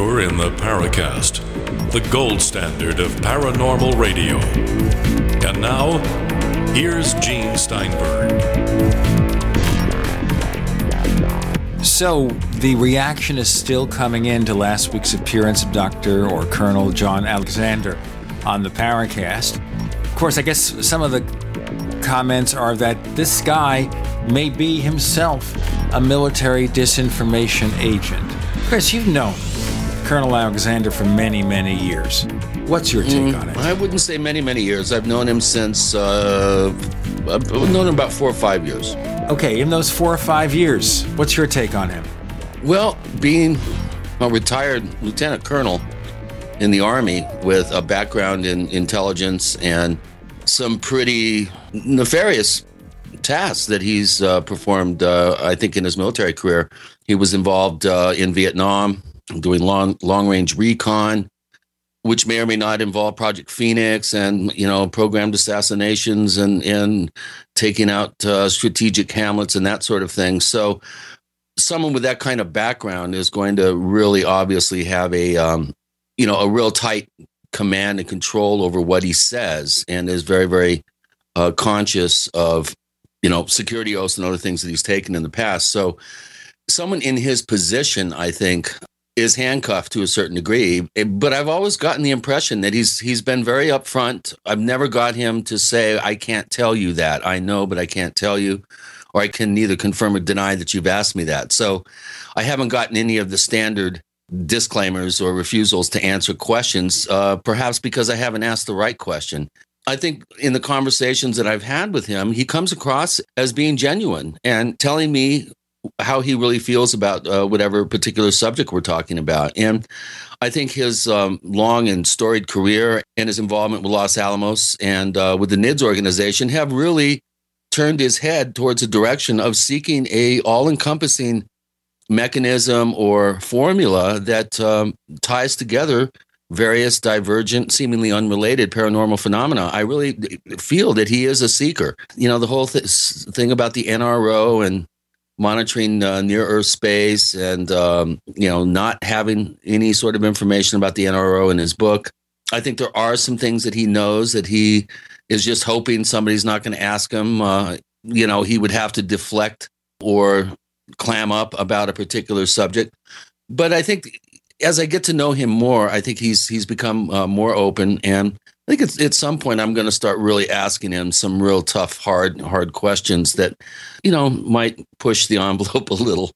You're in the Paracast, the gold standard of paranormal radio. And now, here's Gene Steinberg. So, the reaction is still coming in to last week's appearance of Dr. or Colonel John Alexander on the Paracast. Of course, I guess some of the comments are that this guy may be himself a military disinformation agent. Chris, you've known Colonel Alexander for many, many years. What's your take Mm, on it? I wouldn't say many, many years. I've known him since, uh, I've known him about four or five years. Okay, in those four or five years, what's your take on him? Well, being a retired lieutenant colonel in the Army with a background in intelligence and some pretty nefarious tasks that he's uh, performed, uh, I think, in his military career. He was involved uh, in Vietnam doing long long range recon, which may or may not involve Project Phoenix and you know programmed assassinations and and taking out uh, strategic hamlets and that sort of thing. So someone with that kind of background is going to really obviously have a um, you know a real tight command and control over what he says and is very very uh, conscious of you know security oaths and other things that he's taken in the past so someone in his position i think is handcuffed to a certain degree Eh, but i've always gotten the impression that he's he's been very upfront i've never got him to say i can't tell you that i know but i can't tell you or I can neither confirm or deny that you've asked me that. So I haven't gotten any of the standard disclaimers or refusals to answer questions, uh, perhaps because I haven't asked the right question. I think in the conversations that I've had with him, he comes across as being genuine and telling me how he really feels about uh, whatever particular subject we're talking about. And I think his um, long and storied career and his involvement with Los Alamos and uh, with the NIDS organization have really turned his head towards a direction of seeking a all-encompassing mechanism or formula that um, ties together various divergent seemingly unrelated paranormal phenomena i really feel that he is a seeker you know the whole th- thing about the nro and monitoring uh, near earth space and um, you know not having any sort of information about the nro in his book i think there are some things that he knows that he is just hoping somebody's not going to ask him. Uh, you know, he would have to deflect or clam up about a particular subject. But I think as I get to know him more, I think he's he's become uh, more open, and I think it's, at some point I'm going to start really asking him some real tough, hard, hard questions that, you know, might push the envelope a little.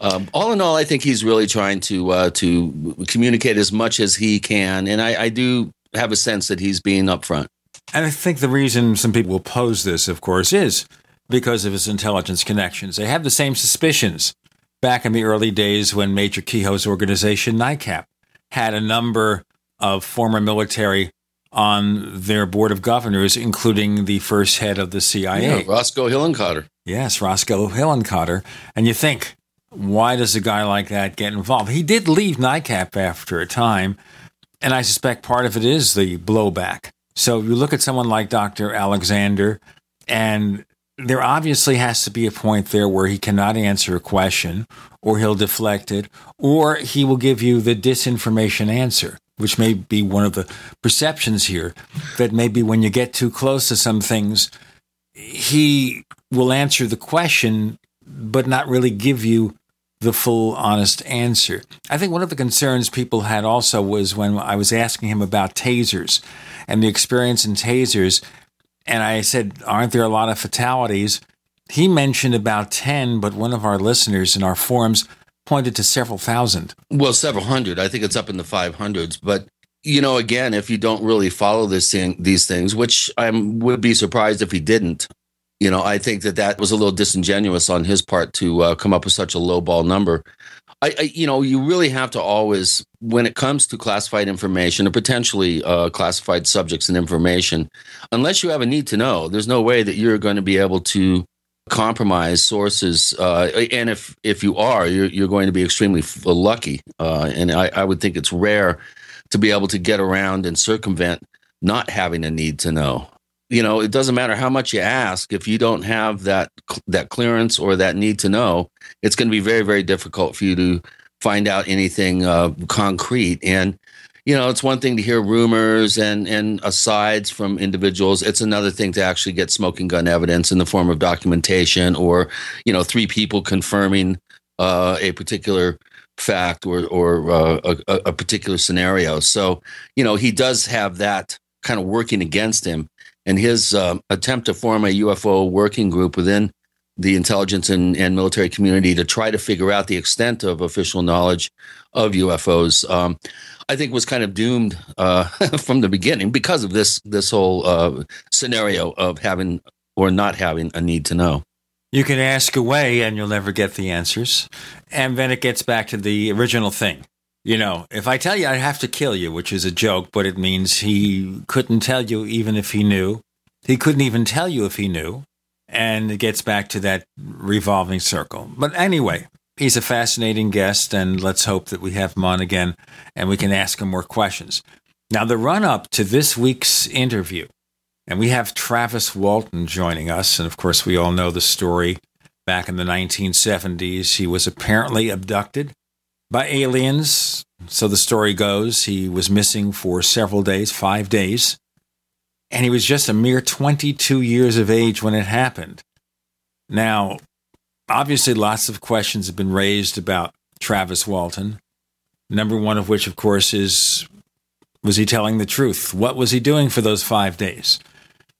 Um, all in all, I think he's really trying to uh, to communicate as much as he can, and I, I do have a sense that he's being upfront. And I think the reason some people will pose this, of course, is because of his intelligence connections. They have the same suspicions back in the early days when Major Keyhoe's organization, NICAP, had a number of former military on their board of governors, including the first head of the CIA. Yeah, Roscoe Hillenkoetter. Yes, Roscoe Hillenkoetter. And you think, why does a guy like that get involved? He did leave NICAP after a time, and I suspect part of it is the blowback. So you look at someone like Dr. Alexander, and there obviously has to be a point there where he cannot answer a question, or he'll deflect it, or he will give you the disinformation answer, which may be one of the perceptions here that maybe when you get too close to some things, he will answer the question, but not really give you the full honest answer. I think one of the concerns people had also was when I was asking him about tasers and the experience in tasers. And I said, Aren't there a lot of fatalities? He mentioned about 10, but one of our listeners in our forums pointed to several thousand. Well, several hundred. I think it's up in the 500s. But, you know, again, if you don't really follow this thing, these things, which I would be surprised if he didn't, you know, I think that that was a little disingenuous on his part to uh, come up with such a low ball number. I, I, you know, you really have to always, when it comes to classified information or potentially uh, classified subjects and information, unless you have a need to know, there's no way that you're going to be able to compromise sources. Uh, and if if you are, you're, you're going to be extremely lucky. Uh, and I, I would think it's rare to be able to get around and circumvent not having a need to know you know it doesn't matter how much you ask if you don't have that that clearance or that need to know it's going to be very very difficult for you to find out anything uh, concrete. And you know, it's one thing to hear rumors and and asides from individuals. It's another thing to actually get smoking gun evidence in the form of documentation or you know three people confirming uh, a particular fact or or uh, a, a particular scenario. So you know, he does have that kind of working against him. And his uh, attempt to form a UFO working group within the intelligence and, and military community to try to figure out the extent of official knowledge of UFOs, um, I think was kind of doomed uh, from the beginning because of this this whole uh, scenario of having or not having a need to know. You can ask away and you'll never get the answers. And then it gets back to the original thing. You know, if I tell you I have to kill you, which is a joke, but it means he couldn't tell you even if he knew. He couldn't even tell you if he knew and it gets back to that revolving circle. But anyway, he's a fascinating guest, and let's hope that we have him on again and we can ask him more questions. Now, the run up to this week's interview, and we have Travis Walton joining us, and of course, we all know the story. Back in the 1970s, he was apparently abducted by aliens. So the story goes he was missing for several days, five days and he was just a mere 22 years of age when it happened. Now, obviously, lots of questions have been raised about Travis Walton. Number one of which, of course, is was he telling the truth? What was he doing for those five days?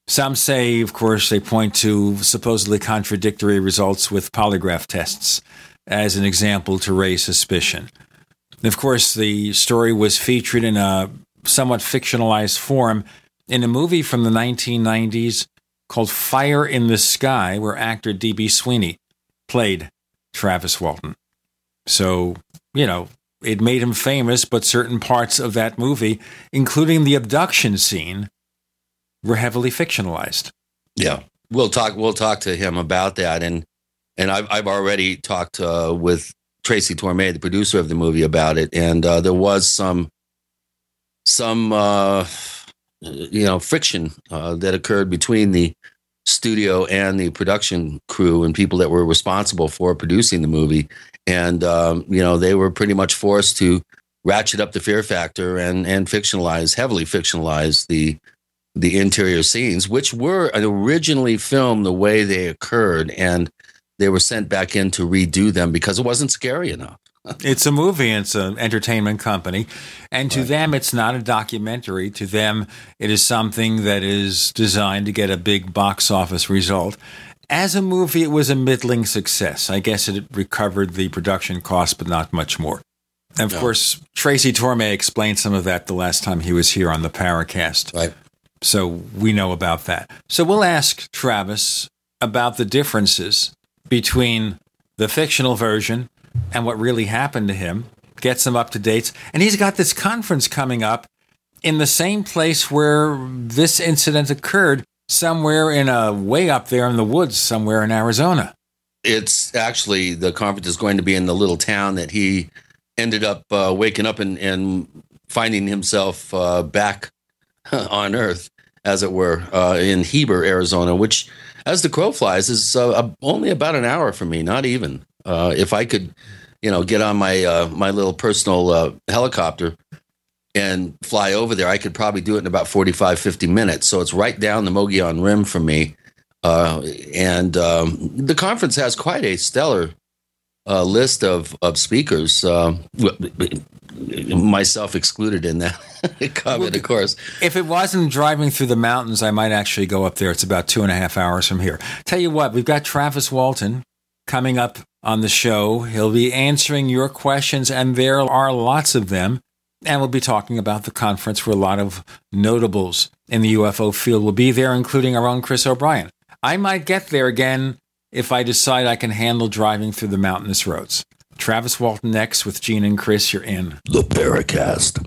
Some say, of course, they point to supposedly contradictory results with polygraph tests as an example to raise suspicion. Of course, the story was featured in a somewhat fictionalized form in a movie from the 1990s called Fire in the Sky, where actor D.B. Sweeney played Travis Walton. So, you know, it made him famous, but certain parts of that movie, including the abduction scene, were heavily fictionalized. Yeah, we'll talk. We'll talk to him about that, and and I've I've already talked uh, with Tracy Torme, the producer of the movie, about it, and uh, there was some some uh, you know friction uh, that occurred between the studio and the production crew and people that were responsible for producing the movie. And um, you know they were pretty much forced to ratchet up the fear factor and and fictionalize heavily fictionalize the the interior scenes which were originally filmed the way they occurred. And they were sent back in to redo them because it wasn't scary enough it's a movie, it's an entertainment company. And to right. them, it's not a documentary. To them, it is something that is designed to get a big box office result. As a movie, it was a middling success. I guess it recovered the production cost, but not much more. And of no. course, Tracy Torme explained some of that the last time he was here on the Paracast. Right. So we know about that. So we'll ask Travis about the differences between the fictional version and what really happened to him, gets him up to dates. And he's got this conference coming up in the same place where this incident occurred, somewhere in a way up there in the woods, somewhere in Arizona. It's actually the conference is going to be in the little town that he ended up uh, waking up and, and finding himself uh, back on Earth, as it were, uh, in Heber, Arizona, which, as the crow flies, is uh, only about an hour from me, not even. Uh, if I could, you know, get on my uh, my little personal uh, helicopter and fly over there, I could probably do it in about 45, 50 minutes. So it's right down the Mogollon Rim for me. Uh, and um, the conference has quite a stellar uh, list of, of speakers, myself excluded in that comment, of course. If it wasn't driving through the mountains, I might actually go up there. It's about two and a half hours from here. Tell you what, we've got Travis Walton coming up on the show. He'll be answering your questions, and there are lots of them. And we'll be talking about the conference where a lot of notables in the UFO field will be there, including our own Chris O'Brien. I might get there again if I decide I can handle driving through the mountainous roads. Travis Walton next with Gene and Chris. You're in the Paracast.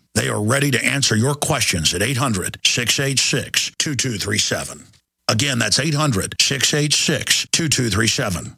They are ready to answer your questions at 800-686-2237. Again, that's 800-686-2237.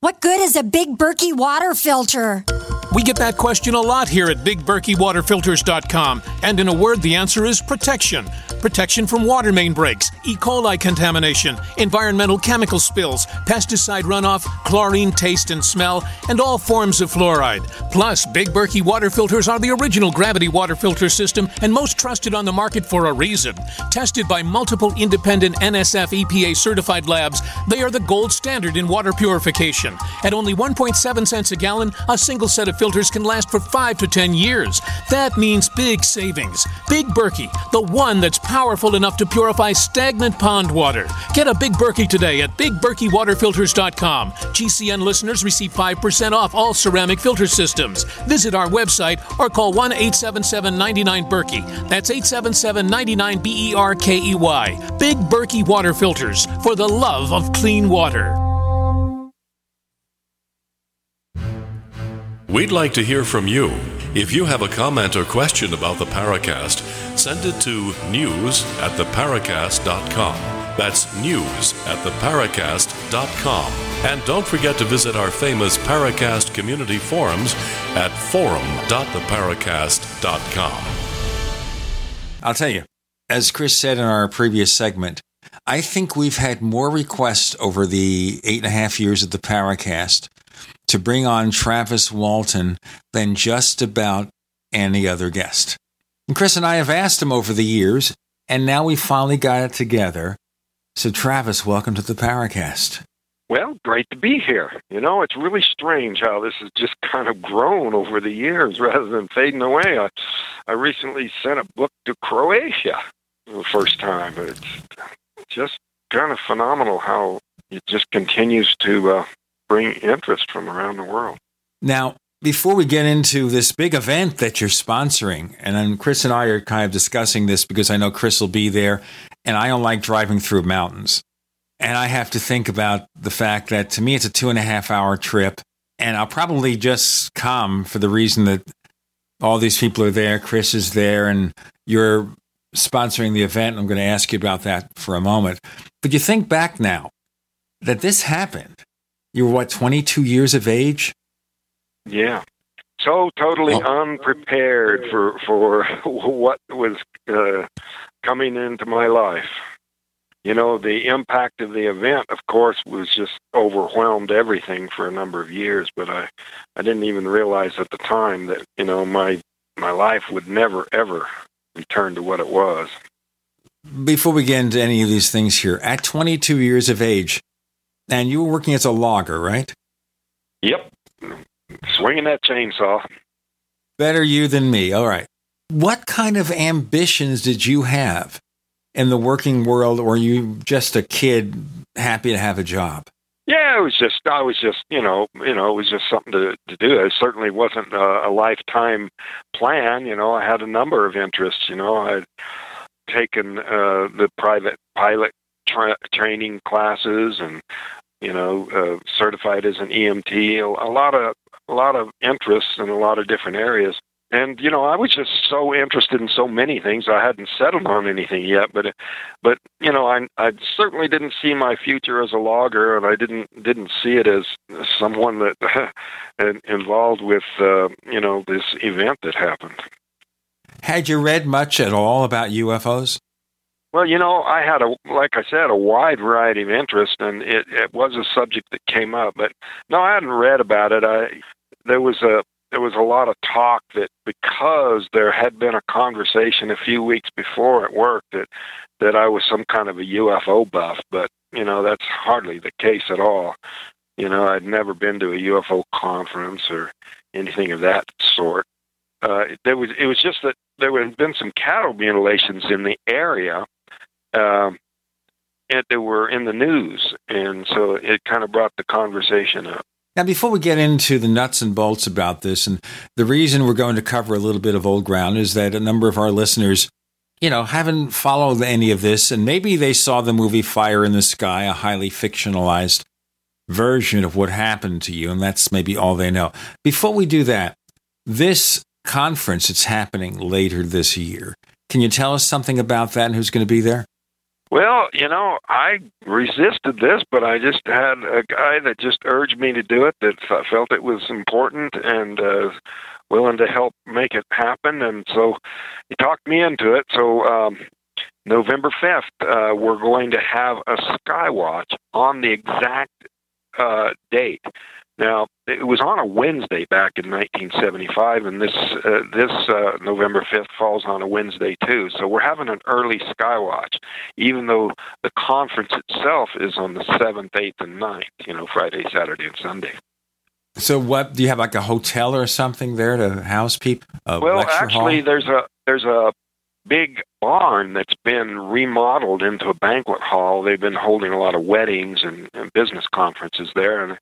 What good is a Big Berkey water filter? We get that question a lot here at BigBerkeyWaterFilters.com, and in a word, the answer is protection. Protection from water main breaks, E. coli contamination, environmental chemical spills, pesticide runoff, chlorine taste and smell, and all forms of fluoride. Plus, Big Berkey water filters are the original gravity water filter system and most trusted on the market for a reason. Tested by multiple independent NSF EPA certified labs, they are the gold standard in water purification. At only 1.7 cents a gallon, a single set of filters can last for 5 to 10 years. That means big savings. Big Berkey, the one that's powerful enough to purify stagnant pond water. Get a Big Berkey today at BigBerkeyWaterFilters.com. GCN listeners receive 5% off all ceramic filter systems. Visit our website or call 1 877 99 Berkey. That's 877 99 B E R K E Y. Big Berkey Water Filters for the love of clean water. We'd like to hear from you. If you have a comment or question about the Paracast, send it to news at theparacast.com. That's news at theparacast.com. And don't forget to visit our famous Paracast community forums at forum.theparacast.com. I'll tell you, as Chris said in our previous segment, I think we've had more requests over the eight and a half years of the Paracast to bring on Travis Walton than just about any other guest. And Chris and I have asked him over the years, and now we finally got it together. So, Travis, welcome to the Paracast. Well, great to be here. You know, it's really strange how this has just kind of grown over the years rather than fading away. I, I recently sent a book to Croatia for the first time. It's just kind of phenomenal how it just continues to uh, bring interest from around the world. Now, before we get into this big event that you're sponsoring, and Chris and I are kind of discussing this because I know Chris will be there, and I don't like driving through mountains. And I have to think about the fact that to me, it's a two and a half hour trip. And I'll probably just come for the reason that all these people are there. Chris is there, and you're sponsoring the event. I'm going to ask you about that for a moment. But you think back now that this happened. You were what, 22 years of age? Yeah. So totally oh. unprepared for for what was uh, coming into my life. You know, the impact of the event, of course, was just overwhelmed everything for a number of years. But I, I didn't even realize at the time that you know my my life would never ever return to what it was. Before we get into any of these things here, at 22 years of age, and you were working as a logger, right? Yep swinging that chainsaw. Better you than me. All right. What kind of ambitions did you have in the working world, or you just a kid happy to have a job? Yeah, it was just I was just you know you know it was just something to to do. It certainly wasn't a, a lifetime plan. You know, I had a number of interests. You know, I'd taken uh, the private pilot tra- training classes and you know uh, certified as an EMT. A, a lot of a lot of interests in a lot of different areas. And you know, I was just so interested in so many things. I hadn't settled on anything yet, but but you know, I I certainly didn't see my future as a logger, and I didn't didn't see it as someone that involved with uh, you know this event that happened. Had you read much at all about UFOs? Well, you know, I had a, like I said, a wide variety of interest, and it, it was a subject that came up. But no, I hadn't read about it. I there was a there was a lot of talk that because there had been a conversation a few weeks before at work that that I was some kind of a UFO buff, but you know that's hardly the case at all. You know, I'd never been to a UFO conference or anything of that sort. Uh, there was it was just that there had been some cattle mutilations in the area um, and they were in the news, and so it kind of brought the conversation up. Now, before we get into the nuts and bolts about this, and the reason we're going to cover a little bit of old ground is that a number of our listeners, you know, haven't followed any of this, and maybe they saw the movie Fire in the Sky, a highly fictionalized version of what happened to you, and that's maybe all they know. Before we do that, this conference it's happening later this year. Can you tell us something about that and who's going to be there? Well, you know, I resisted this, but I just had a guy that just urged me to do it that felt it was important and uh, willing to help make it happen. And so he talked me into it. So um, November 5th, uh, we're going to have a Skywatch on the exact uh, date. Now, it was on a Wednesday back in 1975, and this uh, this uh, November 5th falls on a Wednesday too. So we're having an early Skywatch, even though the conference itself is on the 7th, 8th, and 9th. You know, Friday, Saturday, and Sunday. So, what do you have like a hotel or something there to house people? well, actually, hall? there's a there's a big barn that's been remodeled into a banquet hall. They've been holding a lot of weddings and, and business conferences there, and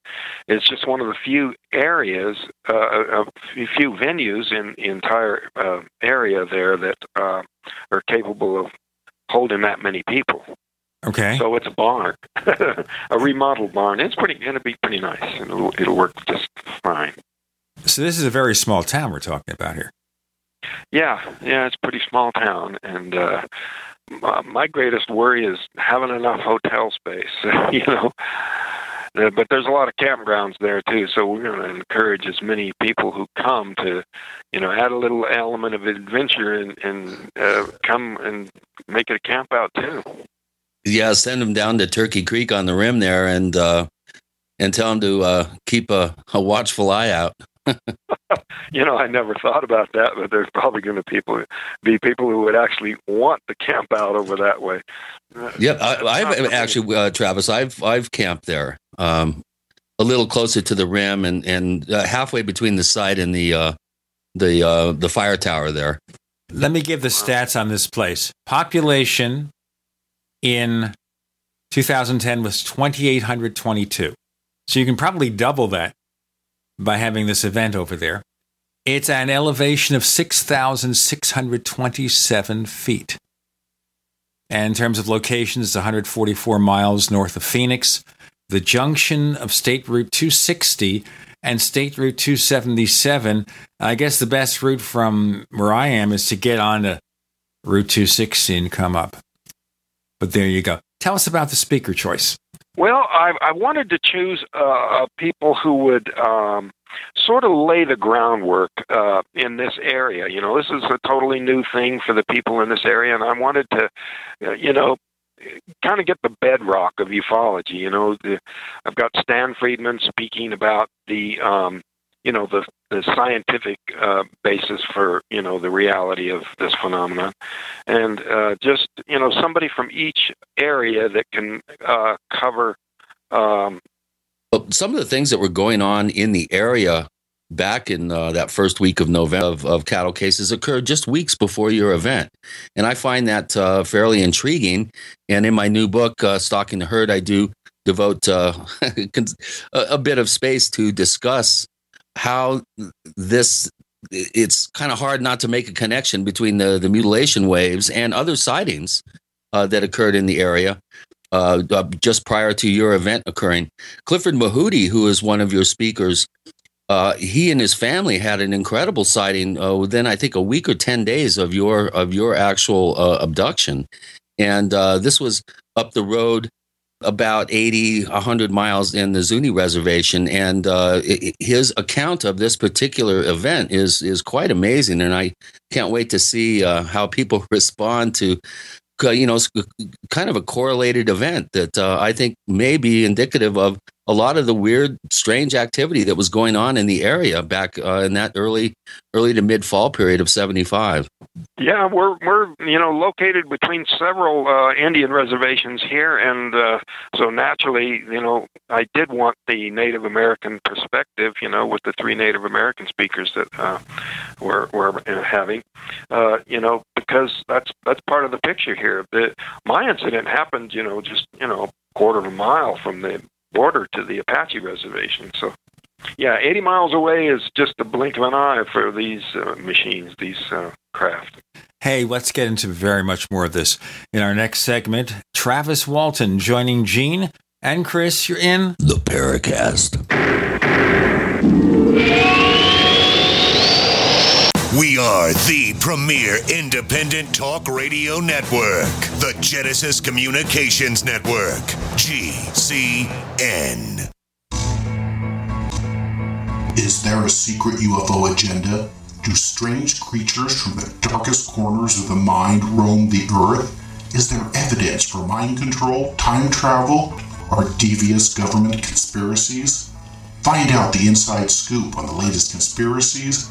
it's just one of the few areas, uh, a few venues in the entire uh, area there that uh, are capable of holding that many people. Okay. So it's a barn, a remodeled barn. It's pretty going to be pretty nice, and it'll, it'll work just fine. So this is a very small town we're talking about here. Yeah, yeah, it's a pretty small town, and uh, my greatest worry is having enough hotel space. you know, uh, but there's a lot of campgrounds there too, so we're going to encourage as many people who come to, you know, add a little element of adventure and, and uh, come and make it a camp out too. Yeah, send them down to Turkey Creek on the rim there, and uh, and tell them to uh, keep a, a watchful eye out. you know, I never thought about that, but there's probably going to people be people who would actually want to camp out over that way. Yep, I, have actually, uh, Travis, I've I've camped there, um, a little closer to the rim, and and uh, halfway between the site and the uh, the uh, the fire tower there. Let me give the stats on this place. Population in 2010 was 2,822. So you can probably double that by having this event over there. It's an elevation of 6,627 feet. And in terms of locations, it's 144 miles north of Phoenix. The junction of State Route 260 and State Route 277. I guess the best route from where I am is to get onto Route 260 and come up. But there you go. Tell us about the speaker choice. Well, I, I wanted to choose uh, people who would um, sort of lay the groundwork uh, in this area. You know, this is a totally new thing for the people in this area, and I wanted to, uh, you know, kind of get the bedrock of ufology. You know, the, I've got Stan Friedman speaking about the, um, you know, the the scientific uh, basis for you know the reality of this phenomenon, and uh, just you know somebody from each area that can uh, cover. Um, some of the things that were going on in the area back in uh, that first week of November of, of, cattle cases occurred just weeks before your event. And I find that uh, fairly intriguing. And in my new book, uh, Stalking the Herd, I do devote uh, a bit of space to discuss how this it's kind of hard not to make a connection between the, the mutilation waves and other sightings uh, that occurred in the area uh, uh, just prior to your event occurring. Clifford Mahooty, who is one of your speakers, uh, he and his family had an incredible sighting uh, within, I think, a week or ten days of your of your actual uh, abduction, and this was up the road about 80, 100 miles in the Zuni reservation. And uh, his account of this particular event is, is quite amazing. And I can't wait to see uh, how people respond to, uh, you know, kind of a correlated event that uh, I think may be indicative of a lot of the weird, strange activity that was going on in the area back uh, in that early, early to mid fall period of '75. Yeah, we're we're you know located between several uh, Indian reservations here, and uh, so naturally, you know, I did want the Native American perspective, you know, with the three Native American speakers that uh, we're we're having, uh, you know, because that's that's part of the picture here. The, my incident happened, you know, just you know quarter of a mile from the border to the Apache reservation. So, yeah, 80 miles away is just a blink of an eye for these uh, machines, these uh, craft. Hey, let's get into very much more of this in our next segment. Travis Walton joining Gene and Chris. You're in the Paracast. We are the premier independent talk radio network, the Genesis Communications Network, GCN. Is there a secret UFO agenda? Do strange creatures from the darkest corners of the mind roam the earth? Is there evidence for mind control, time travel, or devious government conspiracies? Find out the inside scoop on the latest conspiracies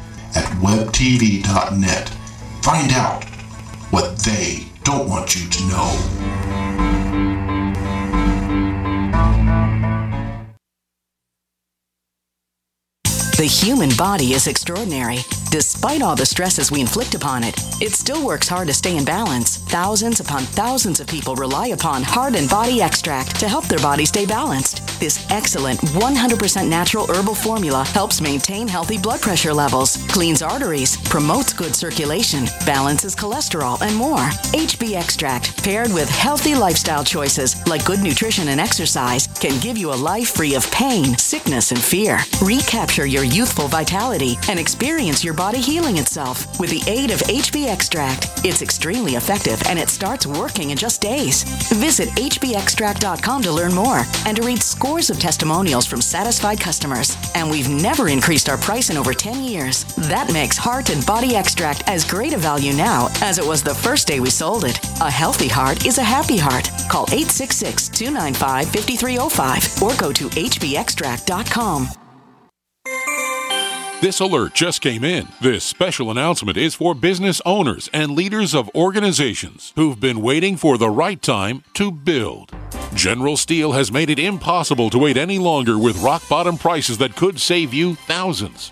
at webtv.net. Find out what they don't want you to know. The human body is extraordinary. Despite all the stresses we inflict upon it, it still works hard to stay in balance. Thousands upon thousands of people rely upon Heart and Body Extract to help their body stay balanced. This excellent 100% natural herbal formula helps maintain healthy blood pressure levels, cleans arteries, promotes good circulation, balances cholesterol, and more. HB Extract, paired with healthy lifestyle choices like good nutrition and exercise, can give you a life free of pain, sickness, and fear. Recapture your youthful vitality and experience your body healing itself with the aid of HB Extract. It's extremely effective and it starts working in just days. Visit hbextract.com to learn more and to read scores scores of testimonials from satisfied customers, and we've never increased our price in over 10 years. That makes Heart and Body Extract as great a value now as it was the first day we sold it. A healthy heart is a happy heart. Call 866 295 5305 or go to hbextract.com. This alert just came in. This special announcement is for business owners and leaders of organizations who've been waiting for the right time to build. General Steel has made it impossible to wait any longer with rock bottom prices that could save you thousands.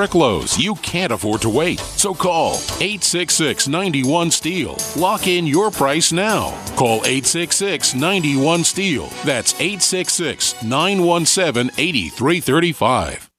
historic lows, you can't afford to wait. So call 866 91 Steel. Lock in your price now. Call 866 91 Steel. That's 866 917 8335.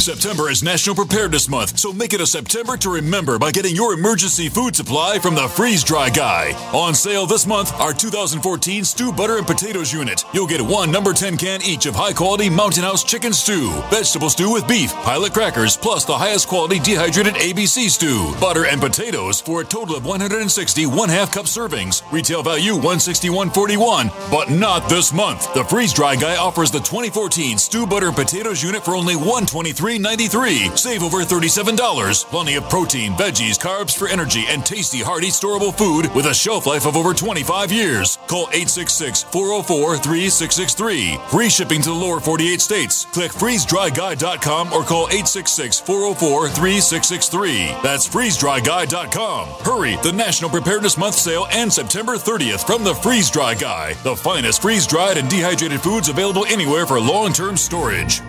September is National Preparedness Month, so make it a September to remember by getting your emergency food supply from the Freeze Dry Guy. On sale this month, our 2014 Stew Butter and Potatoes unit. You'll get one number 10 can each of high quality Mountain House chicken stew, vegetable stew with beef, pilot crackers, plus the highest quality dehydrated ABC stew, butter and potatoes for a total of 160 one half cup servings. Retail value 161.41, but not this month. The Freeze Dry Guy offers the 2014 Stew Butter and Potatoes unit for only 123 $3.93. Save over $37. Plenty of protein, veggies, carbs for energy, and tasty, hearty, storable food with a shelf life of over 25 years. Call 866 404 3663. Free shipping to the lower 48 states. Click freezedryguy.com or call 866 404 3663. That's freezedryguy.com. Hurry! The National Preparedness Month sale ends September 30th from the Freeze Dry Guy. The finest freeze dried and dehydrated foods available anywhere for long term storage.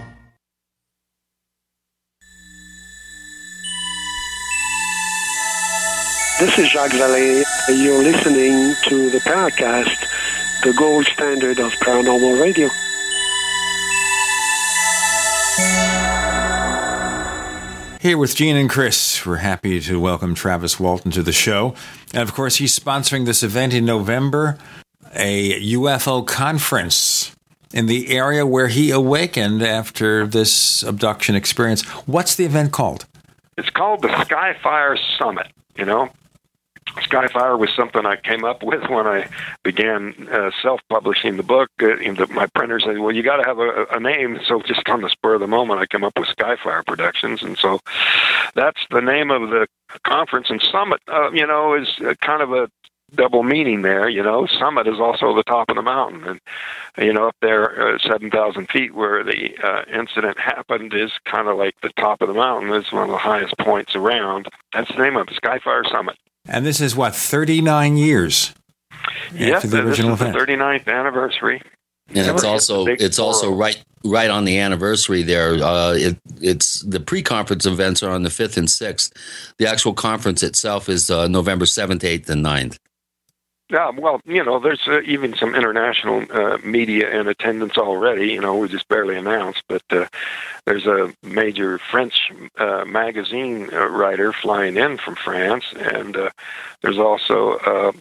This is Jacques Vallée. You're listening to the Paracast, the gold standard of paranormal radio. Here with Gene and Chris, we're happy to welcome Travis Walton to the show. And of course, he's sponsoring this event in November, a UFO conference in the area where he awakened after this abduction experience. What's the event called? It's called the Skyfire Summit. You know, Skyfire was something I came up with when I began uh, self-publishing the book. Uh, the, my printer said, "Well, you got to have a, a name." So just on the spur of the moment, I came up with Skyfire Productions, and so that's the name of the conference. And Summit, uh, you know, is kind of a double meaning there. You know, summit is also the top of the mountain, and you know, up there, uh, seven thousand feet where the uh, incident happened is kind of like the top of the mountain. It's one of the highest points around. That's the name of it, Skyfire Summit. And this is what, 39 years yes, the original this is event. the 39th anniversary. And it's also it's also right right on the anniversary there. Uh, it, it's the pre-conference events are on the fifth and sixth. The actual conference itself is uh, November seventh, eighth, and 9th. Yeah, well, you know, there's uh, even some international uh, media in attendance already. You know, we just barely announced, but uh, there's a major French uh, magazine uh, writer flying in from France, and uh, there's also uh,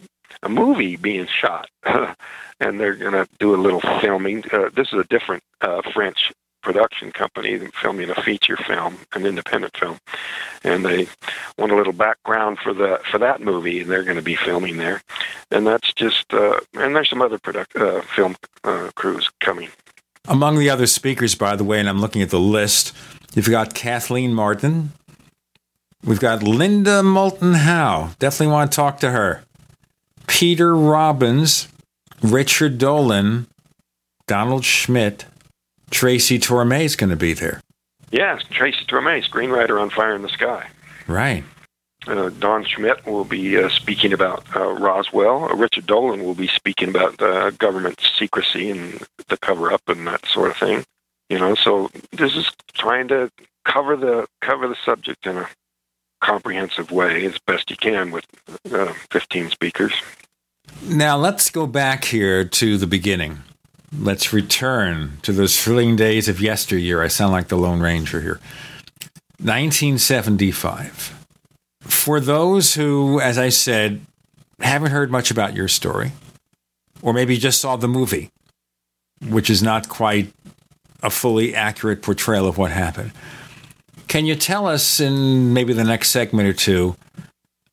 a movie being shot, and they're going to do a little filming. Uh, this is a different uh, French production company filming a feature film, an independent film, and they want a little background for the for that movie, and they're going to be filming there, and that's just uh, and there's some other product uh, film uh, crews coming. Among the other speakers, by the way, and I'm looking at the list, you've got Kathleen Marden. We've got Linda Moulton Howe. Definitely want to talk to her. Peter Robbins, Richard Dolan, Donald Schmitt, Tracy Torme is going to be there. Yes, Tracy Torme, screenwriter on Fire in the Sky. Right. Uh, Don Schmitt will be uh, speaking about uh, Roswell. Uh, Richard Dolan will be speaking about government secrecy and the cover up and that sort of thing. You know, so this is trying to cover the cover the subject in a comprehensive way as best you can with uh, 15 speakers. Now let's go back here to the beginning. Let's return to those thrilling days of yesteryear. I sound like the Lone Ranger here. 1975. For those who, as I said, haven't heard much about your story, or maybe just saw the movie, which is not quite a fully accurate portrayal of what happened. Can you tell us in maybe the next segment or two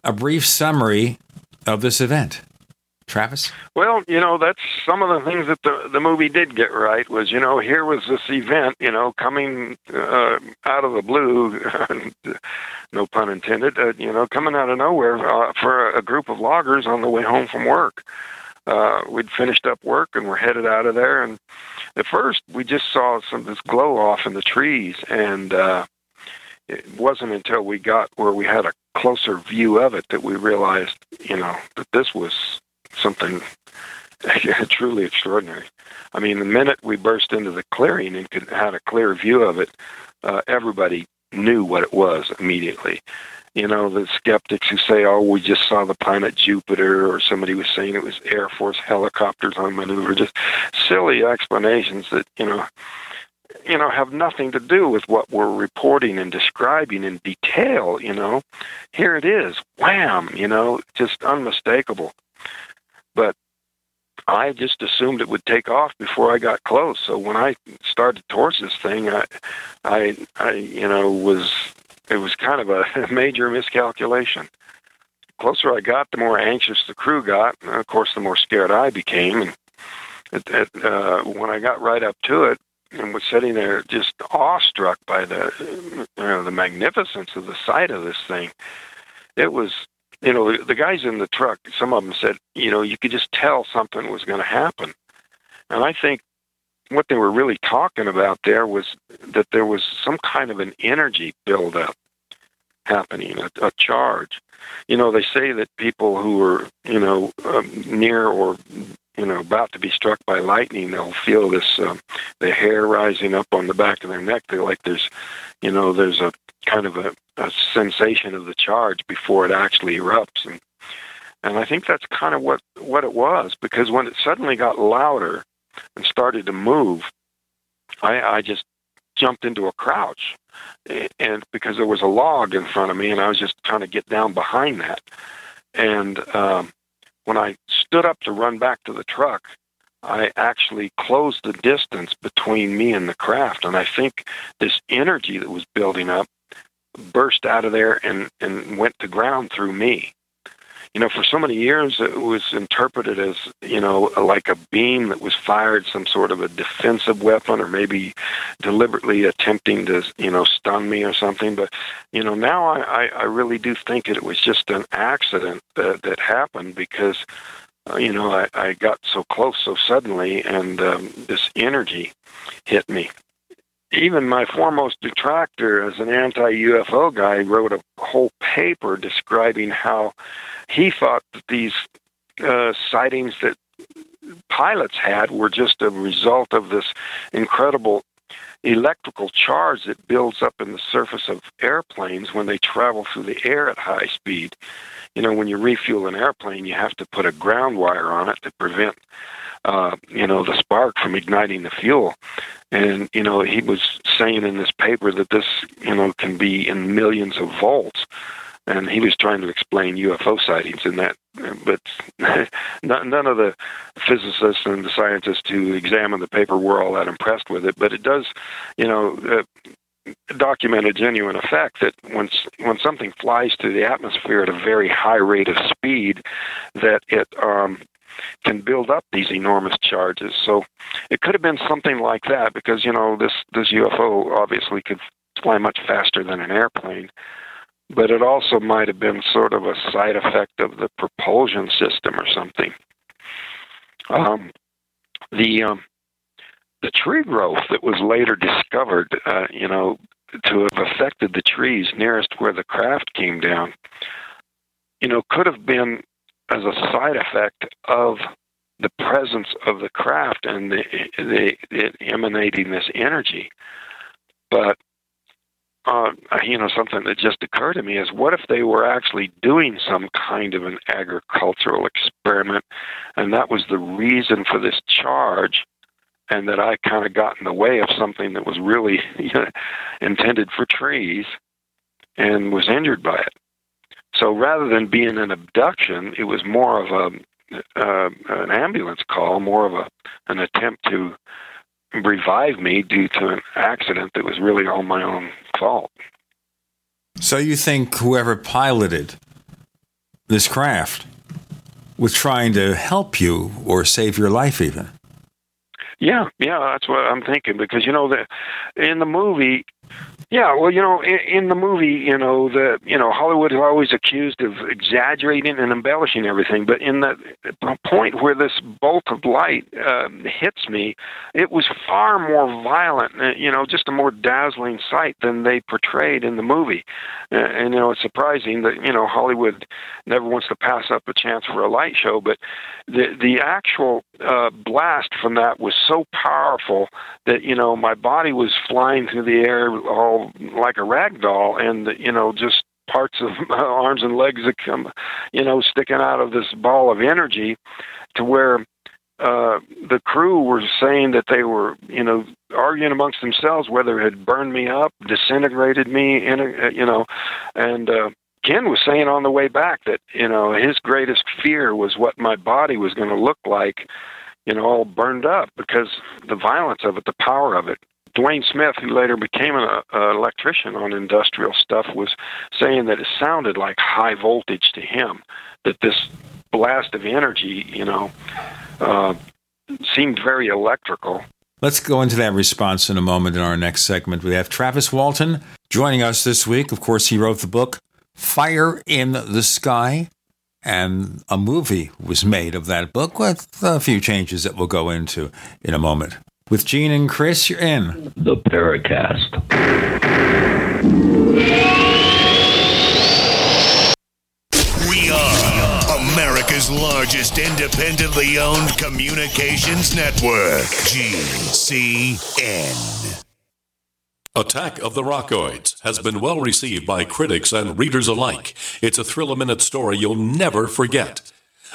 a brief summary of this event? Travis? Well, you know, that's some of the things that the the movie did get right was, you know, here was this event, you know, coming uh, out of the blue, no pun intended, uh, you know, coming out of nowhere uh, for a group of loggers on the way home from work. Uh, we'd finished up work and we're headed out of there, and at first we just saw some this glow off in the trees, and uh, it wasn't until we got where we had a closer view of it that we realized, you know, that this was something truly extraordinary. I mean, the minute we burst into the clearing and could had a clear view of it, uh, everybody knew what it was immediately. You know, the skeptics who say, "Oh, we just saw the planet Jupiter," or somebody was saying it was Air Force helicopters on maneuver, just silly explanations that you know, you know, have nothing to do with what we're reporting and describing in detail. You know, here it is, wham! You know, just unmistakable but I just assumed it would take off before I got close. So when I started towards this thing, I, I, I you know, was it was kind of a major miscalculation. The closer I got, the more anxious the crew got. And of course, the more scared I became. And it, it, uh, when I got right up to it and was sitting there, just awestruck by the, you know, the magnificence of the sight of this thing, it was you know, the, the guys in the truck, some of them said, you know, you could just tell something was going to happen. And I think what they were really talking about there was that there was some kind of an energy buildup happening, a, a charge. You know, they say that people who are, you know, um, near or, you know, about to be struck by lightning, they'll feel this, um, the hair rising up on the back of their neck. They're like there's, you know, there's a kind of a, a sensation of the charge before it actually erupts and and I think that's kind of what what it was because when it suddenly got louder and started to move, I, I just jumped into a crouch, and because there was a log in front of me, and I was just trying to get down behind that. And um, when I stood up to run back to the truck, I actually closed the distance between me and the craft, and I think this energy that was building up burst out of there and, and went to ground through me. You know, for so many years, it was interpreted as, you know, like a beam that was fired, some sort of a defensive weapon, or maybe deliberately attempting to, you know, stun me or something. But, you know, now I, I really do think that it was just an accident that, that happened because, you know, I, I got so close so suddenly and um, this energy hit me. Even my foremost detractor as an anti-UFO guy wrote a whole paper describing how he thought that these uh, sightings that pilots had were just a result of this incredible electrical charge that builds up in the surface of airplanes when they travel through the air at high speed. You know, when you refuel an airplane, you have to put a ground wire on it to prevent uh, you know, the spark from igniting the fuel. And, you know, he was saying in this paper that this, you know, can be in millions of volts. And he was trying to explain UFO sightings in that, but none of the physicists and the scientists who examined the paper were all that impressed with it. But it does, you know, uh, document a genuine effect that when when something flies through the atmosphere at a very high rate of speed, that it um, can build up these enormous charges. So it could have been something like that because you know this this UFO obviously could fly much faster than an airplane, but it also might have been sort of a side effect of the propulsion system or something. Um, the um, the tree growth that was later discovered, uh, you know, to have affected the trees nearest where the craft came down, you know, could have been as a side effect of the presence of the craft and the, the, the emanating this energy. But uh, you know, something that just occurred to me is what if they were actually doing some kind of an agricultural experiment, and that was the reason for this charge, and that I kind of got in the way of something that was really intended for trees and was injured by it. So rather than being an abduction, it was more of a uh, an ambulance call, more of a an attempt to revive me due to an accident that was really all my own fault. So you think whoever piloted this craft was trying to help you or save your life, even? Yeah, yeah, that's what I'm thinking because you know that in the movie yeah, well, you know, in, in the movie, you know, the you know Hollywood is always accused of exaggerating and embellishing everything, but in the, point where this bolt of light uh, hits me, it was far more violent, uh, you know, just a more dazzling sight than they portrayed in the movie. Uh, and you know, it's surprising that you know Hollywood never wants to pass up a chance for a light show, but the the actual uh, blast from that was so powerful that you know my body was flying through the air all like a rag doll, and you know just parts of arms and legs that come, you know, sticking out of this ball of energy, to where uh, the crew were saying that they were, you know, arguing amongst themselves whether it had burned me up, disintegrated me, in a, you know, and uh, Ken was saying on the way back that you know his greatest fear was what my body was going to look like, you know, all burned up because the violence of it, the power of it. Dwayne Smith, who later became an uh, electrician on industrial stuff, was saying that it sounded like high voltage to him. That this blast of energy, you know, uh, seemed very electrical. Let's go into that response in a moment in our next segment. We have Travis Walton joining us this week. Of course, he wrote the book Fire in the Sky, and a movie was made of that book with a few changes that we'll go into in a moment. With Gene and Chris, you're in the Paracast. We are America's largest independently owned communications network, GCN. Attack of the Rockoids has been well received by critics and readers alike. It's a thrill a minute story you'll never forget.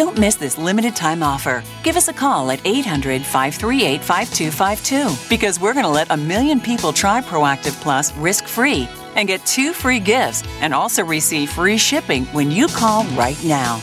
Don't miss this limited time offer. Give us a call at 800 538 5252 because we're going to let a million people try Proactiv Plus risk free and get two free gifts and also receive free shipping when you call right now.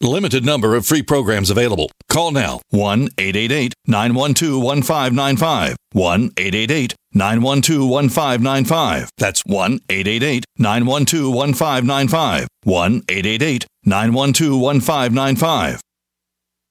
Limited number of free programs available. Call now 1 888 912 1595. 1 888 912 1595. That's 1 888 912 1595. 1 888 912 1595.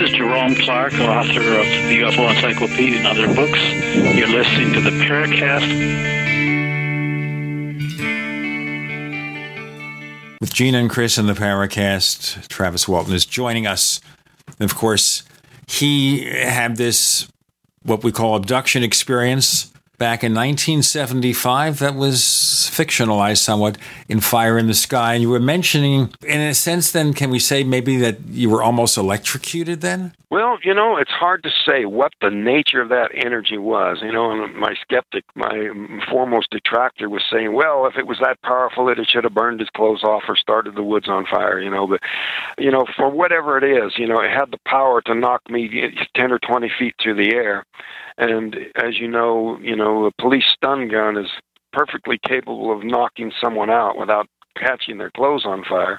This is Jerome Clark, author of the UFO Encyclopedia and other books. You're listening to the Paracast. With Gene and Chris in the Paracast, Travis Walton is joining us. And of course, he had this, what we call abduction experience back in 1975 that was fictionalized somewhat in Fire in the Sky. And you were mentioning, in a sense, then, can we say maybe that you were almost electrocuted then? Well, you know, it's hard to say what the nature of that energy was. You know, and my skeptic, my foremost detractor was saying, well, if it was that powerful, it should have burned his clothes off or started the woods on fire, you know. But, you know, for whatever it is, you know, it had the power to knock me 10 or 20 feet through the air. And as you know, you know, a police stun gun is perfectly capable of knocking someone out without catching their clothes on fire.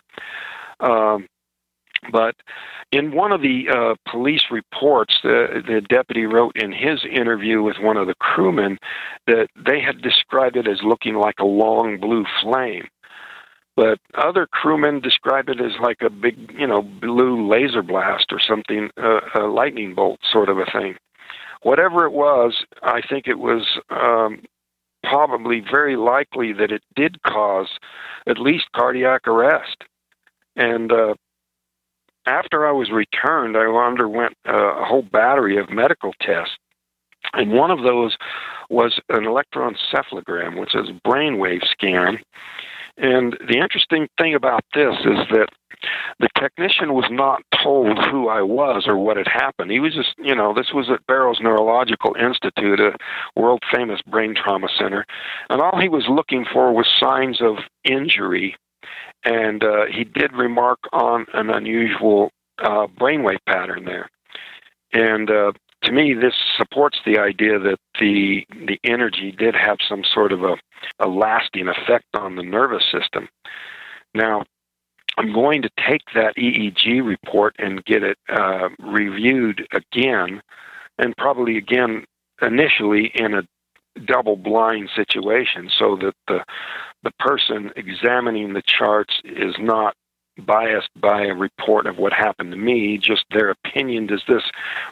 Um, but in one of the uh, police reports, the, the deputy wrote in his interview with one of the crewmen that they had described it as looking like a long blue flame. But other crewmen described it as like a big, you know, blue laser blast or something, uh, a lightning bolt sort of a thing. Whatever it was, I think it was um, probably very likely that it did cause at least cardiac arrest. And uh, after I was returned, I underwent a whole battery of medical tests. And one of those was an electroencephalogram, which is a brainwave scan. And the interesting thing about this is that the technician was not told who I was or what had happened. He was just, you know, this was at Barrows Neurological Institute, a world famous brain trauma center. And all he was looking for was signs of injury. And uh, he did remark on an unusual uh, brainwave pattern there. And uh, to me, this supports the idea that the the energy did have some sort of a, a lasting effect on the nervous system. Now, I'm going to take that EEG report and get it uh, reviewed again, and probably again initially in a double blind situation, so that the the person examining the charts is not biased by a report of what happened to me, just their opinion. Does this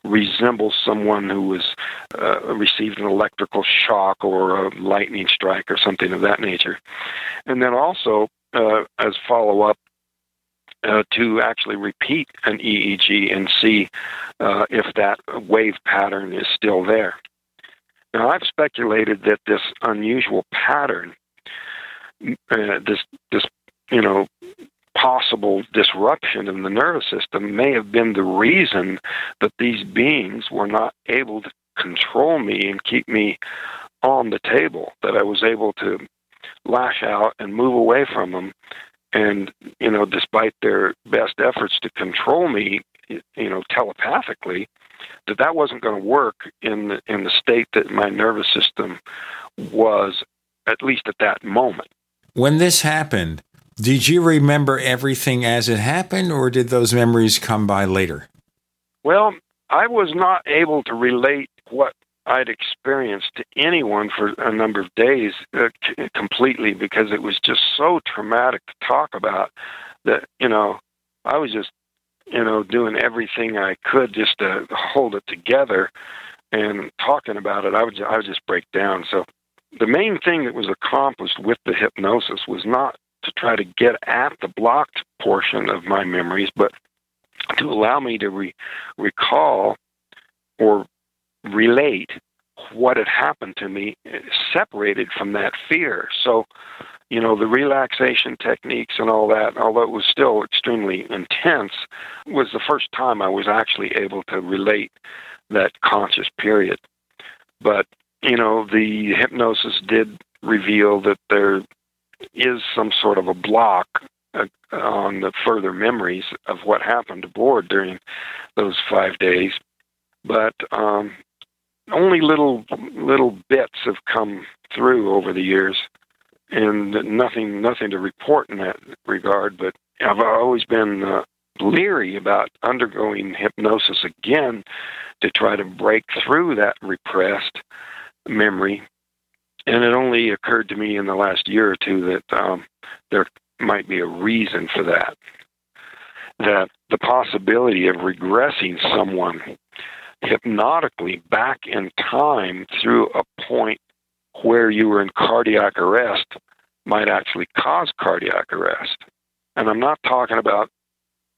resemble someone who was uh, received an electrical shock or a lightning strike or something of that nature? And then also, uh, as follow up, uh, to actually repeat an EEG and see uh, if that wave pattern is still there. Now, I've speculated that this unusual pattern, uh, this this you know possible disruption in the nervous system, may have been the reason that these beings were not able to control me and keep me on the table. That I was able to lash out and move away from them and you know despite their best efforts to control me you know telepathically that that wasn't going to work in the in the state that my nervous system was at least at that moment. When this happened did you remember everything as it happened or did those memories come by later? Well i was not able to relate what I'd experienced to anyone for a number of days uh, c- completely because it was just so traumatic to talk about that you know I was just you know doing everything I could just to hold it together and talking about it I would I would just break down so the main thing that was accomplished with the hypnosis was not to try to get at the blocked portion of my memories but to allow me to re- recall or relate what had happened to me eh, separated from that fear. So, you know, the relaxation techniques and all that, although it was still extremely intense, was the first time I was actually able to relate that conscious period. But, you know, the hypnosis did reveal that there is some sort of a block uh, on the further memories of what happened aboard during those five days. But um, only little little bits have come through over the years, and nothing nothing to report in that regard. But I've always been uh, leery about undergoing hypnosis again to try to break through that repressed memory. And it only occurred to me in the last year or two that um, there might be a reason for that. That the possibility of regressing someone hypnotically back in time through a point where you were in cardiac arrest might actually cause cardiac arrest. And I'm not talking about,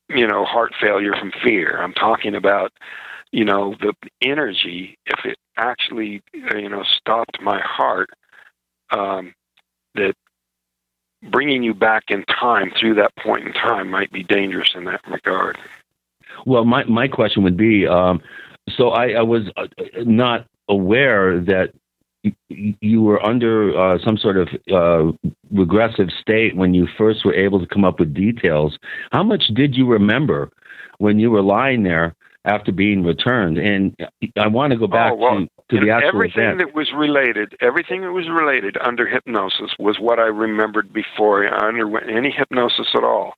you know, heart failure from fear. I'm talking about, you know, the energy, if it actually, you know, stopped my heart, um, that bringing you back in time through that point in time might be dangerous in that regard. Well, my, my question would be um, so I, I was uh, not aware that you were under uh, some sort of uh, regressive state when you first were able to come up with details. How much did you remember when you were lying there after being returned? And I want to go back oh, well, to, to the actual everything event. that was related, everything that was related under hypnosis was what I remembered before I underwent any hypnosis at all.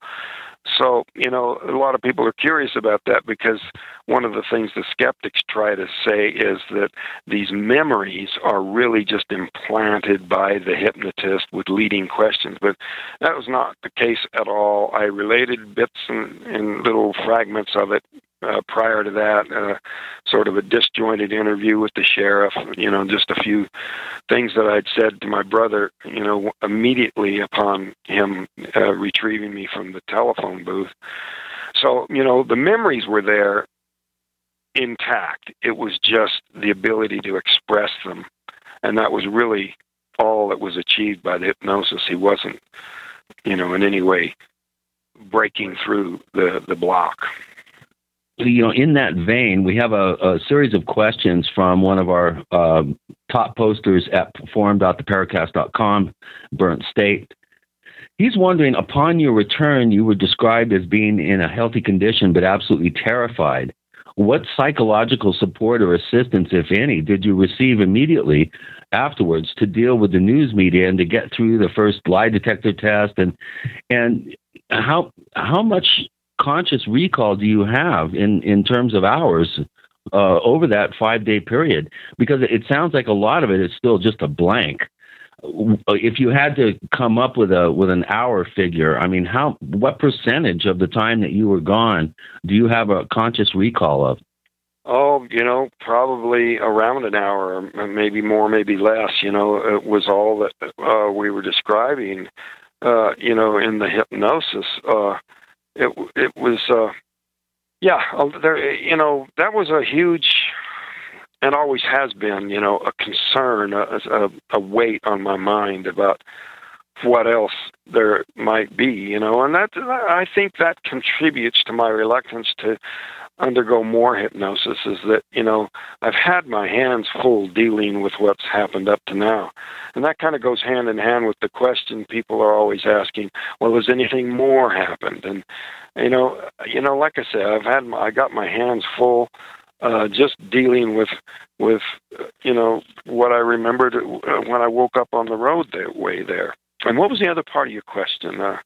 So, you know, a lot of people are curious about that because one of the things the skeptics try to say is that these memories are really just implanted by the hypnotist with leading questions. But that was not the case at all. I related bits and, and little fragments of it uh, prior to that, uh, sort of a disjointed interview with the sheriff, you know, just a few things that I'd said to my brother, you know, immediately upon him uh, retrieving me from the telephone booth. So, you know, the memories were there intact. It was just the ability to express them. And that was really all that was achieved by the hypnosis. He wasn't, you know, in any way breaking through the, the block you know, in that vein, we have a, a series of questions from one of our uh, top posters at forum.theparacast.com, Burnt State. He's wondering, upon your return, you were described as being in a healthy condition but absolutely terrified. What psychological support or assistance, if any, did you receive immediately afterwards to deal with the news media and to get through the first lie detector test? And and how how much conscious recall do you have in, in terms of hours uh, over that five day period? Because it sounds like a lot of it is still just a blank. If you had to come up with a with an hour figure, I mean, how what percentage of the time that you were gone do you have a conscious recall of? Oh, you know, probably around an hour, maybe more, maybe less. You know, it was all that uh, we were describing. Uh, you know, in the hypnosis. Uh, it it was uh, yeah there you know that was a huge and always has been you know a concern a, a, a weight on my mind about what else there might be you know and that I think that contributes to my reluctance to undergo more hypnosis is that you know I've had my hands full dealing with what's happened up to now, and that kind of goes hand in hand with the question people are always asking: Well, has anything more happened? And you know, you know, like I said, I've had my, I got my hands full. Uh, just dealing with with you know what I remembered uh, when I woke up on the road that way there. And what was the other part of your question? Uh,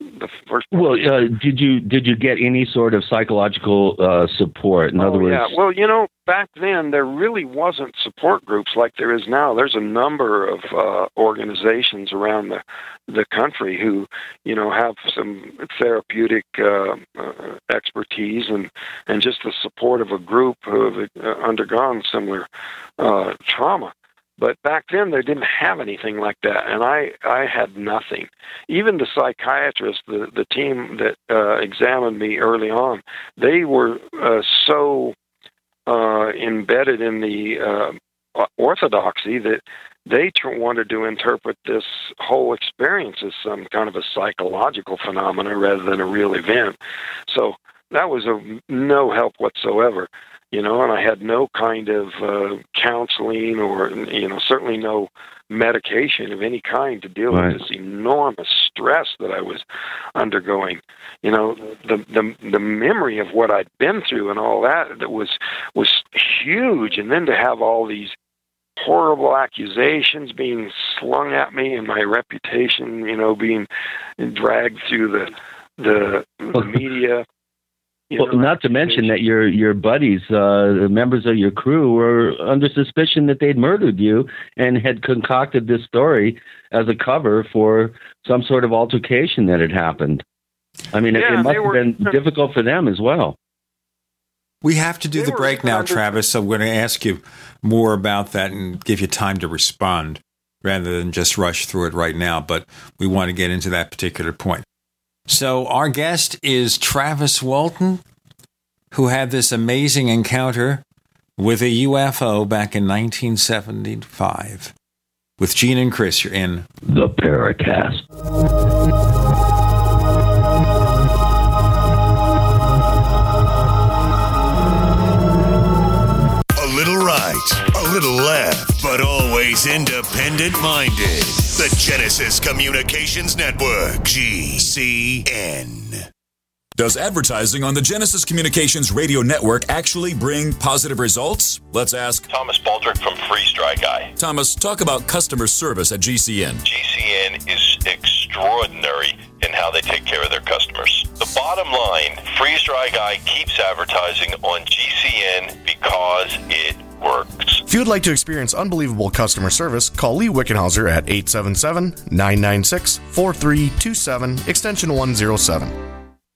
the first. Well, uh, did you did you get any sort of psychological uh, support? In oh, other words, yeah. Well, you know, back then there really wasn't support groups like there is now. There's a number of uh, organizations around the the country who, you know, have some therapeutic uh, uh, expertise and and just the support of a group who have uh, undergone similar uh, trauma. But back then they didn't have anything like that, and I I had nothing. Even the psychiatrist, the the team that uh, examined me early on, they were uh, so uh, embedded in the uh, orthodoxy that they tr- wanted to interpret this whole experience as some kind of a psychological phenomena rather than a real event. So that was of no help whatsoever you know, and I had no kind of uh, counseling or, you know, certainly no medication of any kind to deal Right. with this enormous stress that I was undergoing. You know, the the the memory of what I'd been through and all that that was was huge, and then to have all these horrible accusations being slung at me and my reputation, you know, being dragged through the the, the media. You Well, not to mention that your your buddies, uh, the members of your crew, were under suspicion that they'd murdered you and had concocted this story as a cover for some sort of altercation that had happened. I mean, it- Yeah, it must have been difficult for them as well. We have to do They the break now, under- Travis. So we're going to ask you more about that and give you time to respond rather than just rush through it right now. But we want to get into that particular point. So our guest is Travis Walton, who had this amazing encounter with a UFO back in 1975. With Gene and Chris, you're in The Paracast. Right, little left, but always independent minded. The Genesis Communications Network, GCN. Does advertising on the Genesis Communications Radio Network actually bring positive results? Let's ask Thomas Baldrick from Freeze Dry Guy. Thomas. Talk about customer service at GCN. GCN is extraordinary in how they take care of their customers. The bottom line Freeze Dry Guy keeps advertising on GCN because it works. If you would like to experience unbelievable customer service, call Lee Wickenhauser at 877 996 4327, extension 107.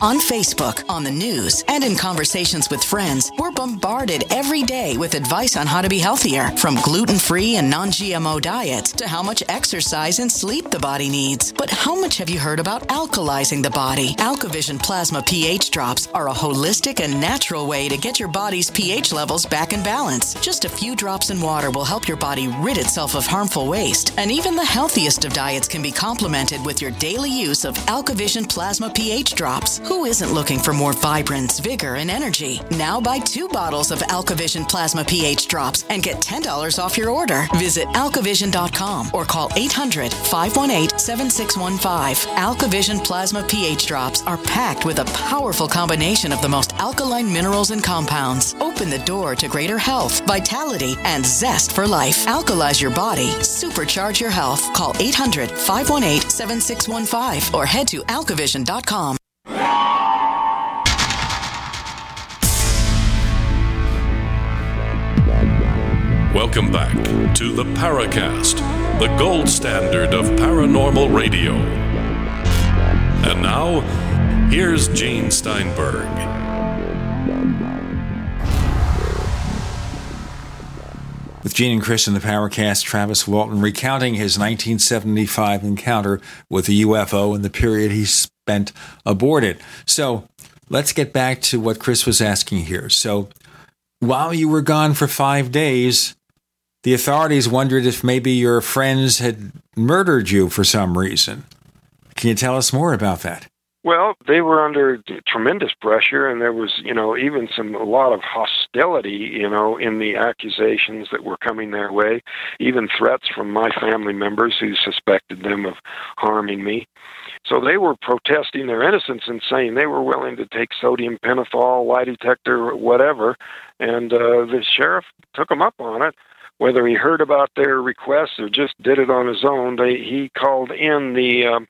On Facebook, on the news, and in conversations with friends, we're bombarded every day with advice on how to be healthier, from gluten free and non GMO diets to how much exercise and sleep the body needs. But how much have you heard about alkalizing the body? Alkavision Plasma pH drops are a holistic and natural way to get your body's pH levels back in balance. Just a few drops in water will help your body rid itself of harmful waste. And even the healthiest of diets can be complemented with your daily use of Alkavision Plasma pH drops. Who isn't looking for more vibrance, vigor, and energy? Now buy two bottles of Alkavision Plasma pH drops and get $10 off your order. Visit alkavision.com or call 800 518 7615. Alkavision Plasma pH drops are packed with a powerful combination of the most alkaline minerals and compounds. Open the door to greater health, vitality, and zest for life. Alkalize your body, supercharge your health. Call 800 518 7615 or head to alkavision.com. Welcome back to the Paracast, the gold standard of paranormal radio. And now, here's Gene Steinberg. With Gene and Chris in the Paracast, Travis Walton recounting his 1975 encounter with a UFO and the period he spent aboard it. So let's get back to what Chris was asking here. So while you were gone for five days, the authorities wondered if maybe your friends had murdered you for some reason. Can you tell us more about that? Well, they were under tremendous pressure, and there was, you know, even some a lot of hostility, you know, in the accusations that were coming their way, even threats from my family members who suspected them of harming me. So they were protesting their innocence and saying they were willing to take sodium pentothal, lie detector, whatever, and uh, the sheriff took them up on it whether he heard about their requests or just did it on his own, they, he called in the um,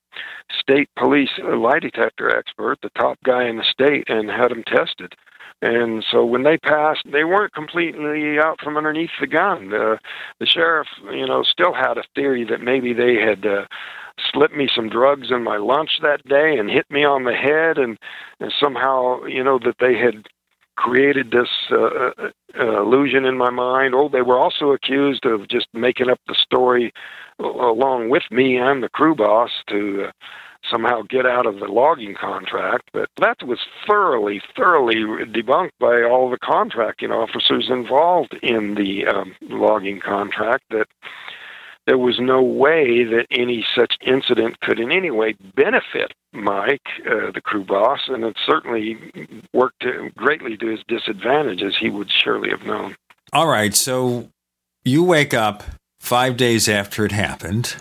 state police lie detector expert, the top guy in the state, and had him tested. And so when they passed, they weren't completely out from underneath the gun. Uh, the sheriff, you know, still had a theory that maybe they had uh, slipped me some drugs in my lunch that day and hit me on the head, and, and somehow, you know, that they had created this uh, uh, uh, illusion in my mind. Oh, they were also accused of just making up the story along with me and the crew boss to uh, somehow get out of the logging contract. But that was thoroughly, thoroughly debunked by all the contracting officers involved in the um, logging contract. That there was no way that any such incident could in any way benefit Mike, uh, the crew boss, and it certainly worked greatly to his disadvantage, as he would surely have known. All right, so you wake up five days after it happened.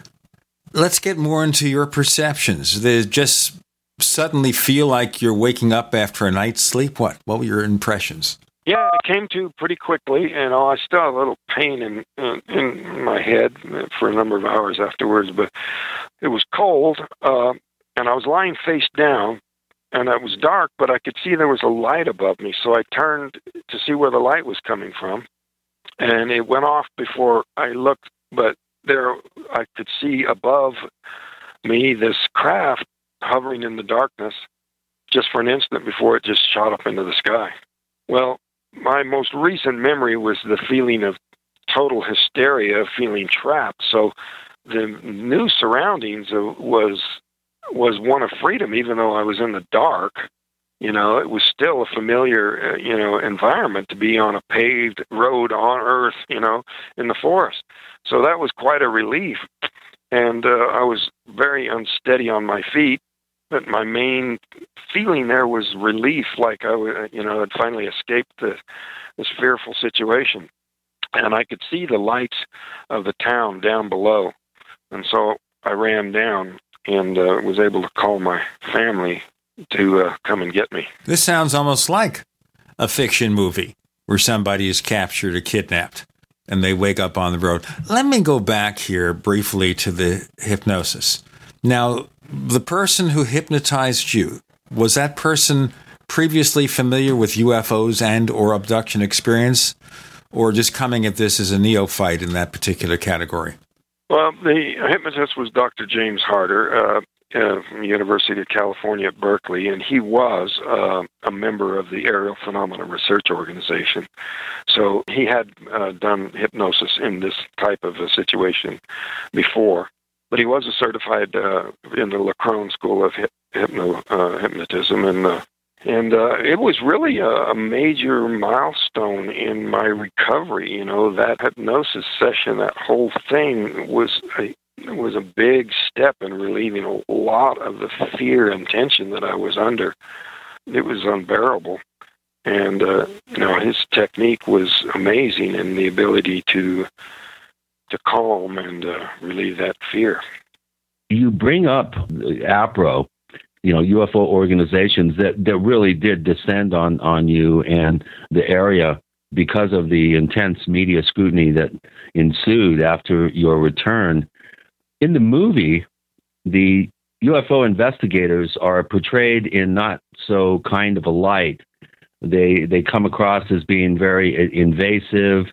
Let's get more into your perceptions. They just suddenly feel like you're waking up after a night's sleep. What? What were your impressions? Yeah, I came to pretty quickly, and I still had a little pain in, in in my head for a number of hours afterwards. But it was cold, uh, and I was lying face down, and it was dark, but I could see there was a light above me. So I turned to see where the light was coming from, and it went off before I looked. But there, I could see above me this craft hovering in the darkness, just for an instant before it just shot up into the sky. Well, my most recent memory was the feeling of total hysteria, feeling trapped. So the new surroundings was was one of freedom, even though I was in the dark. You know, it was still a familiar, uh, you know, environment to be on a paved road on Earth, you know, in the forest. So that was quite a relief. And uh, I was very unsteady on my feet, but my main feeling there was relief, like I, you know, had finally escaped the, this fearful situation, and I could see the lights of the town down below, and so I ran down and uh, was able to call my family to uh, come and get me. This sounds almost like a fiction movie where somebody is captured or kidnapped and they wake up on the road. Let me go back here briefly to the hypnosis. Now, the person who hypnotized you was that person previously familiar with UFOs and or abduction experience or just coming at this as a neophyte in that particular category? Well, the hypnotist was Dr. James Harder uh, uh, from University of California at Berkeley, and he was uh, a member of the Aerial Phenomena Research Organization. So he had uh, done hypnosis in this type of a situation before but he was a certified uh, in the Lacrone School of hypno, uh, Hypnotism, and uh, and uh, it was really a, a major milestone in my recovery. You know, that hypnosis session, that whole thing was a was a big step in relieving a lot of the fear and tension that I was under. It was unbearable. And, uh, you know, his technique was amazing and the ability to to calm and uh, relieve that fear. You bring up APRO, you know, UFO organizations that, that really did descend on, on you and the area because of the intense media scrutiny that ensued after your return. In the movie, the UFO investigators are portrayed in not so kind of a light. They they come across as being very invasive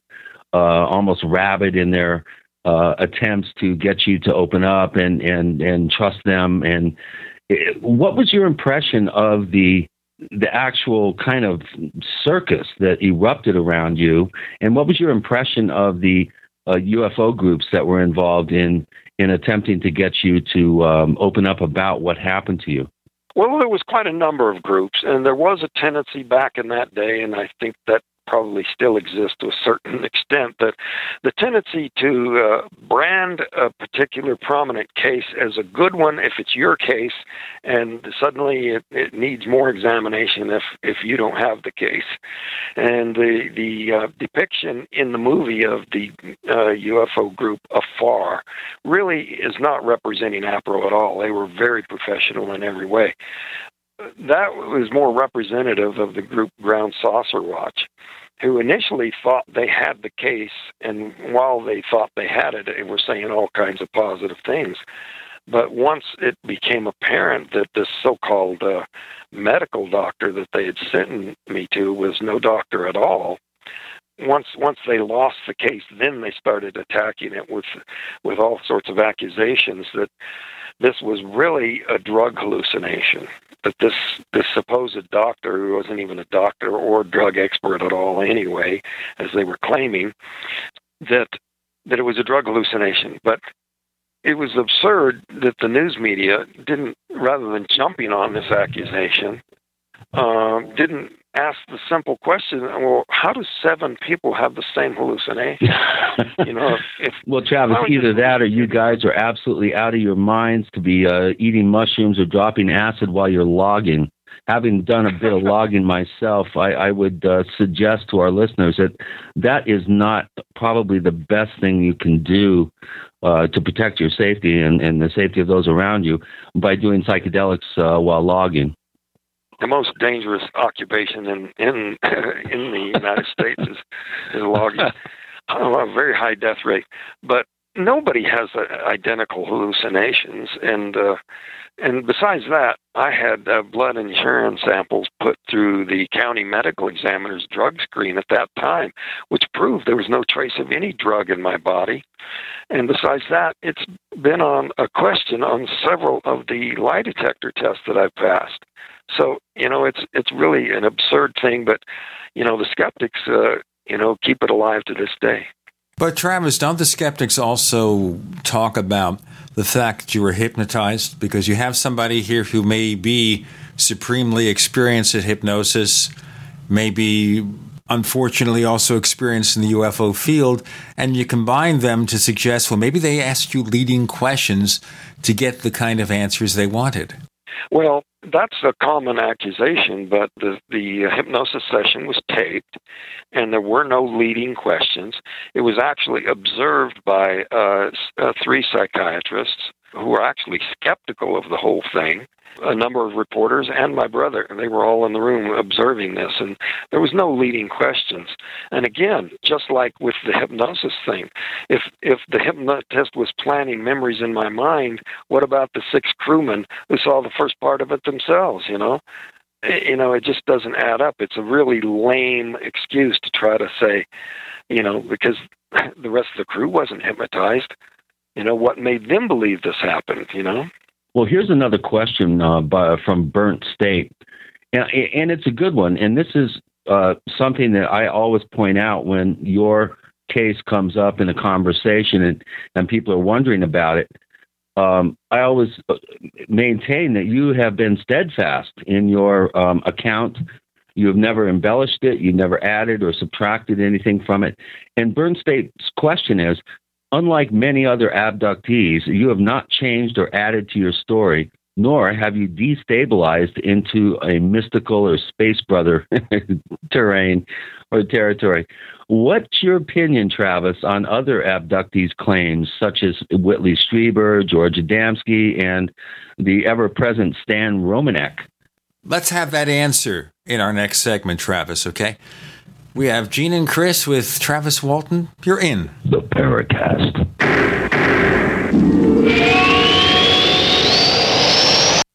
uh, almost rabid in their uh, attempts to get you to open up and and and trust them. And it, what was your impression of the the actual kind of circus that erupted around you? And what was your impression of the uh, UFO groups that were involved in in attempting to get you to um, open up about what happened to you? Well, there was quite a number of groups, and there was a tendency back in that day, and I think that probably still exists to a certain extent, that the tendency to uh, brand a particular prominent case as a good one if it's your case, and suddenly it, it needs more examination if if you don't have the case. And the the uh, depiction in the movie of the uh, UFO group afar really is not representing APRO at all. They were very professional in every way that was more representative of the group Ground Saucer Watch, who initially thought they had the case, and while they thought they had it, they were saying all kinds of positive things. But once it became apparent that this so-called uh, medical doctor that they had sent me to was no doctor at all, once once they lost the case, then they started attacking it with with all sorts of accusations that this was really a drug hallucination. That this this supposed doctor, who wasn't even a doctor or drug expert at all anyway, as they were claiming, that that it was a drug hallucination. But it was absurd that the news media didn't, rather than jumping on this accusation, um, didn't ask the simple question: Well, how do seven people have the same hallucination? you know, if, if well, Travis, either that or you guys are absolutely out of your minds to be uh, eating mushrooms or dropping acid while you're logging. Having done a bit of logging myself, I, I would uh, suggest to our listeners that that is not probably the best thing you can do uh, to protect your safety and, and the safety of those around you by doing psychedelics uh, while logging the most dangerous occupation in in in the United States is is logging. a very high death rate, but nobody has uh, identical hallucinations, and uh, and besides that, I had uh, blood and urine samples put through the county medical examiner's drug screen at that time, which proved there was no trace of any drug in my body. And besides that, it's been on a question on several of the lie detector tests that I've passed. So you know, it's it's really an absurd thing, but you know, the skeptics, uh, you know, keep it alive to this day. But Travis, don't the skeptics also talk about the fact that you were hypnotized because you have somebody here who may be supremely experienced at hypnosis, maybe unfortunately also experienced in the UFO field, and you combine them to suggest, well, maybe they asked you leading questions to get the kind of answers they wanted. Well, that's a common accusation, but the, the hypnosis session was taped and there were no leading questions. It was actually observed by uh, uh, three psychiatrists who were actually skeptical of the whole thing a number of reporters and my brother. They were all in the room observing this, and there was no leading questions. And again, just like with the hypnosis thing, if if the hypnotist was planning memories in my mind, what about the six crewmen who saw the first part of it themselves? You know, eh, you know, it just doesn't add up. It's a really lame excuse to try to say, you know, because the rest of the crew wasn't hypnotized. You know, what made them believe this happened? You know. Well, here's another question uh, by, from Burnt State, and, and, it's a good one. And this is uh, something that I always point out when your case comes up in a conversation and, and people are wondering about it. Um, I always uh, maintain that you have been steadfast in your um, account. You have never embellished it. You never added or subtracted anything from it. And Burnt State's question is Unlike many other abductees, you have not changed or added to your story, nor have you destabilized into a mystical or space brother terrain or territory. What's your opinion, Travis, on other abductees' claims, such as Whitley Strieber, George Adamski, and the ever present Stan Romanek? Let's have that answer in our next segment, Travis, okay? We have Gene and Chris with Travis Walton. You're in the Paracast.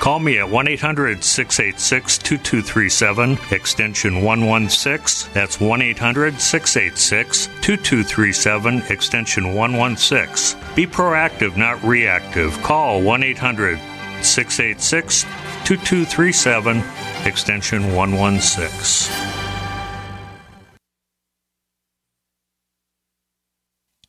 Call me at 1 800 686 2237, extension 116. That's 1 800 686 2237, extension 116. Be proactive, not reactive. Call 1 800 686 2237, extension 116.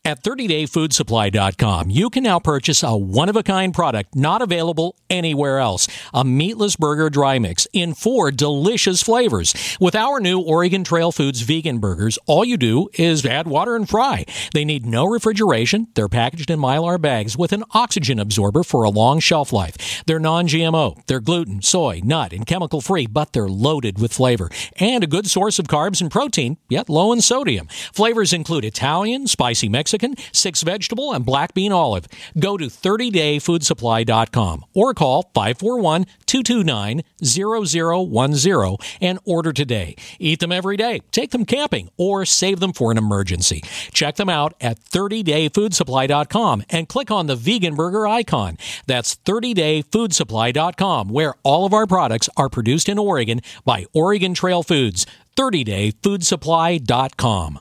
At 30dayfoodsupply.com, you can now purchase a one of a kind product not available anywhere else a meatless burger dry mix in four delicious flavors. With our new Oregon Trail Foods vegan burgers, all you do is add water and fry. They need no refrigeration. They're packaged in mylar bags with an oxygen absorber for a long shelf life. They're non GMO. They're gluten, soy, nut, and chemical free, but they're loaded with flavor and a good source of carbs and protein, yet low in sodium. Flavors include Italian, spicy Mexican, Mexican, six vegetable, and black bean olive. Go to 30dayfoodsupply.com or call 541 229 0010 and order today. Eat them every day, take them camping, or save them for an emergency. Check them out at 30dayfoodsupply.com and click on the vegan burger icon. That's 30dayfoodsupply.com, where all of our products are produced in Oregon by Oregon Trail Foods. 30dayfoodsupply.com.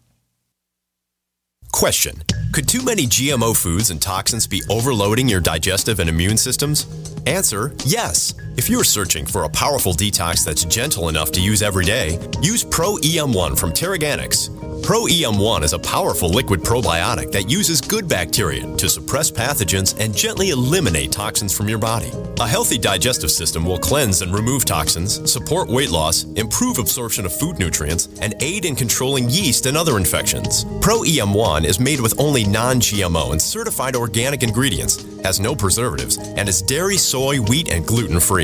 Question Could too many GMO foods and toxins be overloading your digestive and immune systems? Answer Yes. If you're searching for a powerful detox that's gentle enough to use every day, use Pro EM1 from Teraganix. Pro EM1 is a powerful liquid probiotic that uses good bacteria to suppress pathogens and gently eliminate toxins from your body. A healthy digestive system will cleanse and remove toxins, support weight loss, improve absorption of food nutrients, and aid in controlling yeast and other infections. Pro EM1 is made with only non GMO and certified organic ingredients, has no preservatives, and is dairy, soy, wheat, and gluten free.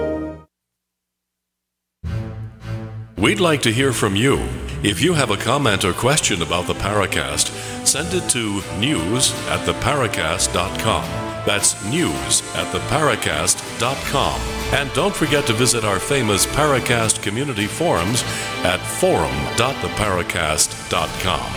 We'd like to hear from you. If you have a comment or question about the Paracast, send it to news at theparacast.com. That's news at theparacast.com. And don't forget to visit our famous Paracast community forums at forum.theparacast.com.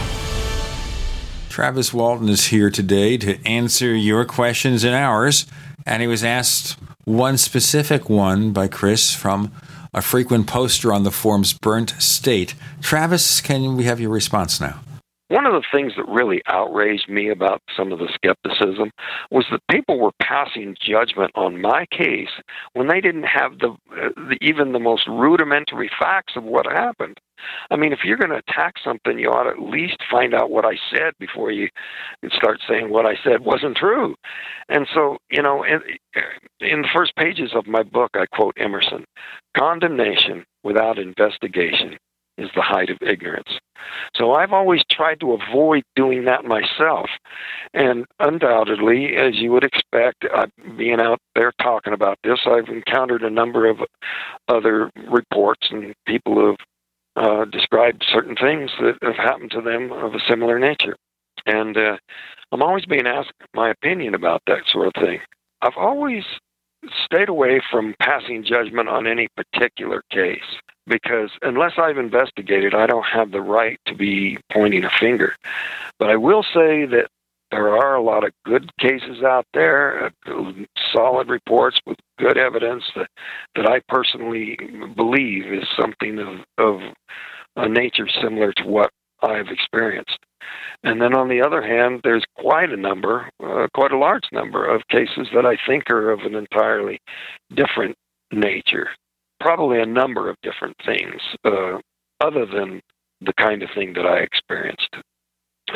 Travis Walton is here today to answer your questions and ours. And he was asked one specific one by Chris from a frequent poster on the forum's Burnt State. Travis, can we have your response now? One of the things that really outraged me about some of the skepticism was that people were passing judgment on my case when they didn't have the, uh, the even the most rudimentary facts of what happened. I mean, if you're going to attack something, you ought to at least find out what I said before you start saying what I said wasn't true. And so, you know, in, in the first pages of my book, I quote Emerson Condemnation without investigation is the height of ignorance. So I've always tried to avoid doing that myself. And undoubtedly, as you would expect, uh, being out there talking about this, I've encountered a number of other reports and people who have uh, described certain things that have happened to them of a similar nature. And uh, I'm always being asked my opinion about that sort of thing. I've always stayed away from passing judgment on any particular case because unless I've investigated, I don't have the right to be pointing a finger. But I will say that there are a lot of good cases out there, uh, solid reports with good evidence that, that I personally believe is something of, of a nature similar to what I've experienced. And then on the other hand, there's quite a number, uh, quite a large number of cases that I think are of an entirely different nature. Probably a number of different things, uh, other than the kind of thing that I experienced.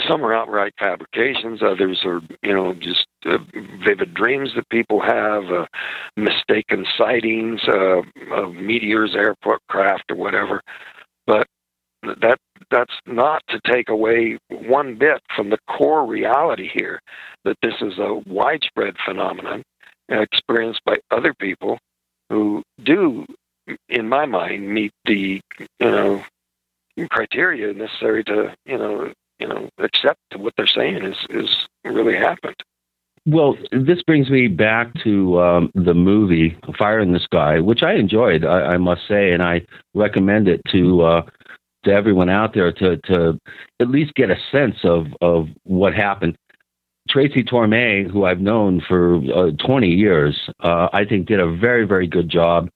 Some are outright fabrications. Others are, you know, just uh, vivid dreams that people have, uh, mistaken sightings uh, of meteors, airport craft, or whatever. But that that's not to take away one bit from the core reality here that this is a widespread phenomenon experienced by other people who do in my mind meet the you know criteria necessary to you know you know accept what they're saying is is really happened. Well, this brings me back to um, the movie Fire in the Sky, which I enjoyed, I, I must say, and I recommend it to uh, to everyone out there to to at least get a sense of of what happened. Tracy Torme, who I've known for uh, 20 years, uh, I think did a very very good job.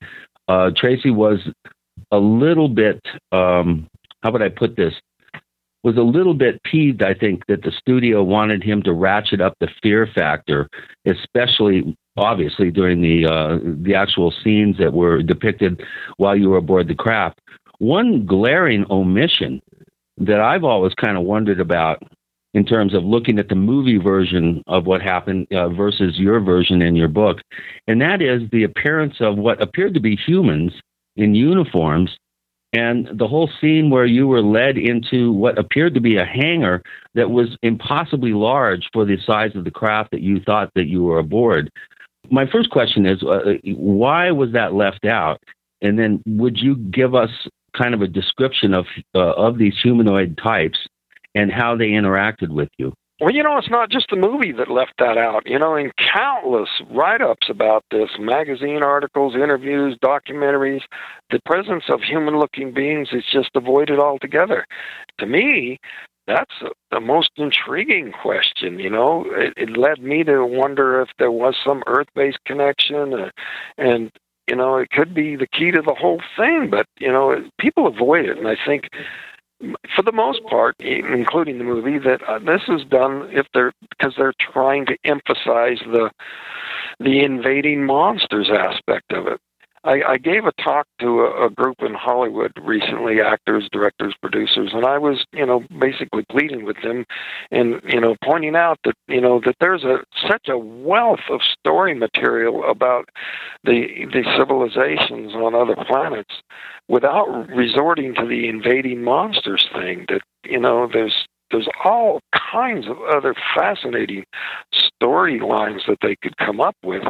Uh, Tracy was a little bit um, how would I put this? Was a little bit peeved, I think, that the studio wanted him to ratchet up the fear factor, especially obviously during the uh, the actual scenes that were depicted while you were aboard the craft. One glaring omission that I've always kind of wondered about in terms of looking at the movie version of what happened uh, versus your version in your book, and that is the appearance of what appeared to be humans in uniforms and the whole scene where you were led into what appeared to be a hangar that was impossibly large for the size of the craft that you thought that you were aboard. My first question is uh, why was that left out? And then would you give us kind of a description of uh, of these humanoid types and how they interacted with you. Well, you know, it's not just the movie that left that out. You know, in countless write ups about this, magazine articles, interviews, documentaries, the presence of human looking beings is just avoided altogether. To me, that's the most intriguing question. You know, it, it led me to wonder if there was some Earth based connection, uh, and you know, it could be the key to the whole thing, but you know, people avoid it, and I think for the most part, including the movie, that uh, this is done if they're because they're trying to emphasize the the invading monsters aspect of it. I, I gave a talk to a, a group in Hollywood recently, actors, directors, producers, and I was, you know, basically pleading with them and, you know, pointing out that, you know, that there's a such a wealth of story material about the the civilizations on other planets without resorting to the invading monsters thing that, you know, there's there's all kinds of other fascinating storylines that they could come up with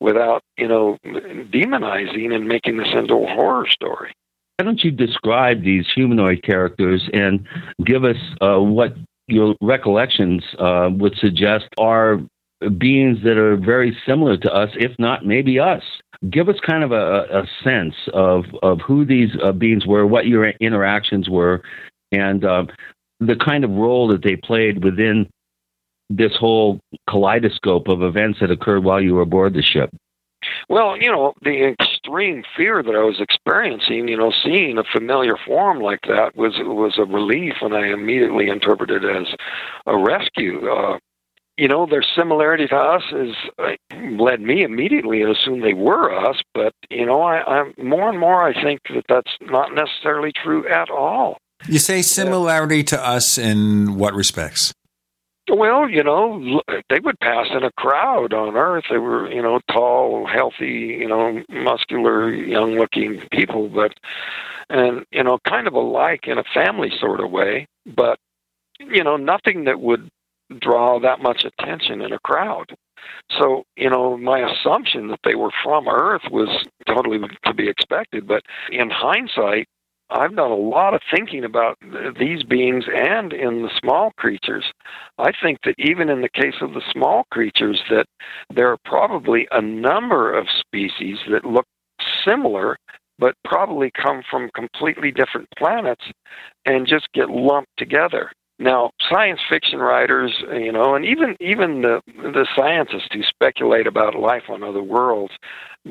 without, you know, demonizing and making this into a horror story. Why don't you describe these humanoid characters and give us uh, what your recollections uh, would suggest are beings that are very similar to us, if not maybe us? Give us kind of a, a sense of, of who these uh, beings were, what your interactions were, and uh, the kind of role that they played within this whole kaleidoscope of events that occurred while you were aboard the ship? Well, you know, the extreme fear that I was experiencing, you know, seeing a familiar form like that was was a relief, and I immediately interpreted it as a rescue. Uh, you know, their similarity to us is uh, led me immediately to assume they were us, but you know, I, I'm more and more I think that that's not necessarily true at all. You say similarity to us in what respects? Well, you know, they would pass in a crowd on Earth. They were, you know, tall, healthy, you know, muscular, young-looking people, but and you know, kind of alike in a family sort of way, but you know, nothing that would draw that much attention in a crowd. So, you know, my assumption that they were from Earth was totally to be expected, but in hindsight, I've done a lot of thinking about these beings and in the small creatures. I think that even in the case of the small creatures, that there are probably a number of species that look similar but probably come from completely different planets and just get lumped together. Now, science fiction writers, you know, and even even the the scientists who speculate about life on other worlds,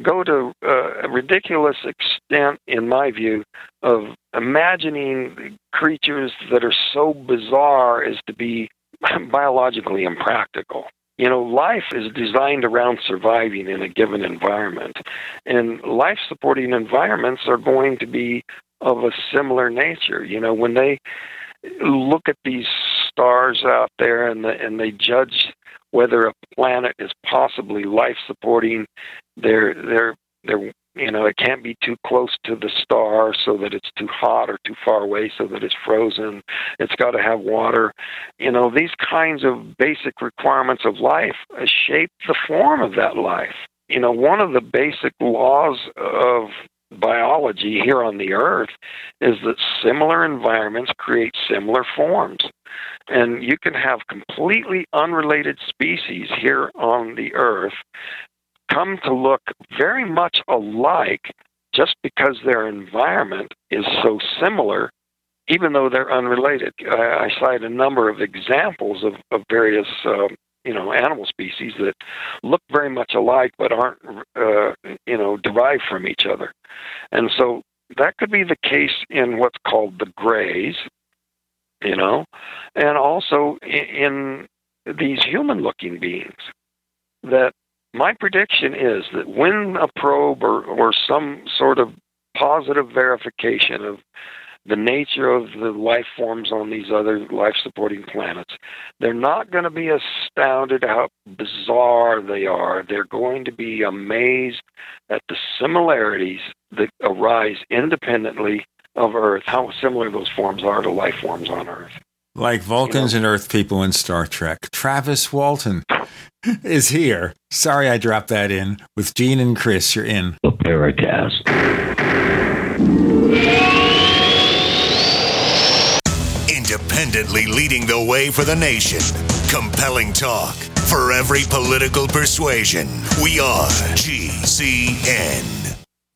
go to a ridiculous extent, in my view, of imagining creatures that are so bizarre as to be biologically impractical. You know, life is designed around surviving in a given environment, and life supporting environments are going to be of a similar nature. You know, when they look at these stars out there and the, and they judge whether a planet is possibly life supporting they're they're they're you know it can't be too close to the star so that it's too hot or too far away so that it's frozen. It's got to have water. You know these kinds of basic requirements of life shape the form of that life. You know one of the basic laws of biology here on the earth is that similar environments create similar forms. And you can have completely unrelated species here on the earth come to look very much alike just because their environment is so similar, even though they're unrelated. I, I cite a number of examples of, of various uh, you know animal species that look very much alike but aren't uh, you know derived from each other. And so that could be the case in what's called the grays you know and also in, in these human looking beings. That my prediction is that when a probe or, or some sort of positive verification of the nature of the life forms on these other life supporting planets. They're not going to be astounded how bizarre they are. They're going to be amazed at the similarities that arise independently of Earth, how similar those forms are to life forms on Earth. Like Vulcans you know? and Earth people in Star Trek. Travis Walton is here. Sorry I dropped that in. With Gene and Chris, you're in. The independently leading the way for the nation. Compelling talk for every political persuasion. We are GCN.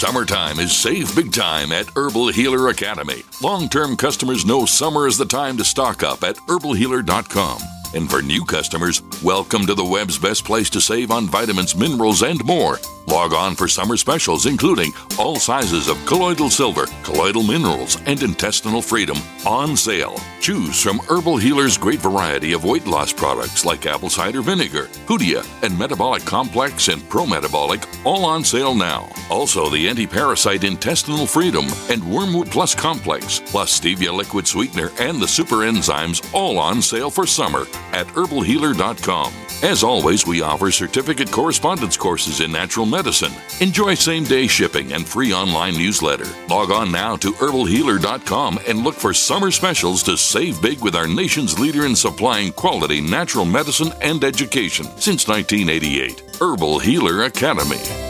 Summertime is save big time at Herbal Healer Academy. Long term customers know summer is the time to stock up at herbalhealer.com. And for new customers, welcome to the web's best place to save on vitamins, minerals, and more. Log on for summer specials, including all sizes of colloidal silver, colloidal minerals, and intestinal freedom on sale. Choose from Herbal Healer's great variety of weight loss products like apple cider vinegar, Hoodia, and Metabolic Complex and Pro Metabolic, all on sale now. Also, the anti parasite intestinal freedom and Wormwood Plus Complex, plus Stevia liquid sweetener and the super enzymes, all on sale for summer at herbalhealer.com. As always, we offer certificate correspondence courses in natural medicine. Enjoy same day shipping and free online newsletter. Log on now to herbalhealer.com and look for summer specials to save big with our nation's leader in supplying quality natural medicine and education since 1988. Herbal Healer Academy.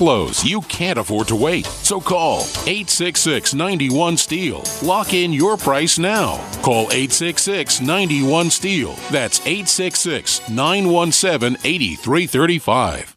lows, you can't afford to wait. So call 866 91 Steel. Lock in your price now. Call 866 91 Steel. That's 866 917 8335.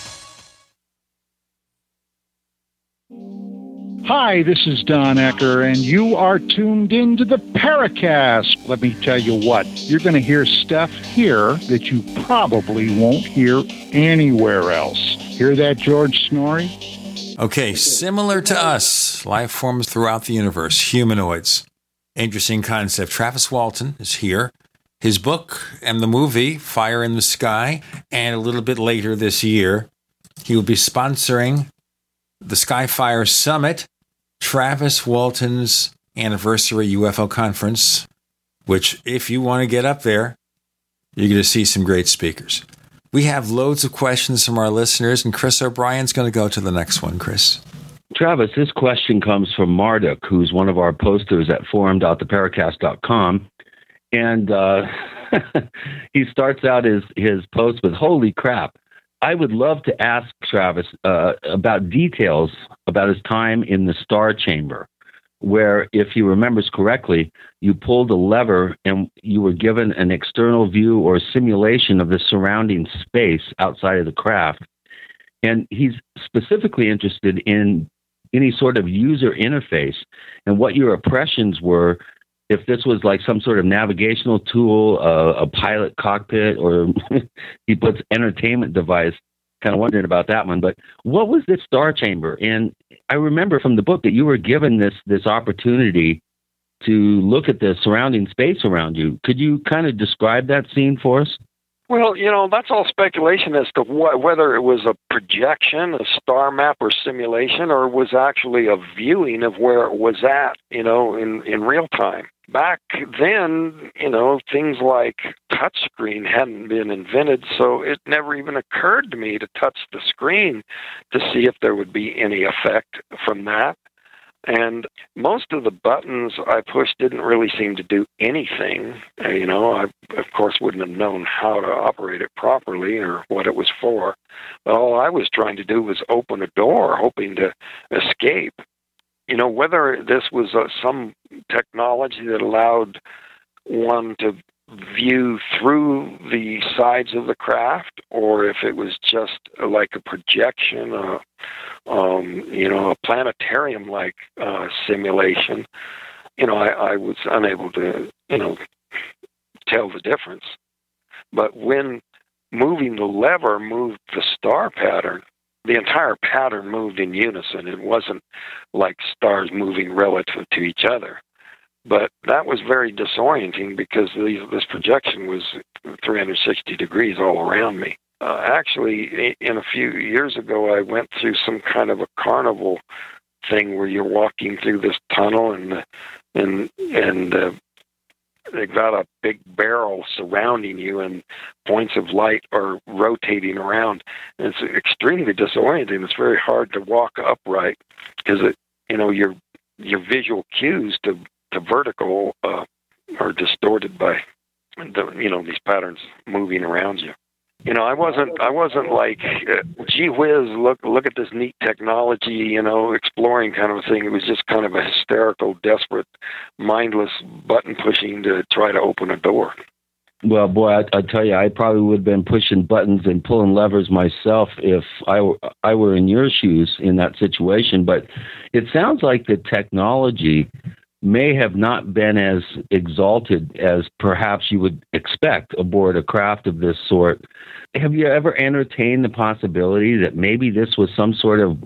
Hi, this is Don Ecker, and you are tuned into the Paracast. Let me tell you what, you're going to hear stuff here that you probably won't hear anywhere else. Hear that, George Noory? Okay, similar to us, life forms throughout the universe, humanoids. Interesting concept. Travis Walton is here. His book and the movie, Fire in the Sky, and a little bit later this year, he will be sponsoring the Skyfire Summit, Travis Walton's anniversary UFO conference, which, if you want to get up there, you're going to see some great speakers. We have loads of questions from our listeners, and Chris O'Brien's going to go to the next one, Chris. Travis, this question comes from Marduk, who's one of our posters at forum.theparacast.com. And uh, he starts out his, his post with, Holy crap, I would love to ask Travis uh, about details about his time in the star chamber, where, if he remembers correctly, you pulled a lever and you were given an external view or simulation of the surrounding space outside of the craft. And he's specifically interested in any sort of user interface and what your impressions were if this was like some sort of navigational tool, uh, a pilot cockpit, or he puts entertainment device. Kind of wondering about that one. But what was this star chamber? And I remember from the book that you were given this this opportunity to look at the surrounding space around you. Could you kind of describe that scene for us? Well, you know, that's all speculation as to whether it was a projection, a star map, or simulation, or was actually a viewing of where it was at, you know, in, in real time. Back then, you know, things like touchscreen hadn't been invented, so it never even occurred to me to touch the screen to see if there would be any effect from that. And most of the buttons I pushed didn't really seem to do anything. Uh, you know, I, of course, wouldn't have known how to operate it properly or what it was for. But all I was trying to do was open a door, hoping to escape. You know, whether this was uh, some technology that allowed one to view through the sides of the craft or if it was just like a projection, uh, um, you know, a planetarium like uh, simulation. You know, I, I was unable to, you know, tell the difference. But when moving the lever moved the star pattern, the entire pattern moved in unison. It wasn't like stars moving relative to each other. But that was very disorienting because this projection was 360 degrees all around me. Uh, actually, in a few years ago, I went through some kind of a carnival thing where you're walking through this tunnel and and and uh, they've got a big barrel surrounding you and points of light are rotating around and it's extremely disorienting it's very hard to walk upright because it you know your your visual cues to to vertical uh, are distorted by the you know these patterns moving around you. You know, I wasn't I wasn't like, uh, gee whiz, look look at this neat technology, you know, exploring kind of a thing. It was just kind of a hysterical, desperate, mindless button pushing to try to open a door. Well, boy, I, I tell you, I probably would have been pushing buttons and pulling levers myself if I I were in your shoes in that situation. But it sounds like the technology may have not been as exalted as perhaps you would expect aboard a craft of this sort. Have you ever entertained the possibility that maybe this was some sort of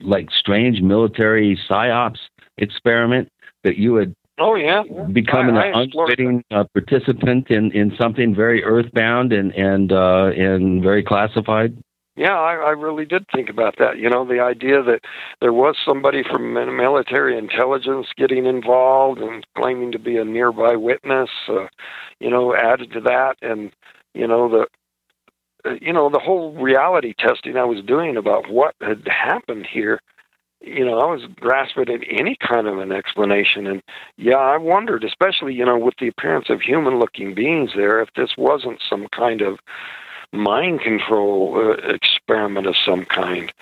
like strange military psyops experiment that you had Oh yeah, becoming I, an I explored unwitting uh, participant in, in something very earthbound and and uh, and very classified? Yeah, I, I really did think about that. You know, the idea that there was somebody from military intelligence getting involved and claiming to be a nearby witness, uh, you know, added to that, and you know the, uh, you know, the whole reality testing I was doing about what had happened here. You know, I was grasping at any kind of an explanation, and yeah, I wondered, especially you know, with the appearance of human-looking beings there, if this wasn't some kind of mind control uh, experiment of some kind.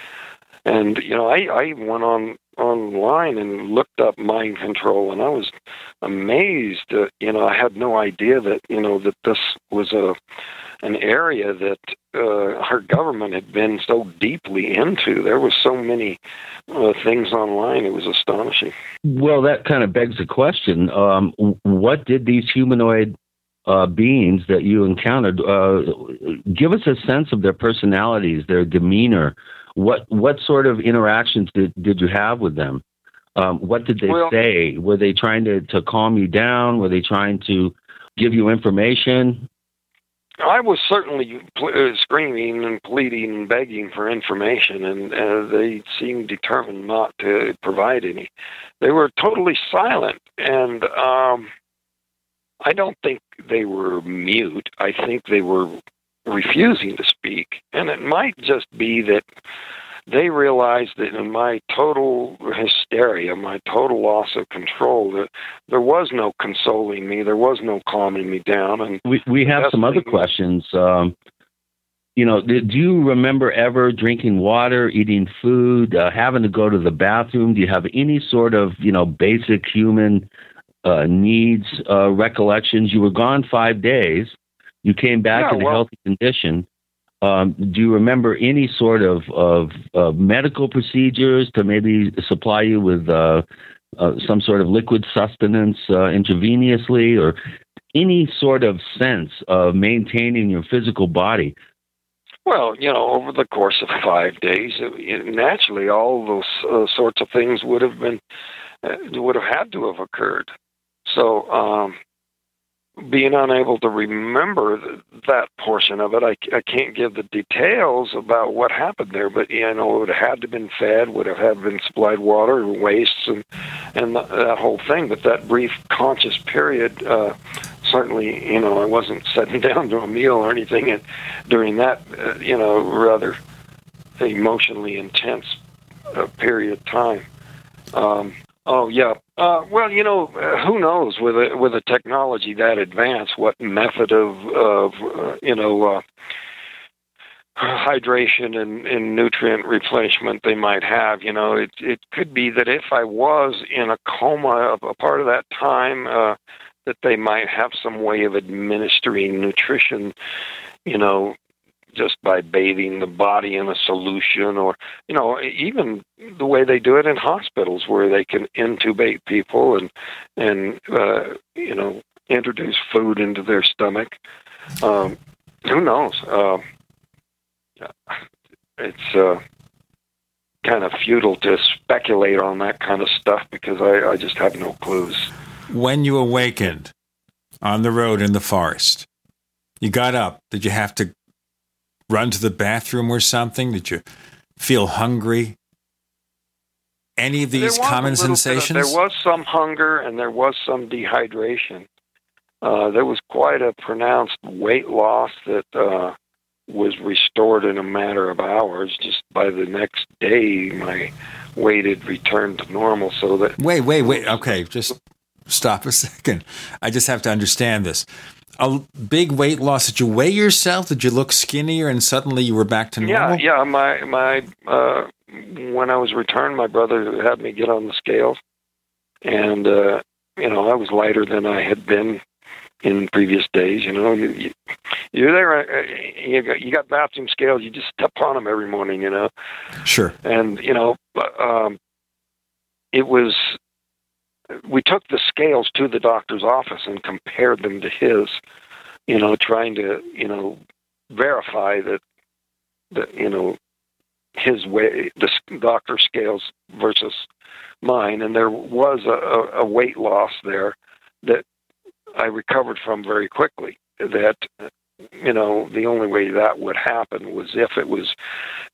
And you know, I I went on online and looked up mind control, and I was amazed. That, you know, I had no idea that you know that this was a an area that uh, our government had been so deeply into. There was so many uh, things online; it was astonishing. Well, that kind of begs the question: um, What did these humanoid uh, beings that you encountered uh, give us a sense of their personalities, their demeanor? What what sort of interactions did, did you have with them? Um, what did they Well- say? Were they trying to, to calm you down? Were they trying to give you information? I was certainly pl- uh, screaming and pleading and begging for information, and uh, they seemed determined not to provide any. They were totally silent, and um, I don't think they were mute. I think they were refusing to speak, and it might just be that they realized that in my total hysteria, my total loss of control, that there was no consoling me, there was no calming me down, and We we have some other questions. Um, you know, do do you remember ever drinking water, eating food, uh, having to go to the bathroom? Do you have any sort of you know basic human uh, needs uh, recollections? You were gone five days. You came back Yeah, in a healthy condition. Um, do you remember any sort of, of, of medical procedures to maybe supply you with uh, uh, some sort of liquid sustenance uh, intravenously or any sort of sense of maintaining your physical body? Well, you know, over the course of five days, it, it- naturally, all those uh, sorts of things would have been uh, would have had to have occurred. So, um, being unable to remember th- that portion of it, I, I can't give the details about what happened there. But you know, it had to been fed, would have had been supplied water and wastes and and th- that whole thing. But that brief conscious period. Uh, certainly, you know, I wasn't sitting down to a meal or anything, and during that, uh, you know, rather emotionally intense uh, period of time. Um, oh yeah. Uh, well, you know, who knows with a, with a technology that advanced, what method of of uh, you know. Uh, hydration and, and nutrient replenishment they might have. You know, it it could be that if I was in a coma a part of that time, uh, that they might have some way of administering nutrition. You know, just by bathing the body in a solution, or you know, even the way they do it in hospitals, where they can intubate people and and uh, you know introduce food into their stomach. Um, who knows? Uh, it's uh, kind of futile to speculate on that kind of stuff because I, I just have no clues. When you awakened on the road in the forest, you got up. Did you have to run to the bathroom or something? Did you feel hungry? Any of these common bit of- sensations? there was some hunger and there was some dehydration. Uh, there was quite a pronounced weight loss that uh, was restored in a matter of hours. Just by the next day, my weighted returned to normal so that Wait, wait, wait. Okay, just stop a second. I just have to understand this. A big weight loss. Did you weigh yourself? Did you look skinnier and suddenly you were back to normal? yeah yeah my my uh when i was returned my brother had me get on the scales and uh you know i was lighter than i had been in previous days you know you, you, you're there uh, you got, you got bathroom scales you just step on them every morning you know Sure. and you know um it was we took the scales to the doctor's office and compared them to his you know trying to you know verify that that you know his way the doctor scales versus mine. And there was a- a weight loss there that i recovered from very quickly. That you know the only way that would happen was if it was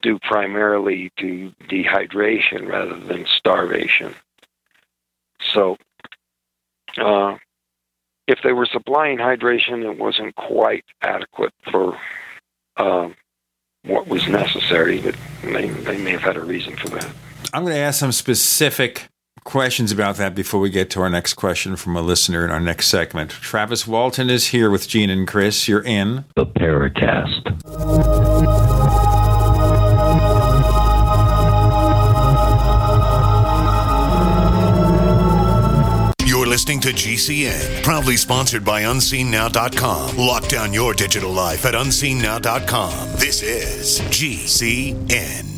due primarily to dehydration rather than starvation so uh if they were supplying hydration it wasn't quite adequate for um what was necessary but they, they may have had a reason for that I'm going to ask some specific questions about that before we get to our next question from a listener in our next segment. Travis Walton is here with Gene and Chris. You're in the Paracast. Listening to GCN, proudly sponsored by UnseenNow.com. Lock down your digital life at UnseenNow.com. This is GCN.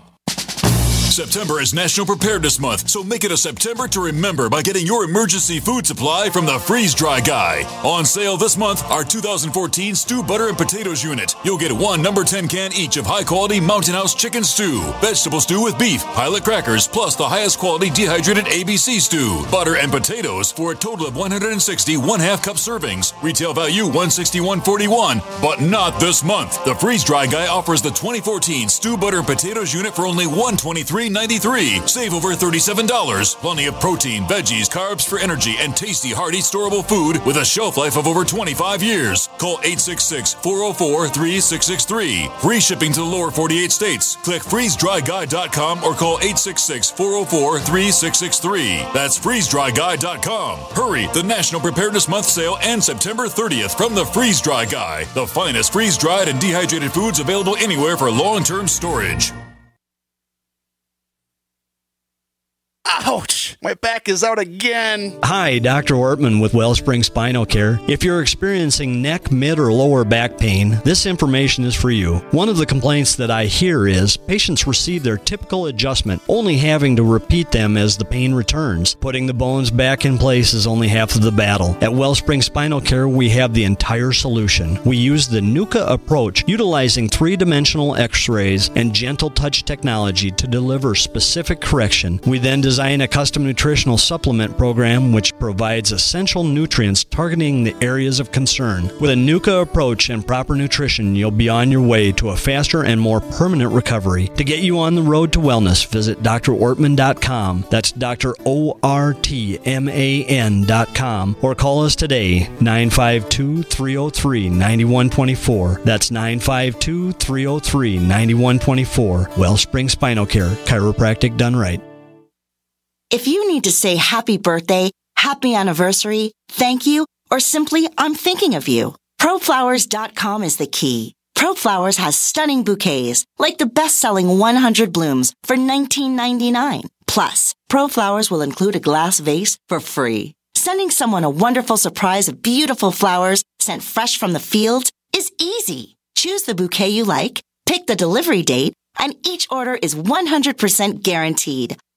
September is National Preparedness Month, so make it a September to remember by getting your emergency food supply from the Freeze Dry Guy. On sale this month, our 2014 Stew Butter and Potatoes unit. You'll get one number 10 can each of high quality Mountain House chicken stew, vegetable stew with beef, pilot crackers, plus the highest quality dehydrated ABC stew, butter and potatoes for a total of 160 one half cup servings. Retail value 161.41, but not this month. The Freeze Dry Guy offers the 2014 Stew Butter and Potatoes unit for only 123 $3.93. Save over $37. Plenty of protein, veggies, carbs for energy, and tasty, hearty, storable food with a shelf life of over 25 years. Call 866 404 3663. Free shipping to the lower 48 states. Click freezedryguy.com or call 866 404 3663. That's freezedryguy.com. Hurry! The National Preparedness Month sale ends September 30th from the Freeze Dry Guy. The finest freeze dried and dehydrated foods available anywhere for long term storage. Ouch! My back is out again. Hi, Dr. Ortman with Wellspring Spinal Care. If you're experiencing neck, mid, or lower back pain, this information is for you. One of the complaints that I hear is patients receive their typical adjustment, only having to repeat them as the pain returns. Putting the bones back in place is only half of the battle. At Wellspring Spinal Care, we have the entire solution. We use the NUCA approach, utilizing three dimensional x rays and gentle touch technology to deliver specific correction. We then design a custom nutritional supplement program which provides essential nutrients targeting the areas of concern. With a NUCA approach and proper nutrition, you'll be on your way to a faster and more permanent recovery. To get you on the road to wellness, visit drortman.com. That's Dr. O R T M A N.com or call us today 952 303 9124. That's 952 303 9124. Wellspring Spinal Care, chiropractic done right. If you need to say happy birthday, happy anniversary, thank you, or simply I'm thinking of you, proflowers.com is the key. ProFlowers has stunning bouquets, like the best-selling 100 blooms for $19.99. Plus, ProFlowers will include a glass vase for free. Sending someone a wonderful surprise of beautiful flowers sent fresh from the fields is easy. Choose the bouquet you like, pick the delivery date, and each order is 100% guaranteed.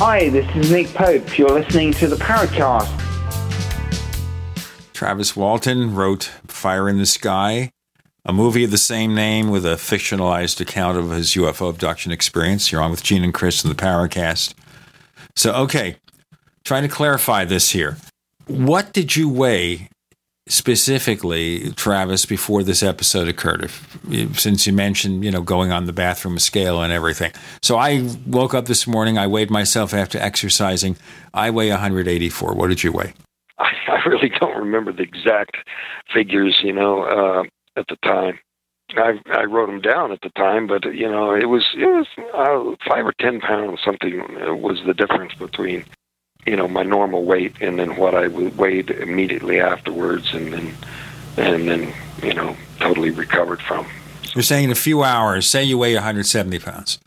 Hi, this is Nick Pope. You're listening to the Paracast. Travis Walton wrote Fire in the Sky, a movie of the same name with a fictionalized account of his UFO abduction experience. You're on with Gene and Chris in the Paracast. So, okay, trying to clarify this here. What did you weigh specifically, Travis, before this episode occurred? If, since you mentioned, you know, going on the bathroom scale and everything. So I woke up this morning. I weighed myself after exercising. I weigh 184. What did you weigh? I, I really don't remember the exact figures, you know, uh, at the time. I I wrote them down at the time, but you know, it was it was uh, five or ten pounds something was the difference between you know my normal weight and then what I weighed immediately afterwards, and then and then you know totally recovered from. You're saying in a few hours, say you weigh 170 pounds,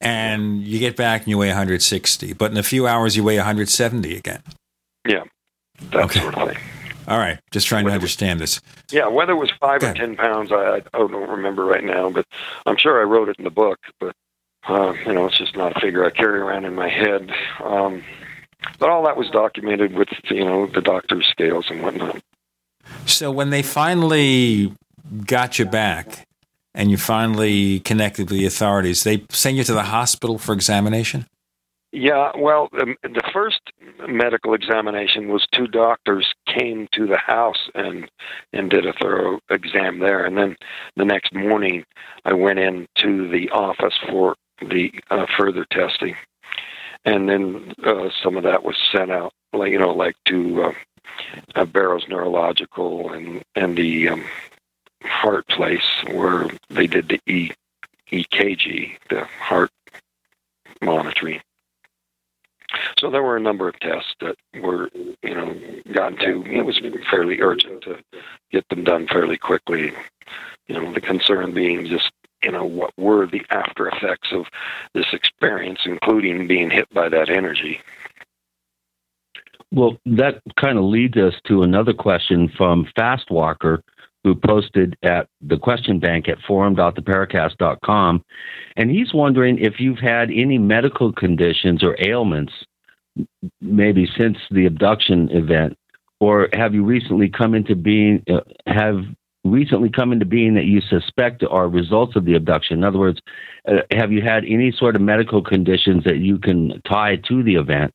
and you get back and you weigh 160, but in a few hours you weigh 170 again. Yeah, that okay. sort of thing. All right, just trying to understand this. Yeah, whether it was five or ten pounds, I, I don't remember right now, but I'm sure I wrote it in the book. But uh, you know, it's just not a figure I carry around in my head. Um, but all that was documented with you know the doctor's scales and whatnot. So when they finally got you back and you finally connected with the authorities, they sent you to the hospital for examination. Yeah, well, the, the first medical examination was two doctors came to the house and and did a thorough exam there, and then the next morning I went into the office for the uh, further testing, and then uh, some of that was sent out, like you know, like to uh, uh, Barrows Neurological and and the um, heart place where they did the E EKG, the heart monitoring. So there were a number of tests that were, you know, gotten to. It was fairly urgent to get them done fairly quickly. You know, the concern being just, you know, what were the after effects of this experience, including being hit by that energy. Well, that kind of leads us to another question from Fast Walker, who posted at the question bank at forum.theparacast.com. And he's wondering if you've had any medical conditions or ailments, maybe since the abduction event, or have you recently come into being, uh, have recently come into being that you suspect are results of the abduction? In other words, uh, have you had any sort of medical conditions that you can tie to the event?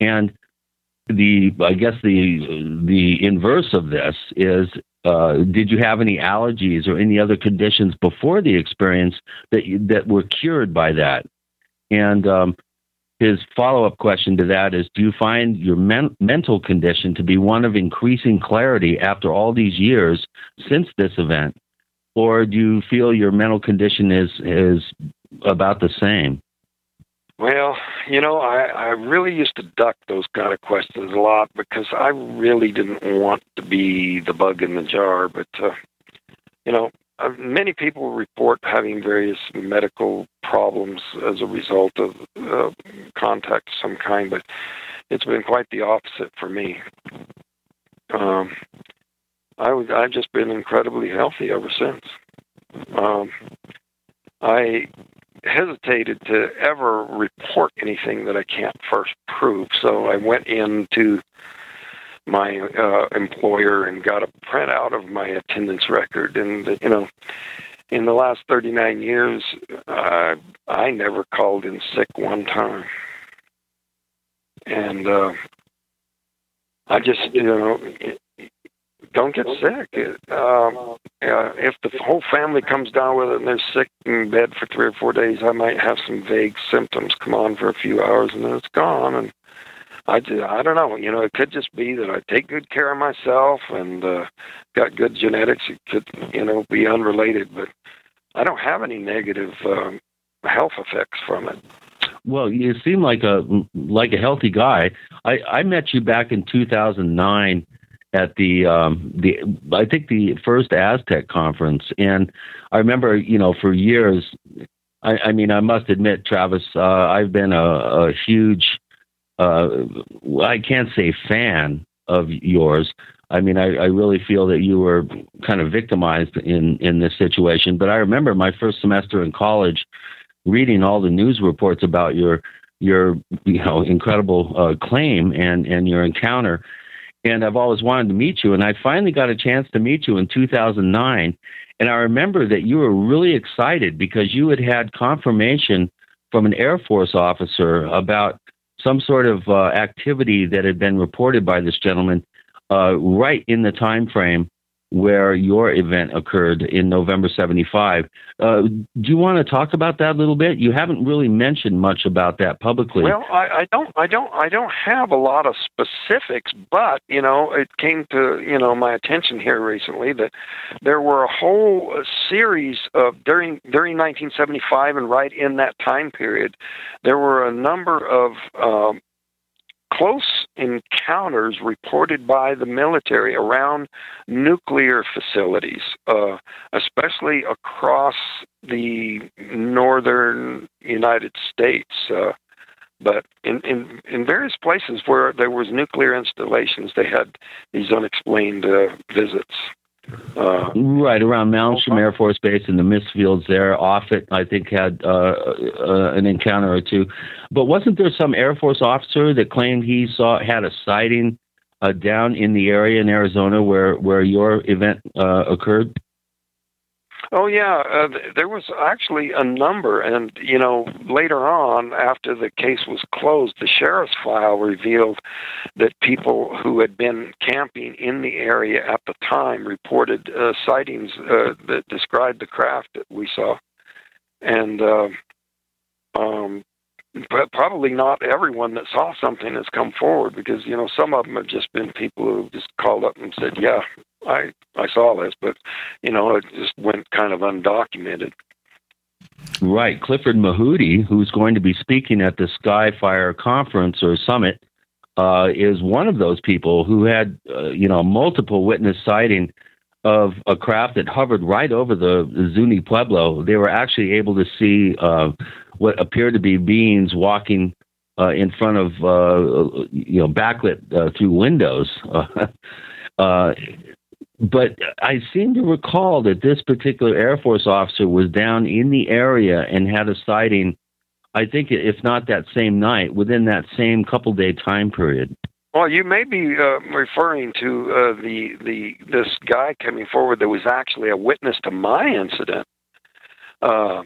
And the I guess the the inverse of this is uh, did you have any allergies or any other conditions before the experience that you, that were cured by that? And um, his follow up question to that is: Do you find your men- mental condition to be one of increasing clarity after all these years since this event, or do you feel your mental condition is is about the same? Well, you know, I, I really used to duck those kind of questions a lot because I really didn't want to be the bug in the jar. But, uh, you know, uh, many people report having various medical problems as a result of uh, contact of some kind, but it's been quite the opposite for me. Um, I was, I've just been incredibly healthy ever since. Um, I hesitated to ever report anything that I can't first prove. So I went into my uh, employer and got a printout of my attendance record. And, you know, in the last 39 years, uh, I never called in sick one time. And uh, I just, you know, don't get sick. Um, uh, if the whole family comes down with it and they're sick in bed for three or four days, I might have some vague symptoms come on for a few hours and then it's gone. And I, I don't know. You know, it could just be that I take good care of myself and uh, got good genetics. It could, you know, be unrelated, but I don't have any negative um, health effects from it. Well, you seem like a like a healthy guy. I, I met you back in 2009 at the um, the I think the first Aztec conference, and I remember you know for years. I, I mean, I must admit, Travis, uh, I've been a, a huge uh, I can't say fan of yours. I mean, I, I really feel that you were kind of victimized in in this situation. But I remember my first semester in college, reading all the news reports about your your you know incredible uh, claim and and your encounter. And I've always wanted to meet you, and I finally got a chance to meet you in 2009. And I remember that you were really excited because you had had confirmation from an Air Force officer about some sort of uh, activity that had been reported by this gentleman uh, right in the time frame where your event occurred in November 75. Uh, do you want to talk about that a little bit? You haven't really mentioned much about that publicly. Well, I, I don't, I don't, I don't have a lot of specifics, but you know, it came to you know my attention here recently that there were a whole series of during during 1975 and right in that time period, there were a number of um, close encounters reported by the military around nuclear facilities, uh, especially across the northern United States. Uh, but in, in in various places where there was nuclear installations, they had these unexplained uh, visits. Uh, right around Malmstrom Air Force Base in the mist fields there. Offutt, I think, had uh, uh, an encounter or two. But wasn't there some Air Force officer that claimed he saw had a sighting uh, down in the area in Arizona where where your event uh, occurred? Oh yeah, uh, there was actually a number, and you know later on, after the case was closed, the sheriff's file revealed that people who had been camping in the area at the time reported uh, sightings uh, that described the craft that we saw, and uh, um, probably not everyone that saw something has come forward because you know some of them have just been people who just called up and said, "Yeah, I I saw this," but you know it just went kind of undocumented. Right, Clifford Mahooty, who's going to be speaking at the Skyfire conference or summit, uh, is one of those people who had uh, you know multiple witness sighting of a craft that hovered right over the, Zuni Pueblo. They were actually able to see. Uh, what appeared to be beings walking uh, in front of uh, you know backlit uh, through windows. Uh, but I seem to recall that this particular Air Force officer was down in the area and had a sighting. I think, if not that same night, within that same couple day time period. Well, you may be uh, referring to uh, the the this guy coming forward that was actually a witness to my incident. Uh,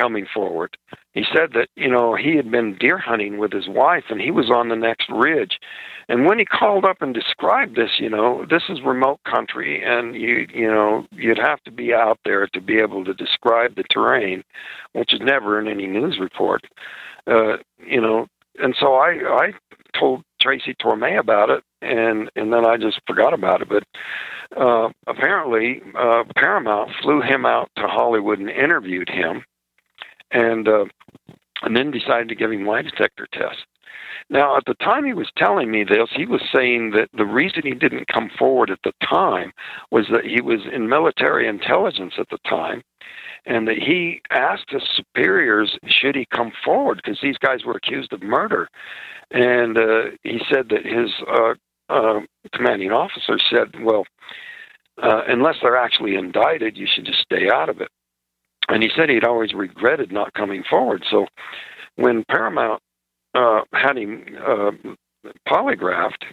coming forward. He said that, you know, he had been deer hunting with his wife and he was on the next ridge. And when he called up and described this, you know, this is remote country and you you know, you'd have to be out there to be able to describe the terrain, which is never in any news report. Uh, you know, and so I I told Tracy Torme about it and and then I just forgot about it. But uh, apparently, uh, Paramount flew him out to Hollywood and interviewed him, and uh, and then decided to give him lie detector tests. Now, at the time he was telling me this, he was saying that the reason he didn't come forward at the time was that he was in military intelligence at the time, and that he asked his superiors should he come forward because these guys were accused of murder, and uh, he said that his uh, uh, commanding officer said, "Well, uh, unless they're actually indicted, you should just stay out of it." and he said he'd always regretted not coming forward. So when Paramount uh, had him uh, polygraphed,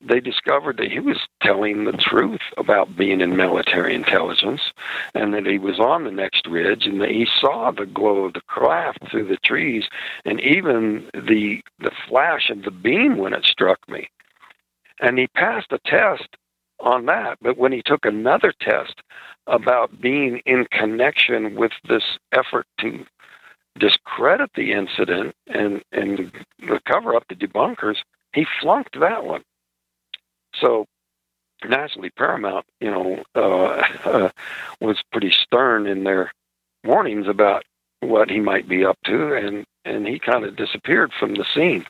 they discovered that he was telling the truth about being in military intelligence, and that he was on the next ridge, and that he saw the glow of the craft through the trees, and even the the flash of the beam when it struck me. And he passed a test on that. But when he took another test about being in connection with this effort to discredit the incident and and the cover up the debunkers, he flunked that one. So naturally, Paramount, you know, uh, uh, was pretty stern in their warnings about what he might be up to, and and he kind of disappeared from the scene.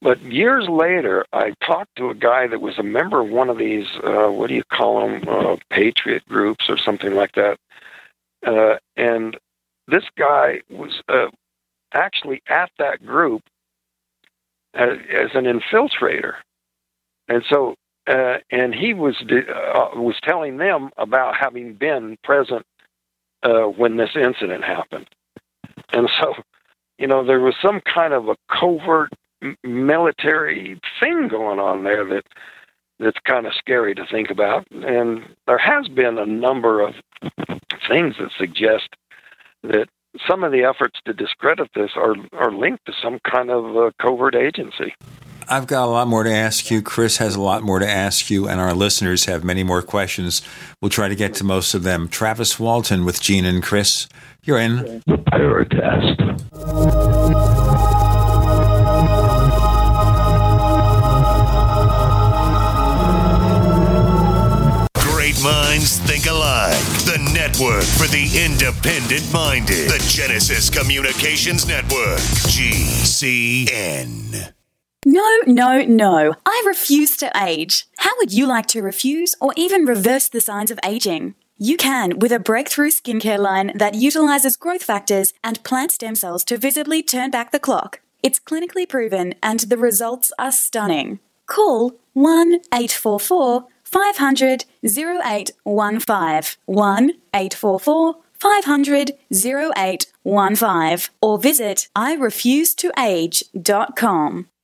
But years later, I talked to a guy that was a member of one of these, uh, what do you call them, uh, patriot groups or something like that. Uh, and this guy was uh, actually at that group as, as an infiltrator. And so, uh, and he was uh, was telling them about having been present uh, when this incident happened. And so, you know, there was some kind of a covert military thing going on there that that's kind of scary to think about. And there has been a number of things that suggest that some of the efforts to discredit this are are linked to some kind of uh, covert agency. I've got a lot more to ask you. Chris has a lot more to ask you, and our listeners have many more questions. We'll try to get to most of them. Travis Walton with Gene and Chris, you're in. The test. Great minds think alike. Network for the independent minded. The Genesis Communications Network. GCN. No, no, no. I refuse to age. How would you like to refuse or even reverse the signs of aging? You can with a breakthrough skincare line that utilizes growth factors and plant stem cells to visibly turn back the clock. It's clinically proven and the results are stunning. Call 1 844 500 0815 1 844 500 0815 or visit iRefuseToAge.com.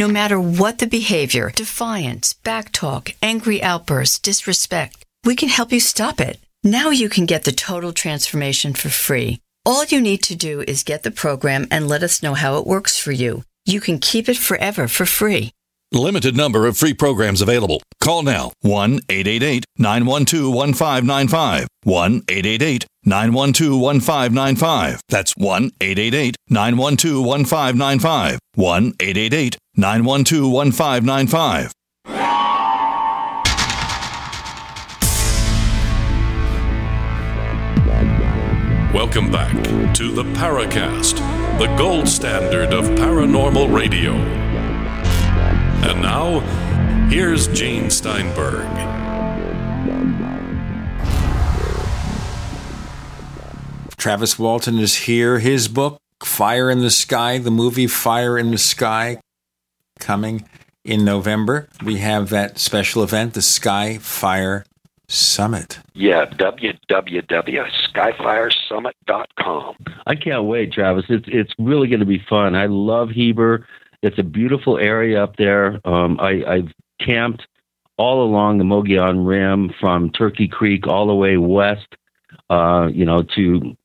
No matter what the behavior defiance, backtalk, angry outbursts, disrespect we can help you stop it. Now you can get the total transformation for free. All you need to do is get the program and let us know how it works for you. You can keep it forever for free. Limited number of free programs available. Call now 1 888 912 1595. 1 888 912 1595. That's 1 888 912 1595. 1 888 912 1595. Welcome back to the Paracast, the gold standard of paranormal radio. And now, here's Gene Steinberg. Travis Walton is here. His book, Fire in the Sky, the movie Fire in the Sky, coming in November. We have that special event, the Sky Fire Summit. Yeah, www.skyfiresummit.com. I can't wait, Travis. It's it's really going to be fun. I love Heber. It's a beautiful area up there. Um, I, I've camped all along the Mogollon Rim from Turkey Creek all the way west, uh, you know, to,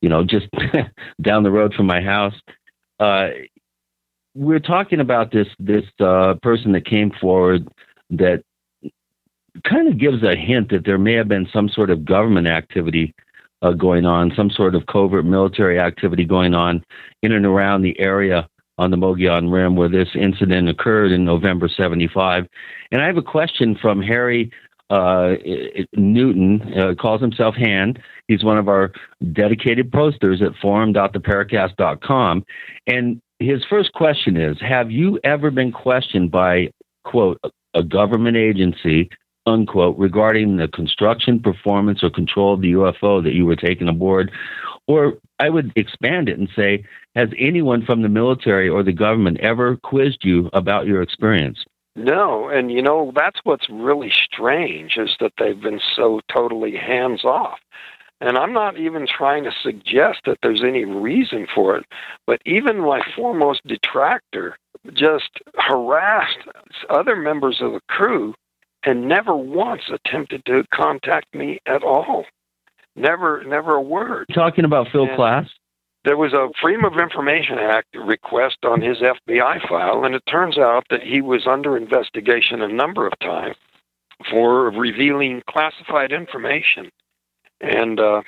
you know, just down the road from my house. Uh, we're talking about this this uh, person that came forward that kind of gives a hint that there may have been some sort of government activity uh, going on, some sort of covert military activity going on in and around the area on the Mogollon Rim where this incident occurred in November 75. And I have a question from Harry uh, Newton, uh, calls himself Hand. He's one of our dedicated posters at forum.theparacast.com. And his first question is Have you ever been questioned by, quote, a government agency, unquote, regarding the construction, performance, or control of the UFO that you were taking aboard? Or I would expand it and say, Has anyone from the military or the government ever quizzed you about your experience? No, and you know that's what's really strange is that they've been so totally hands off. And I'm not even trying to suggest that there's any reason for it, but even my foremost detractor just harassed other members of the crew and never once attempted to contact me at all. Never, never a word. Talking about Phil And- Klass? There was a Freedom of Information Act request on his FBI file, and it turns out that he was under investigation a number of times for revealing classified information. And uh,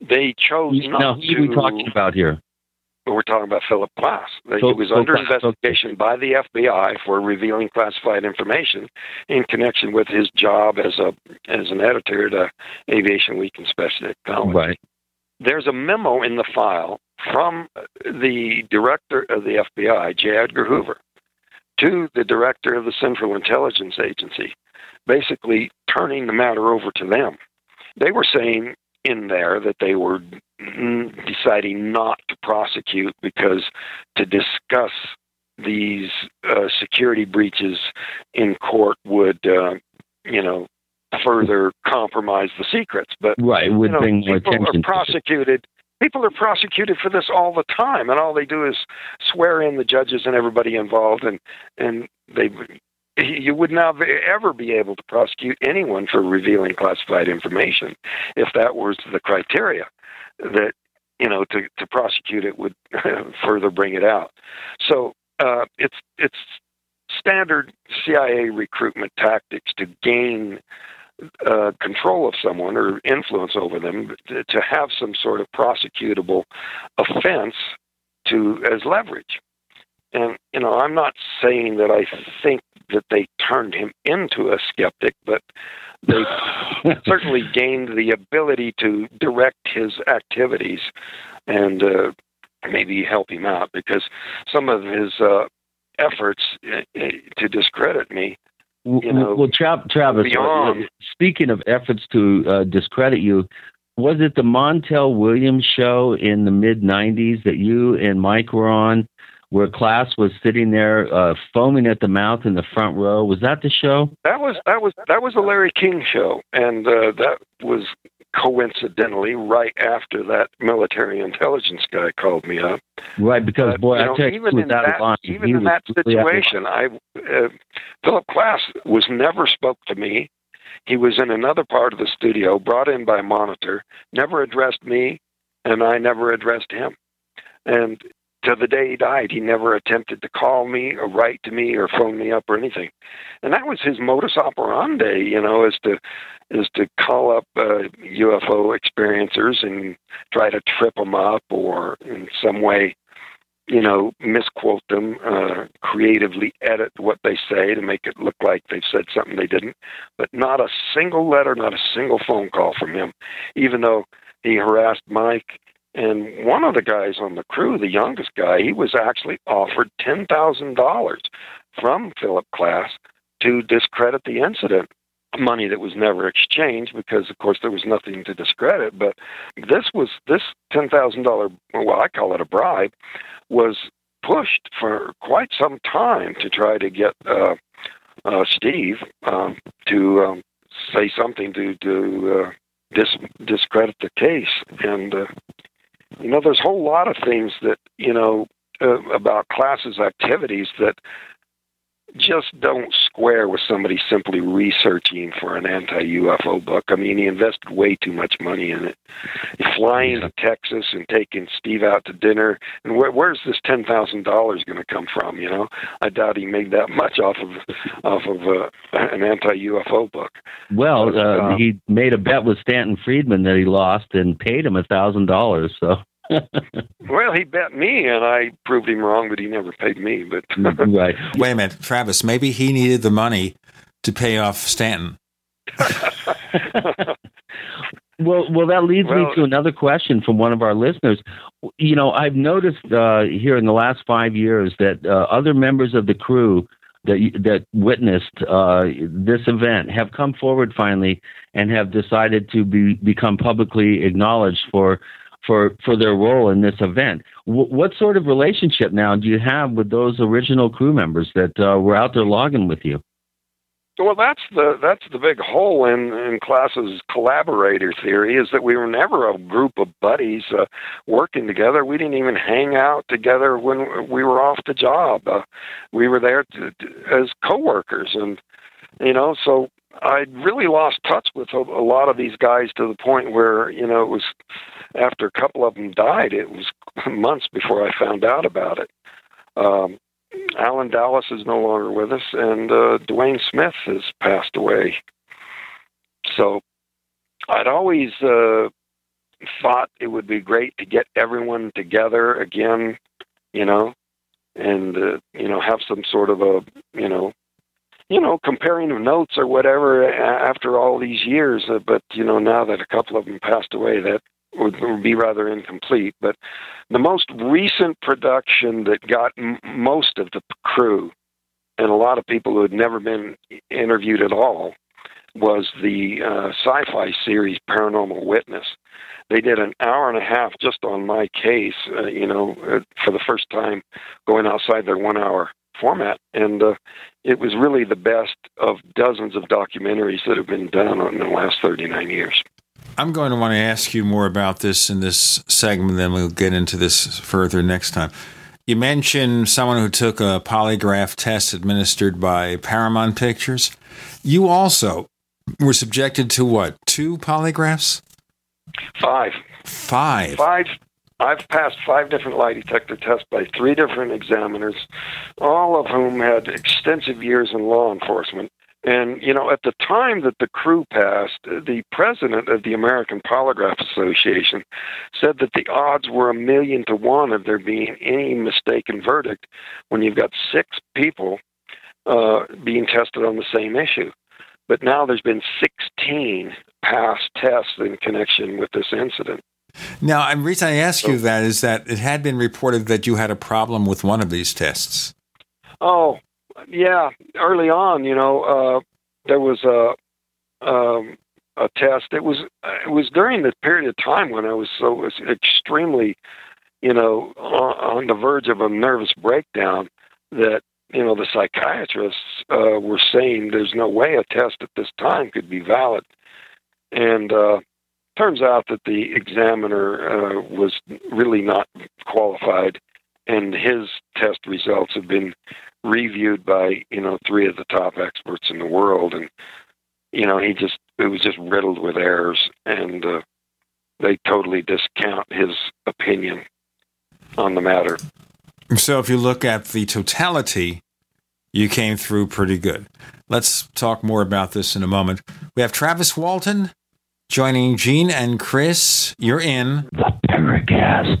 they chose not Now, who to. are we talking about here? We're talking about Philip Klass. Phil- he was Phil under Klass, investigation by the FBI for revealing classified information in connection with his job as a as an editor at uh, Aviation Week and Space Technology. Right. There's a memo in the file from the director of the FBI, J. Edgar Hoover, to the director of the Central Intelligence Agency, basically turning the matter over to them. They were saying in there that they were deciding not to prosecute because to discuss these uh, security breaches in court would, uh, you know, further compromise the secrets. But Right, would you know, bring more people attention are prosecuted. People are prosecuted for this all the time, and all they do is swear in the judges and everybody involved, and and they you would not ever be able to prosecute anyone for revealing classified information if that was the criteria that you know to to prosecute it would further bring it out. So uh, it's it's standard CIA recruitment tactics to gain uh, control of someone or influence over them to, to have some sort of prosecutable offense to as leverage. And you know, I'm not saying that I think that they turned him into a skeptic, but they certainly gained the ability to direct his activities and uh, maybe help him out because some of his uh, efforts uh, to discredit me you know, well, Tra- Travis, beyond- uh, speaking of efforts to uh, discredit you, was it the Montel Williams show in the mid 90s that you and Mike were on where Klass was sitting there uh, foaming at the mouth in the front row? Was that the show? That was that was that was the Larry King show, and uh, that was coincidentally right after that military intelligence guy called me up. Right, because, boy, I know, even in that, line. even in that really out of line. situation, I uh, Philip Klass was never spoke to me. He was in another part of the studio, brought in by monitor, never addressed me, and I never addressed him. And to the day he died, he never attempted to call me or write to me or phone me up or anything. And that was his modus operandi, you know, is to is to call up uh, UFO experiencers and try to trip them up or in some way, you know, misquote them, uh, creatively edit what they say to make it look like they've said something they didn't. But not a single letter, not a single phone call from him, even though he harassed Mike. And one of the guys on the crew, the youngest guy, he was actually offered ten thousand dollars from Philip Klass to discredit the incident. Money that was never exchanged because, of course, there was nothing to discredit. But this was this ten thousand dollar, well, I call it a bribe, was pushed for quite some time to try to get uh, uh, Steve um, to um, say something to to uh, dis- discredit the case. And uh, you know, there's a whole lot of things that you know uh, about Klass's activities that just don't square with somebody simply researching for an anti-UFO book. I mean, he invested way too much money in it. Flying to Texas and taking Steve out to dinner, and where, where's this ten thousand dollars going to come from? You know, I doubt he made that much off of off of uh, an anti-UFO book. Well, But, uh, um, he made a bet with Stanton Friedman that he lost and paid him a thousand dollars. So, Well, he bet me, and I proved him wrong, but he never paid me. But right. Wait a minute, Travis. Maybe he needed the money to pay off Stanton. Well, well, that leads Well- me to another question from one of our listeners. You know, I've noticed uh, here in the last five years that uh, other members of the crew that that witnessed uh, this event have come forward finally and have decided to be become publicly acknowledged for for for their role in this event. W- what sort of relationship now do you have with those original crew members that uh, were out there logging with you? Well, that's the that's the big hole in in Klass's collaborator theory is that we were never a group of buddies uh, working together. We didn't even hang out together when we were off the job. Uh, we were there to, to, as coworkers, and you know, so I really lost touch with a, a lot of these guys to the point where you know it was after a couple of them died. It was months before I found out about it. Um, Allen Dalis is no longer with us, and uh, Dwayne Smith has passed away. So I'd always uh, thought it would be great to get everyone together again, you know, and uh, you know have some sort of a you know you know comparing of notes or whatever after all these years. Uh, but you know now that a couple of them passed away, that would, be rather incomplete. But the most recent production that got m- most of the crew and a lot of people who had never been interviewed at all was the uh, Syfy series Paranormal Witness. They did an hour and a half just on my case, uh, you know, uh, for the first time going outside their one-hour format, and uh, it was really the best of dozens of documentaries that have been done in the last 39 years. I'm going to want to ask you more about this in this segment, then we'll get into this further next time. You mentioned someone who took a polygraph test administered by Paramount Pictures. You also were subjected to what? Two polygraphs? Five. Five. Five. I've passed five different lie detector tests by three different examiners, all of whom had extensive years in law enforcement. And, you know, at the time that the crew passed, the president of the American Polygraph Association said that the odds were a million to one of there being any mistaken verdict when you've got six people uh, being tested on the same issue. But now there's been 16 passed tests in connection with this incident. Now, the reason I ask you that is that it had been reported that you had a problem with one of these tests. Oh, yeah. Early on, you know, uh, there was a um, a test. It was it was during the period of time when I was so was extremely, you know, on, on the verge of a nervous breakdown that you know the psychiatrists uh, were saying there's no way a test at this time could be valid, and uh, turns out that the examiner uh, was really not qualified, and his test results have been reviewed by you know three of the top experts in the world, and you know he just it was just riddled with errors, and uh, they totally discount his opinion on the matter. So, if you look at the totality, you came through pretty good. Let's talk more about this in a moment. We have Travis Walton joining Gene and Chris. You're in the Paracast.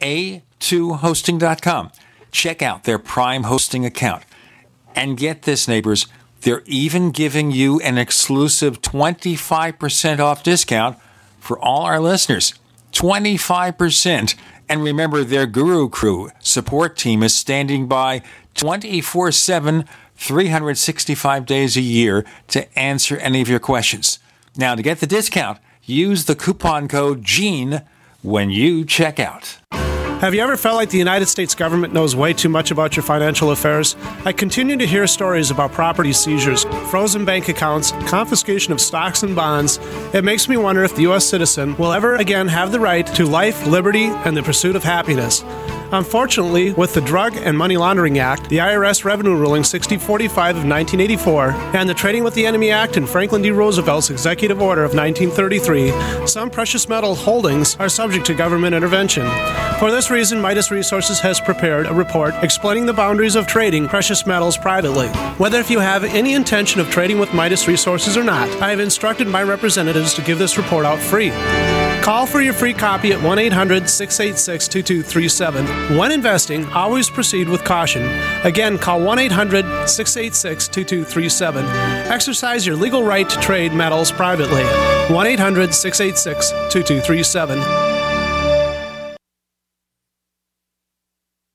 a2hosting.com. Check out their Prime hosting account. And get this, neighbors, they're even giving you an exclusive 25% off discount for all our listeners. 25%. And remember, their Guru Crew support team is standing by 24 7, 365 days a year to answer any of your questions. Now, to get the discount, use the coupon code GENE when you check out. Have you ever felt like the United States government knows way too much about your financial affairs? I continue to hear stories about property seizures, frozen bank accounts, confiscation of stocks and bonds. It makes me wonder if the U.S. citizen will ever again have the right to life, liberty, and the pursuit of happiness. Unfortunately, with the Drug and Money Laundering Act, the IRS Revenue Ruling 6045 of 1984, and the Trading with the Enemy Act and Franklin D. Roosevelt's Executive Order of 1933, some precious metal holdings are subject to government intervention. For this reason, Midas Resources has prepared a report explaining the boundaries of trading precious metals privately. Whether if you have any intention of trading with Midas Resources or not, I have instructed my representatives to give this report out free. Call for your free copy at 1 800 686 2237. When investing, always proceed with caution. Again, call 1 800 686 2237. Exercise your legal right to trade metals privately. 1 800 686 2237.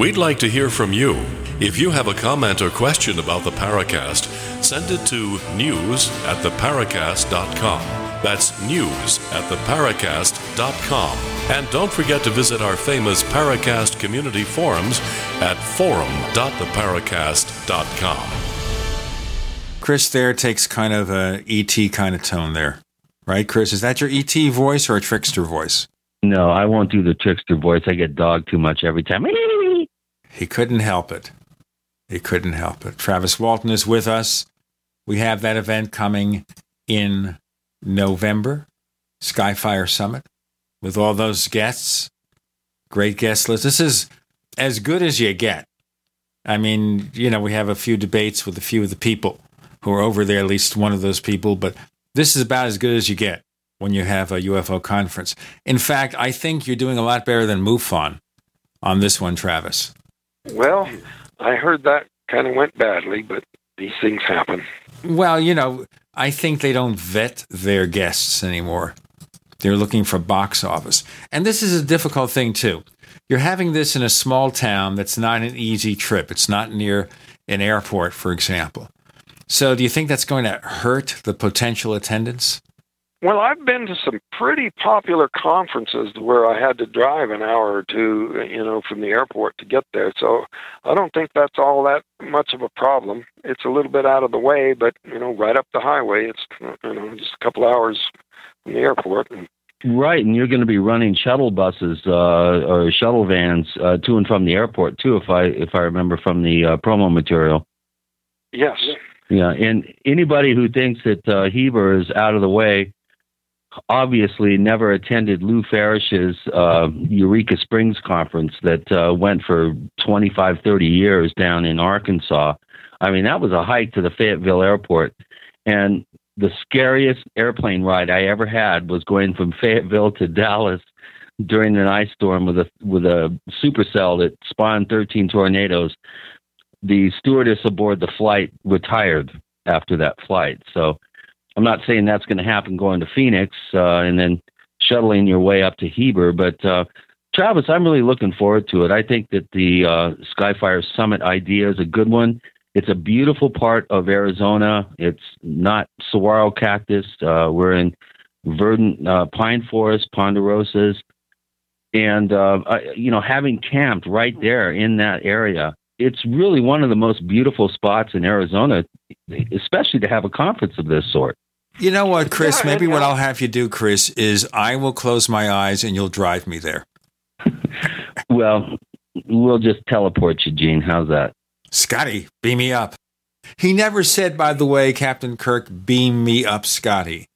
We'd like to hear from you. If you have a comment or question about the Paracast, send it to news at theparacast.com. That's news at theparacast.com. And don't forget to visit our famous Paracast community forums at forum.theparacast.com. Chris there takes kind of a ET kind of tone there, right? Chris, is that your ET voice or a trickster voice? No, I won't do the trickster voice. I get dogged too much every time. He couldn't help it. He couldn't help it. Travis Walton is with us. We have that event coming in November, Skyfire Summit, with all those guests. Great guest list. This is as good as you get. I mean, you know, we have a few debates with a few of the people who are over there, at least one of those people, but this is about as good as you get when you have a UFO conference. In fact, I think you're doing a lot better than MUFON on this one, Travis. Well, I heard that kind of went badly, but these things happen. Well, you know, I think they don't vet their guests anymore. They're looking for box office. And this is a difficult thing, too. You're having this in a small town that's not an easy trip. It's not near an airport, for example. So, do you think that's going to hurt the potential attendance? Well, I've been to some pretty popular conferences where I had to drive an hour or two, you know, from the airport to get there. So I don't think that's all that much of a problem. It's a little bit out of the way, but you know, right up the highway, it's you know just a couple hours from the airport. Right, and you're going to be running shuttle buses uh, or shuttle vans uh, to and from the airport too, if I if I remember from the uh, promo material. Yes. Yeah, and anybody who thinks that uh, Heber is out of the way obviously never attended Lou Farish's uh, Eureka Springs conference that uh, went for 25, 30 years down in Arkansas. I mean, that was a hike to the Fayetteville airport. And the scariest airplane ride I ever had was going from Fayetteville to Dallas during an ice storm with a with a supercell that spawned 13 tornadoes. The stewardess aboard the flight retired after that flight. So I'm not saying that's going to happen going to Phoenix uh, and then shuttling your way up to Heber, but uh, Travis, I'm really looking forward to it. I think that the uh, Skyfire Summit idea is a good one. It's a beautiful part of Arizona. It's not saguaro cactus. We're in verdant pine forest, ponderosas, and uh, you know, having camped right there in that area, it's really one of the most beautiful spots in Arizona, especially to have a conference of this sort. You know what, Chris? Maybe what I'll have you do, Chris, is I will close my eyes and you'll drive me there. well, we'll just teleport you, Gene. How's that? Scotty, beam me up. He never said, by the way, Captain Kirk, beam me up, Scotty.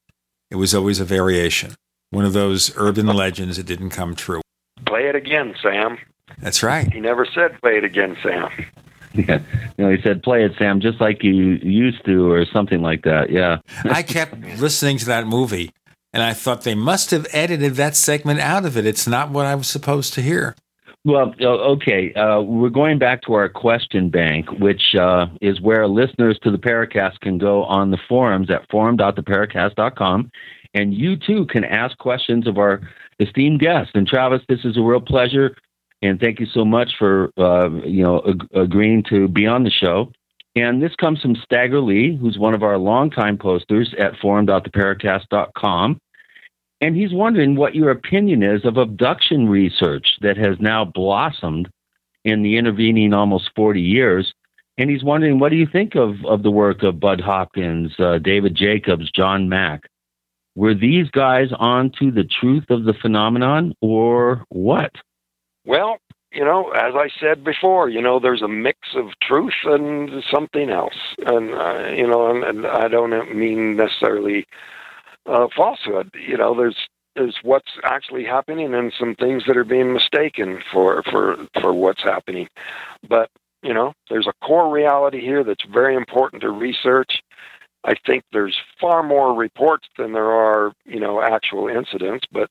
It was always a variation, one of those urban legends that didn't come true. Play it again, Sam. That's right. He never said play it again, Sam. Yeah. You know, he said, play it, Sam, just like you used to, or something like that. Yeah. I kept listening to that movie, and I thought they must have edited that segment out of it. It's not what I was supposed to hear. Well, okay. Uh, we're going back to our question bank, which uh, is where listeners to the Paracast can go on the forums at forum.theparacast.com. And you too can ask questions of our esteemed guests. And Travis, this is a real pleasure. And thank you so much for uh, you know ag- agreeing to be on the show. And this comes from Stagger Lee, who's one of our longtime posters at forum.theparacast.com. And he's wondering what your opinion is of abduction research that has now blossomed in the intervening almost 40 years. And he's wondering, what do you think of, of the work of Bud Hopkins, uh, David Jacobs, John Mack? Were these guys onto the truth of the phenomenon or what? Well, you know, as I said before, you know, there's a mix of truth and something else, and uh, you know, and, and I don't mean necessarily uh, falsehood. You know, there's there's what's actually happening and some things that are being mistaken for for for what's happening. But you know, there's a core reality here that's very important to research. I think there's far more reports than there are, you know, actual incidents, but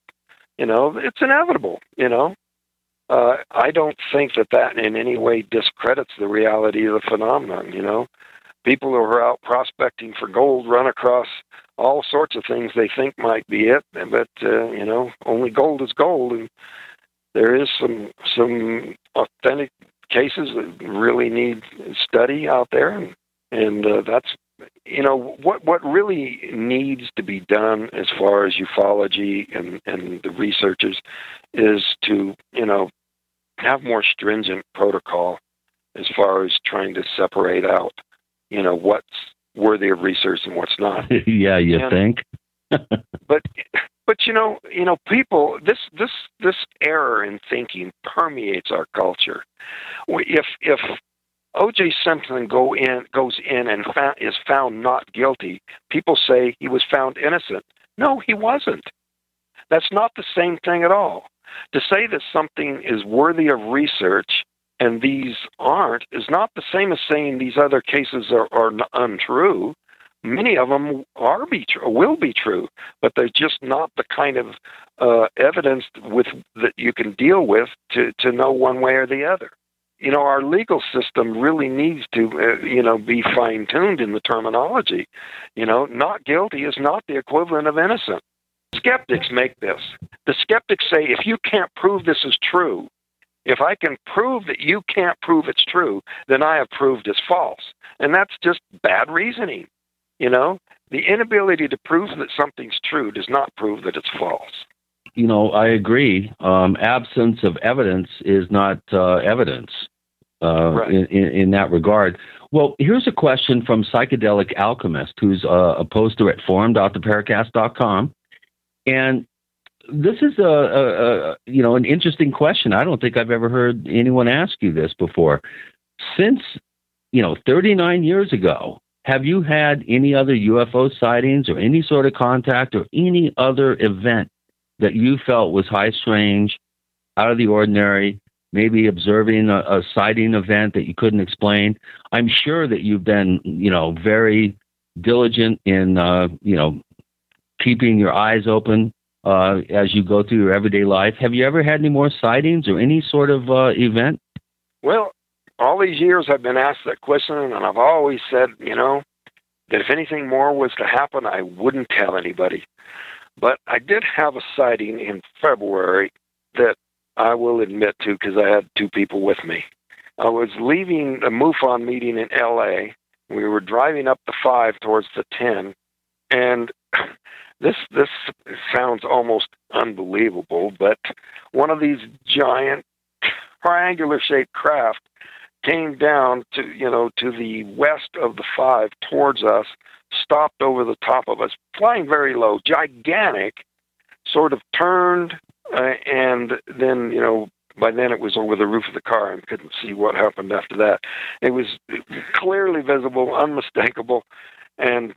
you know, it's inevitable. You know, uh, I don't think that that in any way discredits the reality of the phenomenon. You know, people who are out prospecting for gold run across all sorts of things they think might be it, but uh, you know, only gold is gold, and there is some some authentic cases that really need study out there, and and uh, that's you know what what really needs to be done as far as ufology and and the researchers is to you know have more stringent protocol as far as trying to separate out you know what's worthy of research and what's not. yeah, you And- think? but but you know you know people this this this error in thinking permeates our culture if if oj simpson go in goes in and fa- is found not guilty people say he was found innocent no he wasn't that's not the same thing at all to say that something is worthy of research and these aren't is not the same as saying these other cases are, are untrue many of them are be true, will be true, but they're just not the kind of uh, evidence with that you can deal with to to know one way or the other. You know, our legal system really needs to, uh, you know, be fine tuned in the terminology. You know, not guilty is not the equivalent of innocent. Skeptics make this. The skeptics say, if you can't prove this is true, if I can prove that you can't prove it's true, then I have proved it's false. And that's just bad reasoning. You know, the inability to prove that something's true does not prove that it's false. You know, I agree. Um, absence of evidence is not uh, evidence uh, in, in, in that regard. Well, here's a question from Psychedelic Alchemist, who's uh, a poster at forum.theparacast.com. And this is a, a, a you know an interesting question. I don't think I've ever heard anyone ask you this before. Since you know 39 years ago, have you had any other UFO sightings or any sort of contact or any other event that you felt was high strange, out of the ordinary, maybe observing a, a sighting event that you couldn't explain? I'm sure that you've been, you know, very diligent in, uh, you know, keeping your eyes open uh, as you go through your everyday life. Have you ever had any more sightings or any sort of uh, event? Well, all these years I've been asked that question, and I've always said, you know, that if anything more was to happen, I wouldn't tell anybody. But I did have a sighting in February that I will admit to because I had two people with me. I was leaving a MUFON meeting in LA. We were driving up the five towards the ten, and this this sounds almost unbelievable, but one of these giant triangular shaped craft came down to you know to the west of the five towards us stopped over the top of us flying very low gigantic sort of turned uh, and then you know by then it was over the roof of the car and couldn't see what happened after that. It was clearly visible unmistakable and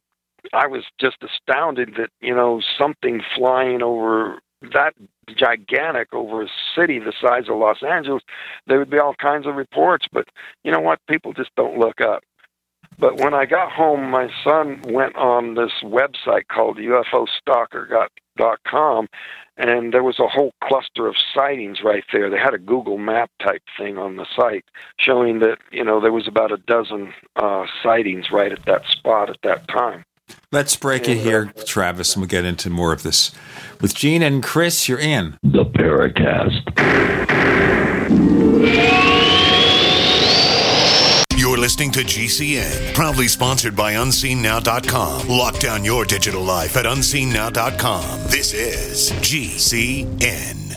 i was just astounded that you know something flying over that gigantic over a city the size of Los Angeles, there would be all kinds of reports. But you know what? People just don't look up. But when I got home, my son went on this website called UFOstalker.com, and there was a whole cluster of sightings right there. They had a Google Map type thing on the site showing that you know there was about a dozen uh, sightings right at that spot at that time. Let's break it here, Travis, and we'll get into more of this. With Gene and Chris, you're in. The Paracast. You're listening to GCN, proudly sponsored by UnseenNow.com. Lock down your digital life at UnseenNow.com. This is GCN.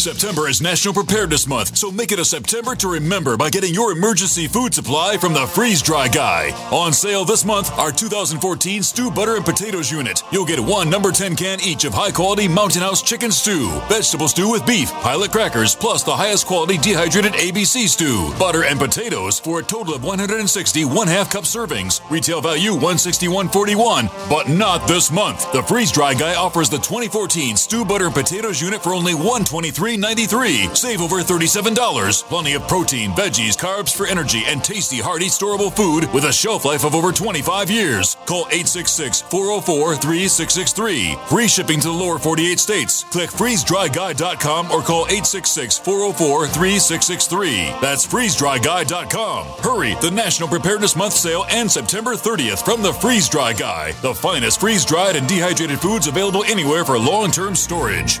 September is National Preparedness Month, so make it a September to remember by getting your emergency food supply from the Freeze Dry Guy. On sale this month, our 2014 Stew Butter and Potatoes unit. You'll get one number 10 can each of high quality Mountain House chicken stew, vegetable stew with beef, pilot crackers, plus the highest quality dehydrated ABC stew, butter and potatoes for a total of 160 one half cup servings. Retail value 161.41, but not this month. The Freeze Dry Guy offers the 2014 Stew Butter and Potatoes unit for only 123 $3.93. Save over $37. Plenty of protein, veggies, carbs for energy, and tasty, hearty, storable food with a shelf life of over 25 years. Call 866 404 3663. Free shipping to the lower 48 states. Click freezedryguy.com or call 866 404 3663. That's freezedryguy.com. Hurry! The National Preparedness Month sale ends September 30th from the Freeze Dry Guy, the finest freeze dried and dehydrated foods available anywhere for long term storage.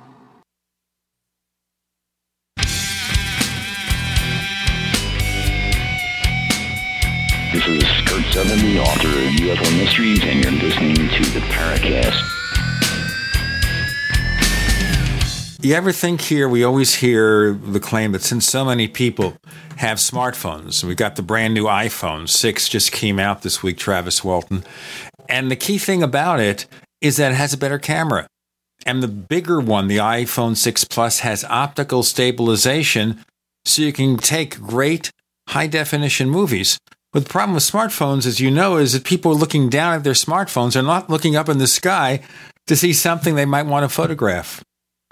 This is Kurt Seven, the author of UFO Mysteries, and you're listening to the Paracast. You ever think here, we always hear the claim that since so many people have smartphones, we've got the brand new iPhone 6 just came out this week, Travis Walton. And the key thing about it is that it has a better camera. And the bigger one, the iPhone 6 Plus, has optical stabilization so you can take great high definition movies. But the problem with smartphones, as you know, is that people are looking down at their smartphones. They're not looking up in the sky to see something they might want to photograph.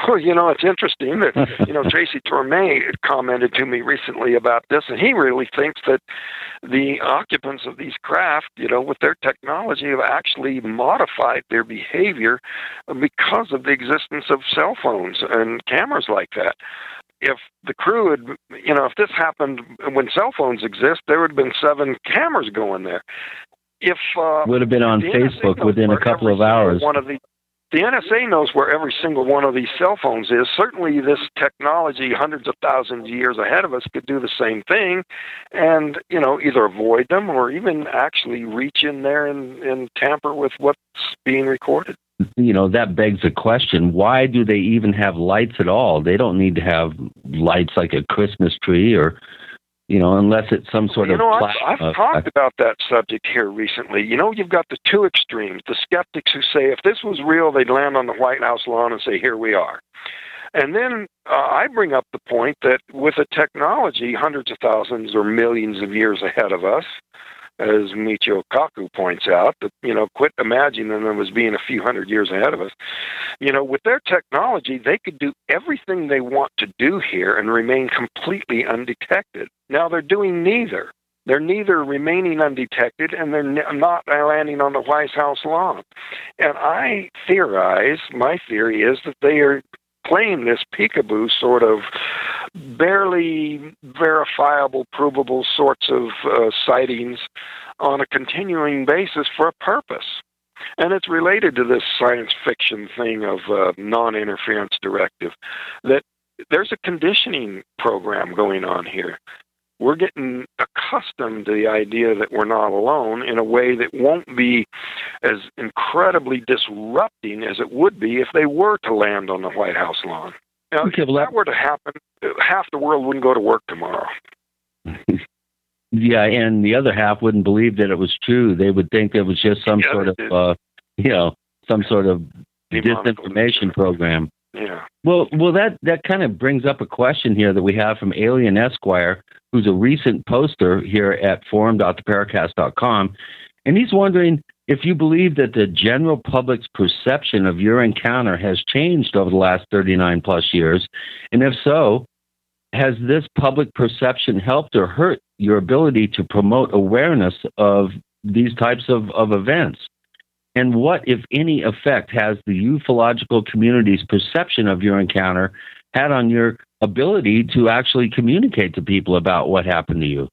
Well, you know, it's interesting that, you know, Tracy Torme commented to me recently about this, and he really thinks that the occupants of these craft, you know, with their technology have actually modified their behavior because of the existence of cell phones and cameras like that if the crew had, you know, if this happened when cell phones exist, there would have been seven cameras going there. If uh, would have been on Facebook within a couple of hours. One of the the NSA knows where every single one of these cell phones is. Certainly, this technology, hundreds of thousands of years ahead of us, could do the same thing, and you know, either avoid them or even actually reach in there and, and tamper with what's being recorded you know that begs the question why do they even have lights at all? They don't need to have lights like a christmas tree or you know unless it's some sort you of know I've, I've uh, talked about that subject here recently. You know you've got the two extremes the skeptics who say if this was real they'd land on the white house lawn and say here we are. And then uh, I bring up the point that with a technology hundreds of thousands or millions of years ahead of us, as Michio Kaku points out, that, you know, quit imagining them as being a few hundred years ahead of us. You know, with their technology, they could do everything they want to do here and remain completely undetected. Now they're doing neither. They're neither remaining undetected and they're not landing on the White House lawn. And I theorize, my theory is that they are playing this peekaboo sort of barely verifiable, provable sorts of uh, sightings on a continuing basis for a purpose. And it's related to this science fiction thing of uh, non interference directive that there's a conditioning program going on here. We're getting accustomed to the idea that we're not alone in a way that won't be as incredibly disrupting as it would be if they were to land on the White House lawn. Now, Okay, if that were to happen, half the world wouldn't go to work tomorrow. yeah and the other half wouldn't believe that it was true they would think it was just some Yeah, sort of uh you know some sort of disinformation program Yeah. Well, well, that that kind of brings up a question here that we have from Alien Esquire, who's a recent poster here at forum.theparacast.com, and he's wondering if you believe that the general public's perception of your encounter has changed over the last 39 plus years, and if so, has this public perception helped or hurt your ability to promote awareness of these types of, of events? And what, if any, effect has the ufological community's perception of your encounter had on your ability to actually communicate to people about what happened to you?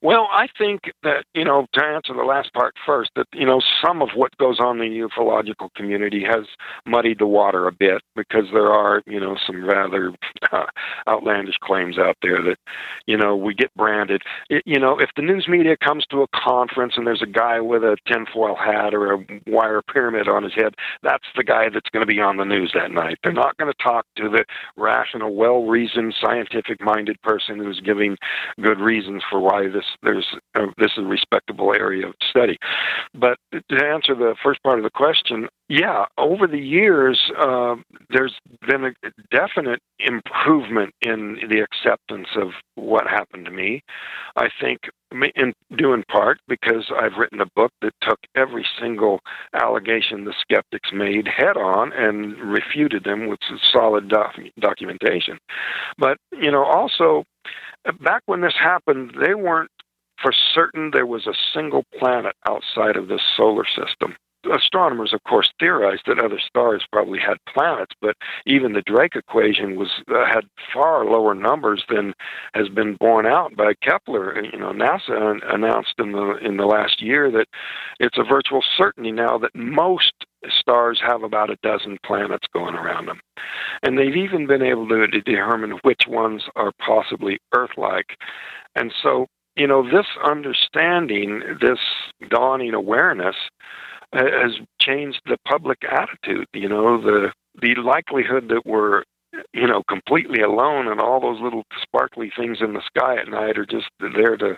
Well, I think that, you know, to answer the last part first, that, you know, some of what goes on in the ufological community has muddied the water a bit because there are, you know, some rather uh, outlandish claims out there that, you know, we get branded. It, you know, if the news media comes to a conference and there's a guy with a tinfoil hat or a wire pyramid on his head, that's the guy that's going to be on the news that night. They're not going to talk to the rational, well reasoned, scientific minded person who's giving good reasons for why this there's uh, this is a respectable area of study. But to answer the first part of the question, yeah, over the years, uh, there's been a definite improvement in the acceptance of what happened to me. I think, in due in part because I've written a book that took every single allegation the skeptics made head on and refuted them with solid doc- documentation. But you know, also back when this happened, they weren't for certain there was a single planet outside of this solar system. Astronomers, of course, theorized that other stars probably had planets, but even the Drake equation was uh, had far lower numbers than has been borne out by Kepler. You know, NASA announced in the in the last year that it's a virtual certainty now that most stars have about a dozen planets going around them. And they've even been able to determine which ones are possibly Earth like. And so you know, this understanding, this dawning awareness has changed the public attitude. You know, the the likelihood that we're you know completely alone and all those little sparkly things in the sky at night are just there to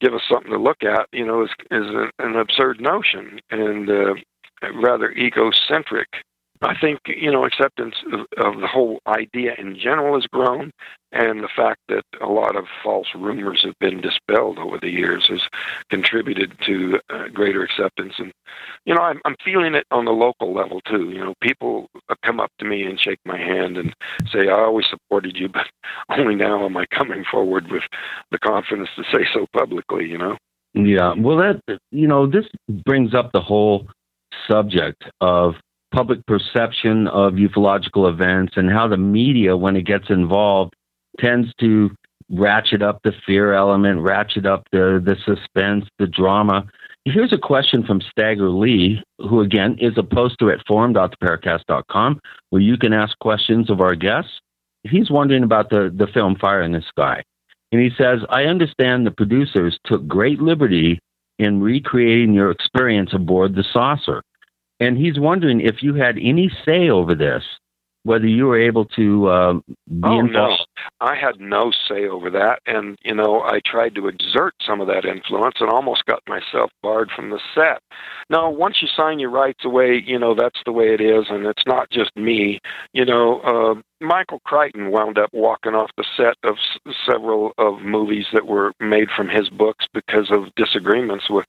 give us something to look at. You know, is is an absurd notion and uh, rather egocentric. I think you know acceptance of, the whole idea in general has grown, and the fact that a lot of false rumors have been dispelled over the years has contributed to uh, greater acceptance. And you know, I'm, I'm feeling it on the local level too. You know, people come up to me and shake my hand and say, "I always supported you, but only now am I coming forward with the confidence to say so publicly." You know. Yeah. Well, that you know, this brings up the whole subject of public perception of ufological events and how the media, when it gets involved, tends to ratchet up the fear element, ratchet up the, the suspense, the drama. Here's a question from Stagger Lee, who again is a poster at forum.theparacast.com, where you can ask questions of our guests. He's wondering about the, the film Fire in the Sky. And he says, I understand the producers took great liberty in recreating your experience aboard the saucer. And he's wondering if you had any say over this, whether you were able to uh, be oh, involved. I had no say over that. And, you know, I tried to exert some of that influence and almost got myself barred from the set. Now, once you sign your rights away, you know, that's the way it is. And it's not just me. You know, uh, Michael Crichton wound up walking off the set of s- several of movies that were made from his books because of disagreements with.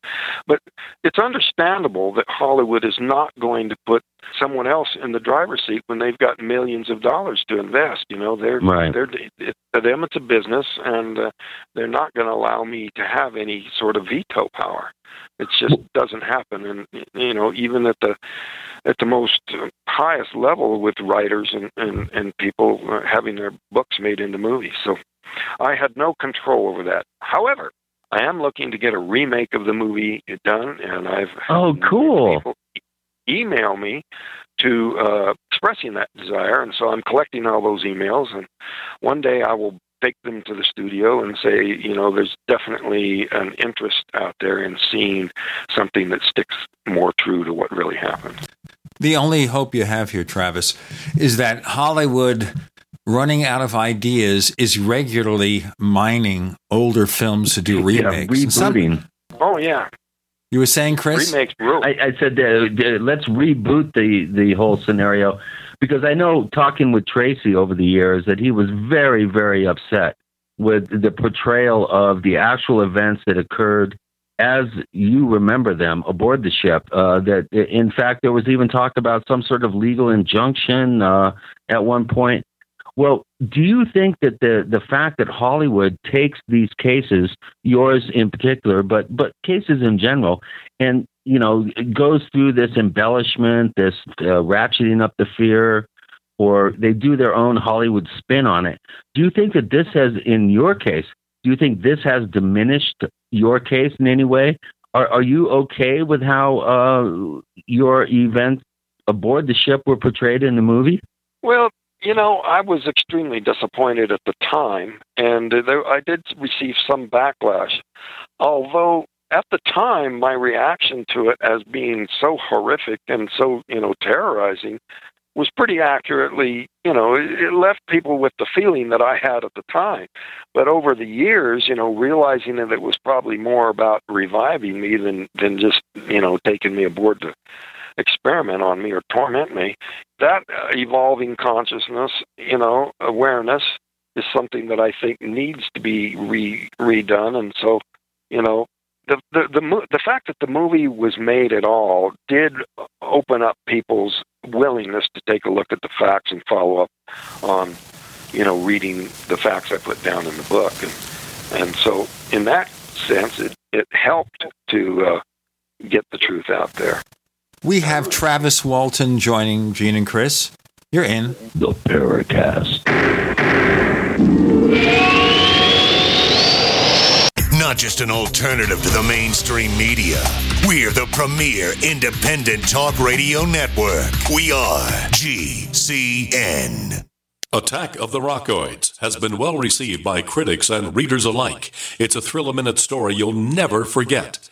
But it's understandable that Hollywood is not going to put someone else in the driver's seat when they've got millions of dollars to invest. You know, they're right. they're it, to them it's a business, and uh, they're not going to allow me to have any sort of veto power. It just doesn't happen, and you know, even at the at the most highest level with writers and and, and people uh, having their books made into movies. So I had no control over that. However, I am looking to get a remake of the movie done, and I've oh cool email me to uh, expressing that desire, and so I'm collecting all those emails, and one day I will take them to the studio and say, you know, there's definitely an interest out there in seeing something that sticks more true to what really happened. The only hope you have here, Travis, is that Hollywood running out of ideas is regularly mining older films to do remakes. Yeah, rebooting. Oh yeah. You were saying, Chris? Remakes rule. I, I said uh, uh, let's reboot the the whole scenario because I know talking with Tracy over the years that he was very very upset with the portrayal of the actual events that occurred as you remember them aboard the ship. Uh, that in fact there was even talk about some sort of legal injunction uh, at one point. Well, do you think that the the fact that Hollywood takes these cases, yours in particular, but but cases in general, and you know goes through this embellishment, this uh, ratcheting up the fear, or they do their own Hollywood spin on it. Do you think that this has, in your case, do you think this has diminished your case in any way? Are, are you okay with how uh, your events aboard the ship were portrayed in the movie? Well, you know, I was extremely disappointed at the time, and uh, there, I did receive some backlash. Although at the time, my reaction to it as being so horrific and so, you know, terrorizing was pretty accurately, you know, it, left people with the feeling that I had at the time. But over the years, you know, realizing that it was probably more about reviving me than than just, you know, taking me aboard to experiment on me or torment me, that uh, evolving consciousness, you know, awareness is something that I think needs to be re- redone. And so, you know, the the the the fact that the movie was made at all did open up people's willingness to take a look at the facts and follow up on you know reading the facts I put down in the book and and so in that sense it it helped to uh, get the truth out there. We have Travis Walton joining Gene and Chris. You're in the Paracast. Not just an alternative to the mainstream media. We're the premier independent talk radio network. We are GCN. Attack of the Rockoids has been well received by critics and readers alike. It's a thrill a minute story you'll never forget.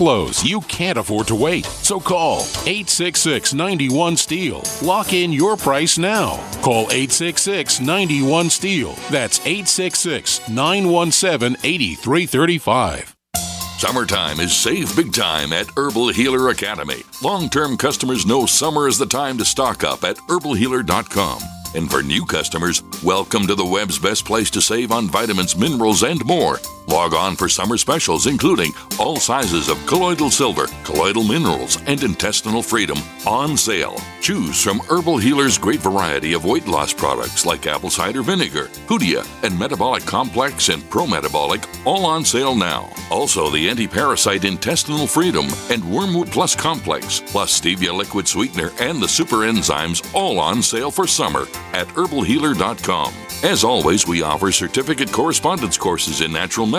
lows, you can't afford to wait. So call 866 91 Steel. Lock in your price now. Call 866 91 Steel. That's 866 917 8335. Summertime is save big time at Herbal Healer Academy. Long term customers know summer is the time to stock up at herbalhealer.com. And for new customers, welcome to the web's best place to save on vitamins, minerals, and more. Log on for summer specials, including all sizes of colloidal silver, colloidal minerals, and intestinal freedom on sale. Choose from Herbal Healer's great variety of weight loss products like apple cider vinegar, Hoodia, and Metabolic Complex and Pro Metabolic, all on sale now. Also, the anti parasite intestinal freedom and Wormwood Plus Complex, plus stevia liquid sweetener and the super enzymes, all on sale for summer at herbalhealer.com. As always, we offer certificate correspondence courses in natural medicine.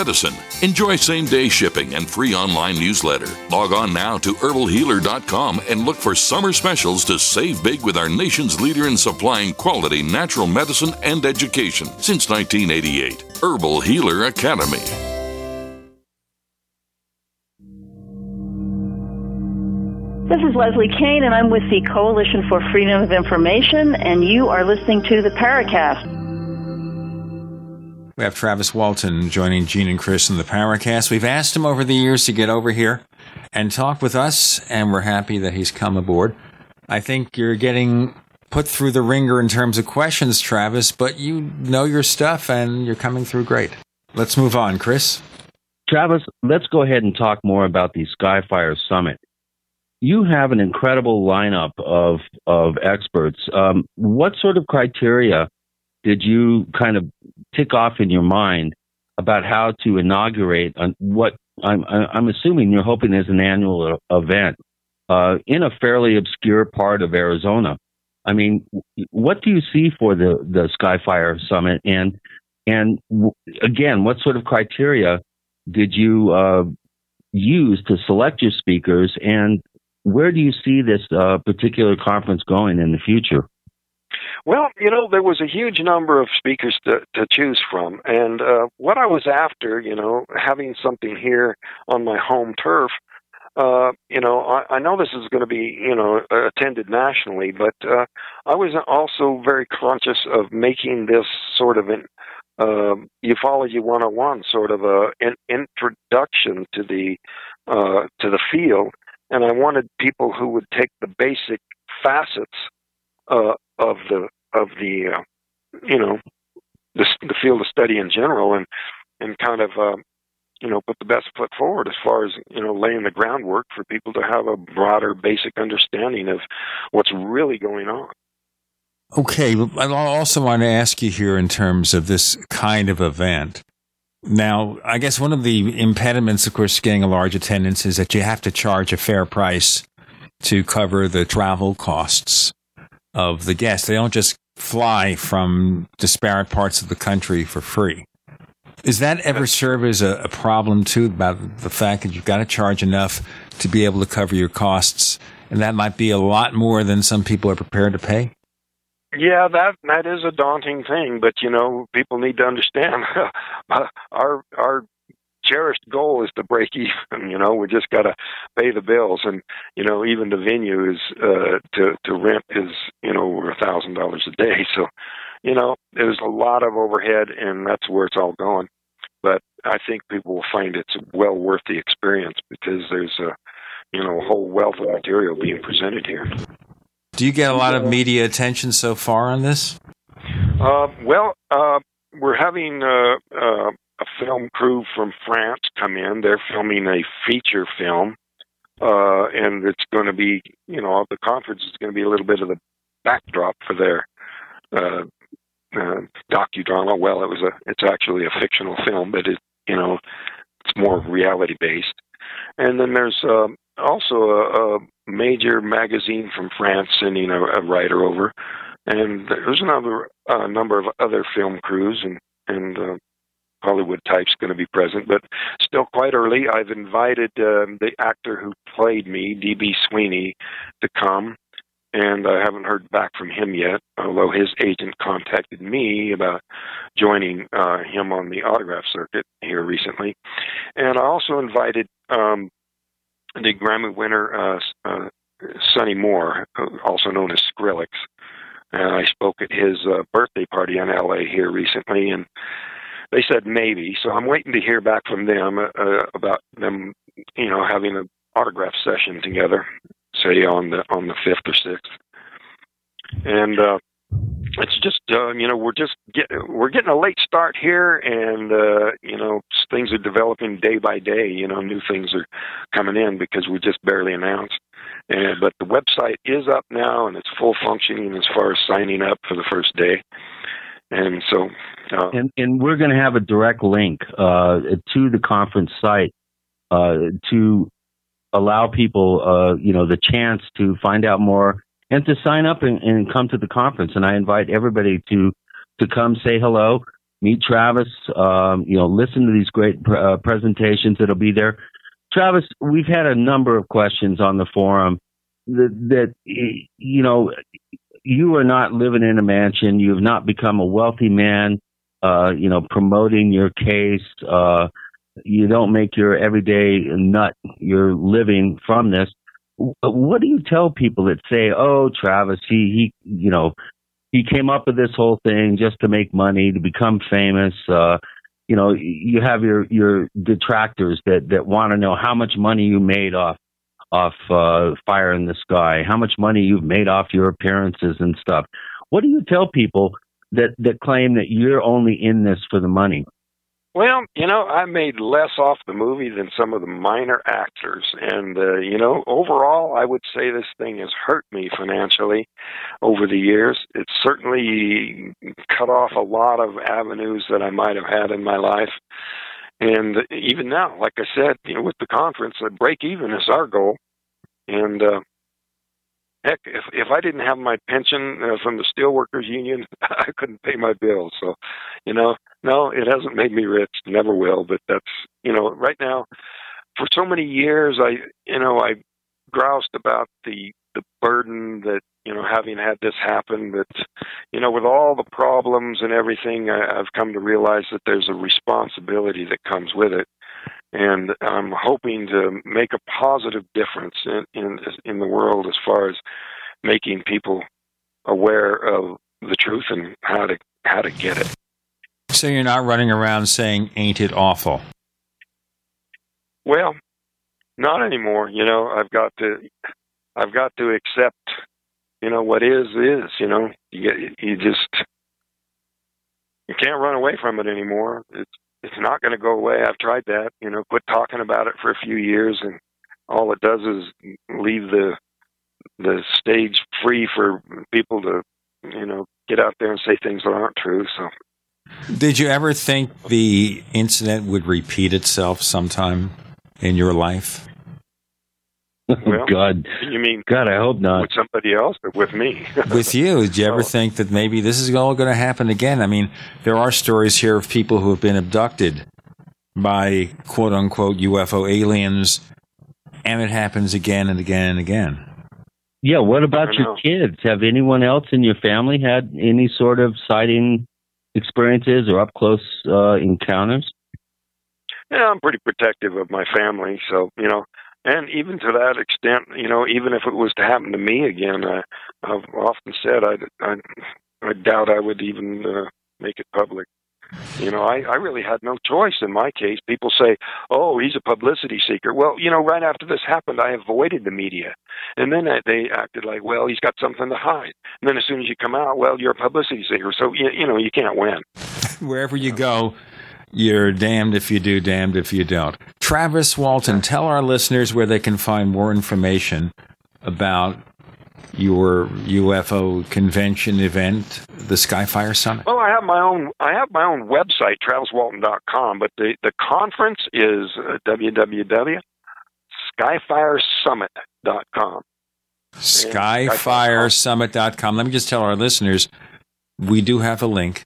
Enjoy same day shipping and free online newsletter. Log on now to herbalhealer.com and look for summer specials to save big with our nation's leader in supplying quality natural medicine and education since 1988. Herbal Healer Academy. This is Leslie Kean, and I'm with the Coalition for Freedom of Information, and you are listening to the Paracast. We have Travis Walton joining Gene and Chris in the Paracast. We've asked him over the years to get over here and talk with us, and we're happy that he's come aboard. I think you're getting put through the ringer in terms of questions, Travis, but you know your stuff and you're coming through great. Let's move on, Chris. Travis, let's go ahead and talk more about the Skyfire Summit you have an incredible lineup of of experts. Um, what sort of criteria did you kind of tick off in your mind about how to inaugurate what I'm, I'm assuming you're hoping is an annual event uh, in a fairly obscure part of Arizona? I mean, what do you see for the the Skyfire Summit, and and again, what sort of criteria did you uh, use to select your speakers, and where do you see this uh, particular conference going in the future? Well, you know, there was a huge number of speakers to, to choose from. And uh, what I was after, you know, having something here on my home turf, uh, you know, I, I know this is going to be, you know, attended nationally, but uh, I was also very conscious of making this sort of an uh, ufology 101 sort of a an introduction to the uh, to the field and I wanted people who would take the basic facets uh, of the of the uh, you know the, the field of study in general and and kind of uh, you know put the best foot forward as far as you know laying the groundwork for people to have a broader basic understanding of what's really going on. Okay, I also want to ask you here in terms of this kind of event. Now, I guess one of the impediments, of course, getting a large attendance is that you have to charge a fair price to cover the travel costs of the guests. They don't just fly from disparate parts of the country for free. Does that ever serve as a, a problem too about the fact that you've got to charge enough to be able to cover your costs? And that might be a lot more than some people are prepared to pay? Yeah, that that is a daunting thing, but you know, people need to understand our our cherished goal is to break even. You know, we just got to pay the bills, and you know, even the venue is uh, to to rent is you know over a thousand dollars a day. So, you know, there's a lot of overhead, and that's where it's all going. But I think people will find it's well worth the experience because there's a you know a whole wealth of material being presented here. Do you get a lot of media attention so far on this? Uh, well, uh, we're having uh, uh, a film crew from France come in. They're filming a feature film, uh, and it's going to be, you know, the conference is going to be a little bit of the backdrop for their uh, uh, docudrama. Well, it was a, it's actually a fictional film, but it, you know, it's more reality based. And then there's uh, also a, a major magazine from France sending a, a writer over, and there's another uh, number of other film crews and and uh, Hollywood types going to be present, but still quite early. I've invited um, the actor who played me, D.B. Sweeney, to come, and I haven't heard back from him yet. Although his agent contacted me about joining uh, him on the autograph circuit here recently, and I also invited um, the Grammy winner uh, uh, Sonny Moore, also known as Skrillex. And I spoke at his uh, birthday party in LA here recently, and they said maybe. So I'm waiting to hear back from them uh, uh, about them, you know, having an autograph session together, say on the on the fifth or sixth. And uh, it's just uh, you know we're just get, we're getting a late start here, and uh, you know things are developing day by day. You know, new things are coming in because we just barely announced. And but the website is up now, and it's full functioning as far as signing up for the first day. And so, uh, and and we're going to have a direct link uh, to the conference site uh, to allow people, uh, you know, the chance to find out more and to sign up and, and come to the conference. And I invite everybody to to come say hello, meet Travis, um, you know, listen to these great uh, presentations that'll be there. Travis, we've had a number of questions on the forum that, that you know you are not living in a mansion. You have not become a wealthy man. Uh, you know, promoting your case. Uh, you don't make your everyday nut your living from this. What do you tell people that say, "Oh, Travis, he he, you know, he came up with this whole thing just to make money, to become famous." Uh, you know, you have your your detractors that that want to know how much money you made off off uh, Fire in the Sky, how much money you've made off your appearances and stuff. What do you tell people that that claim that you're only in this for the money? Well, you know, I made less off the movie than some of the minor actors. And, uh, you know, overall, I would say this thing has hurt me financially over the years. It's certainly cut off a lot of avenues that I might have had in my life. And even now, like I said, you know, with the conference, a break even is our goal. And, uh, heck, if if I didn't have my pension uh, from the steelworkers union, I couldn't pay my bills. So, you know, no, it hasn't made me rich. Never will. But that's you know, right now, for so many years, I you know I groused about the the burden that you know having had this happen. That you know, with all the problems and everything, I, I've come to realize that there's a responsibility that comes with it and I'm hoping to make a positive difference in in, in the world as far as making people aware of the truth and how to how to get it. So you're not running around saying "Ain't it awful"? Well, not anymore. You know, I've got to I've got to accept. You know what is is. You know, you you just you can't run away from it anymore. It's it's not going to go away. I've tried that. You know, quit talking about it for a few years, and all it does is leave the the stage free for people to, you know, get out there and say things that aren't true. So, did you ever think the incident would repeat itself sometime in your life? Well, God, you mean God? I hope not. With somebody else, but with me. with you, did you ever think that maybe this is all going to happen again? I mean, there are stories here of people who have been abducted by quote unquote UFO aliens, and it happens again and again and again. Yeah. What about your kids? Have anyone else in your family had any sort of sighting experiences or up close uh, encounters? Yeah, I'm pretty protective of my family, so you know and even to that extent, you know, even if it was to happen to me again, I, I've often said I, I, I doubt I would even uh, make it public. You know, I, I really had no choice in my case. People say, oh, he's a publicity seeker. Well, you know, right after this happened, I avoided the media. And then I, they acted like, well, he's got something to hide. And then as soon as you come out, well, you're a publicity seeker. So, you, you know, you can't win. Wherever you go, you're damned if you do, damned if you don't. Travis Walton, tell our listeners where they can find more information about your UFO convention event, the Skyfire Summit. Well, I have my own. I have my own website, traviswalton.com, but the the conference is uh, www.skyfiresummit.com. Skyfiresummit.com. Let me just tell our listeners, we do have a link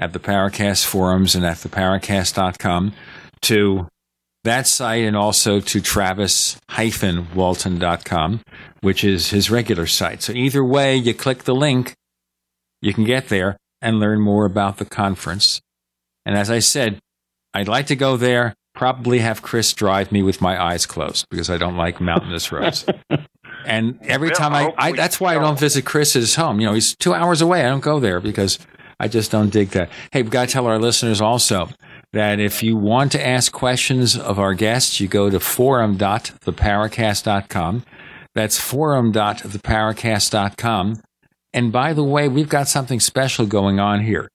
at the Paracast forums and at theparacast.com to that site and also to travis-walton.com, which is his regular site. So either way, you click the link, you can get there and learn more about the conference. And as I said, I'd like to go there, probably have Chris drive me with my eyes closed because I don't like mountainous roads. and every time I, I that's why I don't visit Chris's home. You know, he's two hours away. I don't go there because I just don't dig that. Hey, we've got to tell our listeners also that if you want to ask questions of our guests, you go to forum.theparacast.com. That's forum.theparacast.com. And by the way, we've got something special going on here.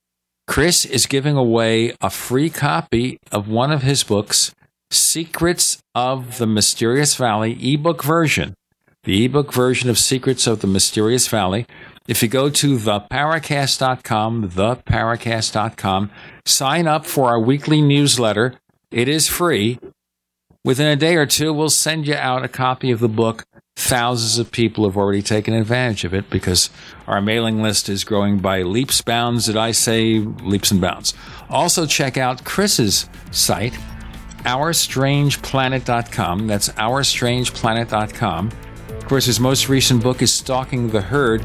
Chris is giving away a free copy of one of his books, Secrets of the Mysterious Valley ebook version. The ebook version of Secrets of the Mysterious Valley. If you go to theparacast.com, theparacast.com, sign up for our weekly newsletter. It is free. Within a day or two, we'll send you out a copy of the book. Thousands of people have already taken advantage of it because our mailing list is growing by leaps and bounds. Did I say leaps and bounds? Also, check out Chris's site, OurStrangePlanet.com. That's OurStrangePlanet.com. Of course, his most recent book is Stalking the Herd.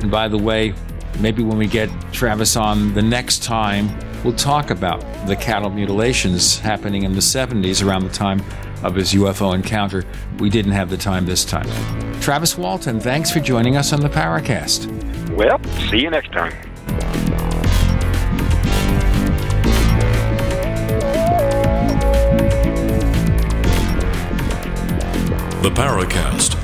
And by the way, maybe when we get Travis on the next time, we'll talk about the cattle mutilations happening in the 70s around the time of his UFO encounter. We didn't have the time this time. Travis Walton, thanks for joining us on the Paracast. Well, see you next time. The Paracast,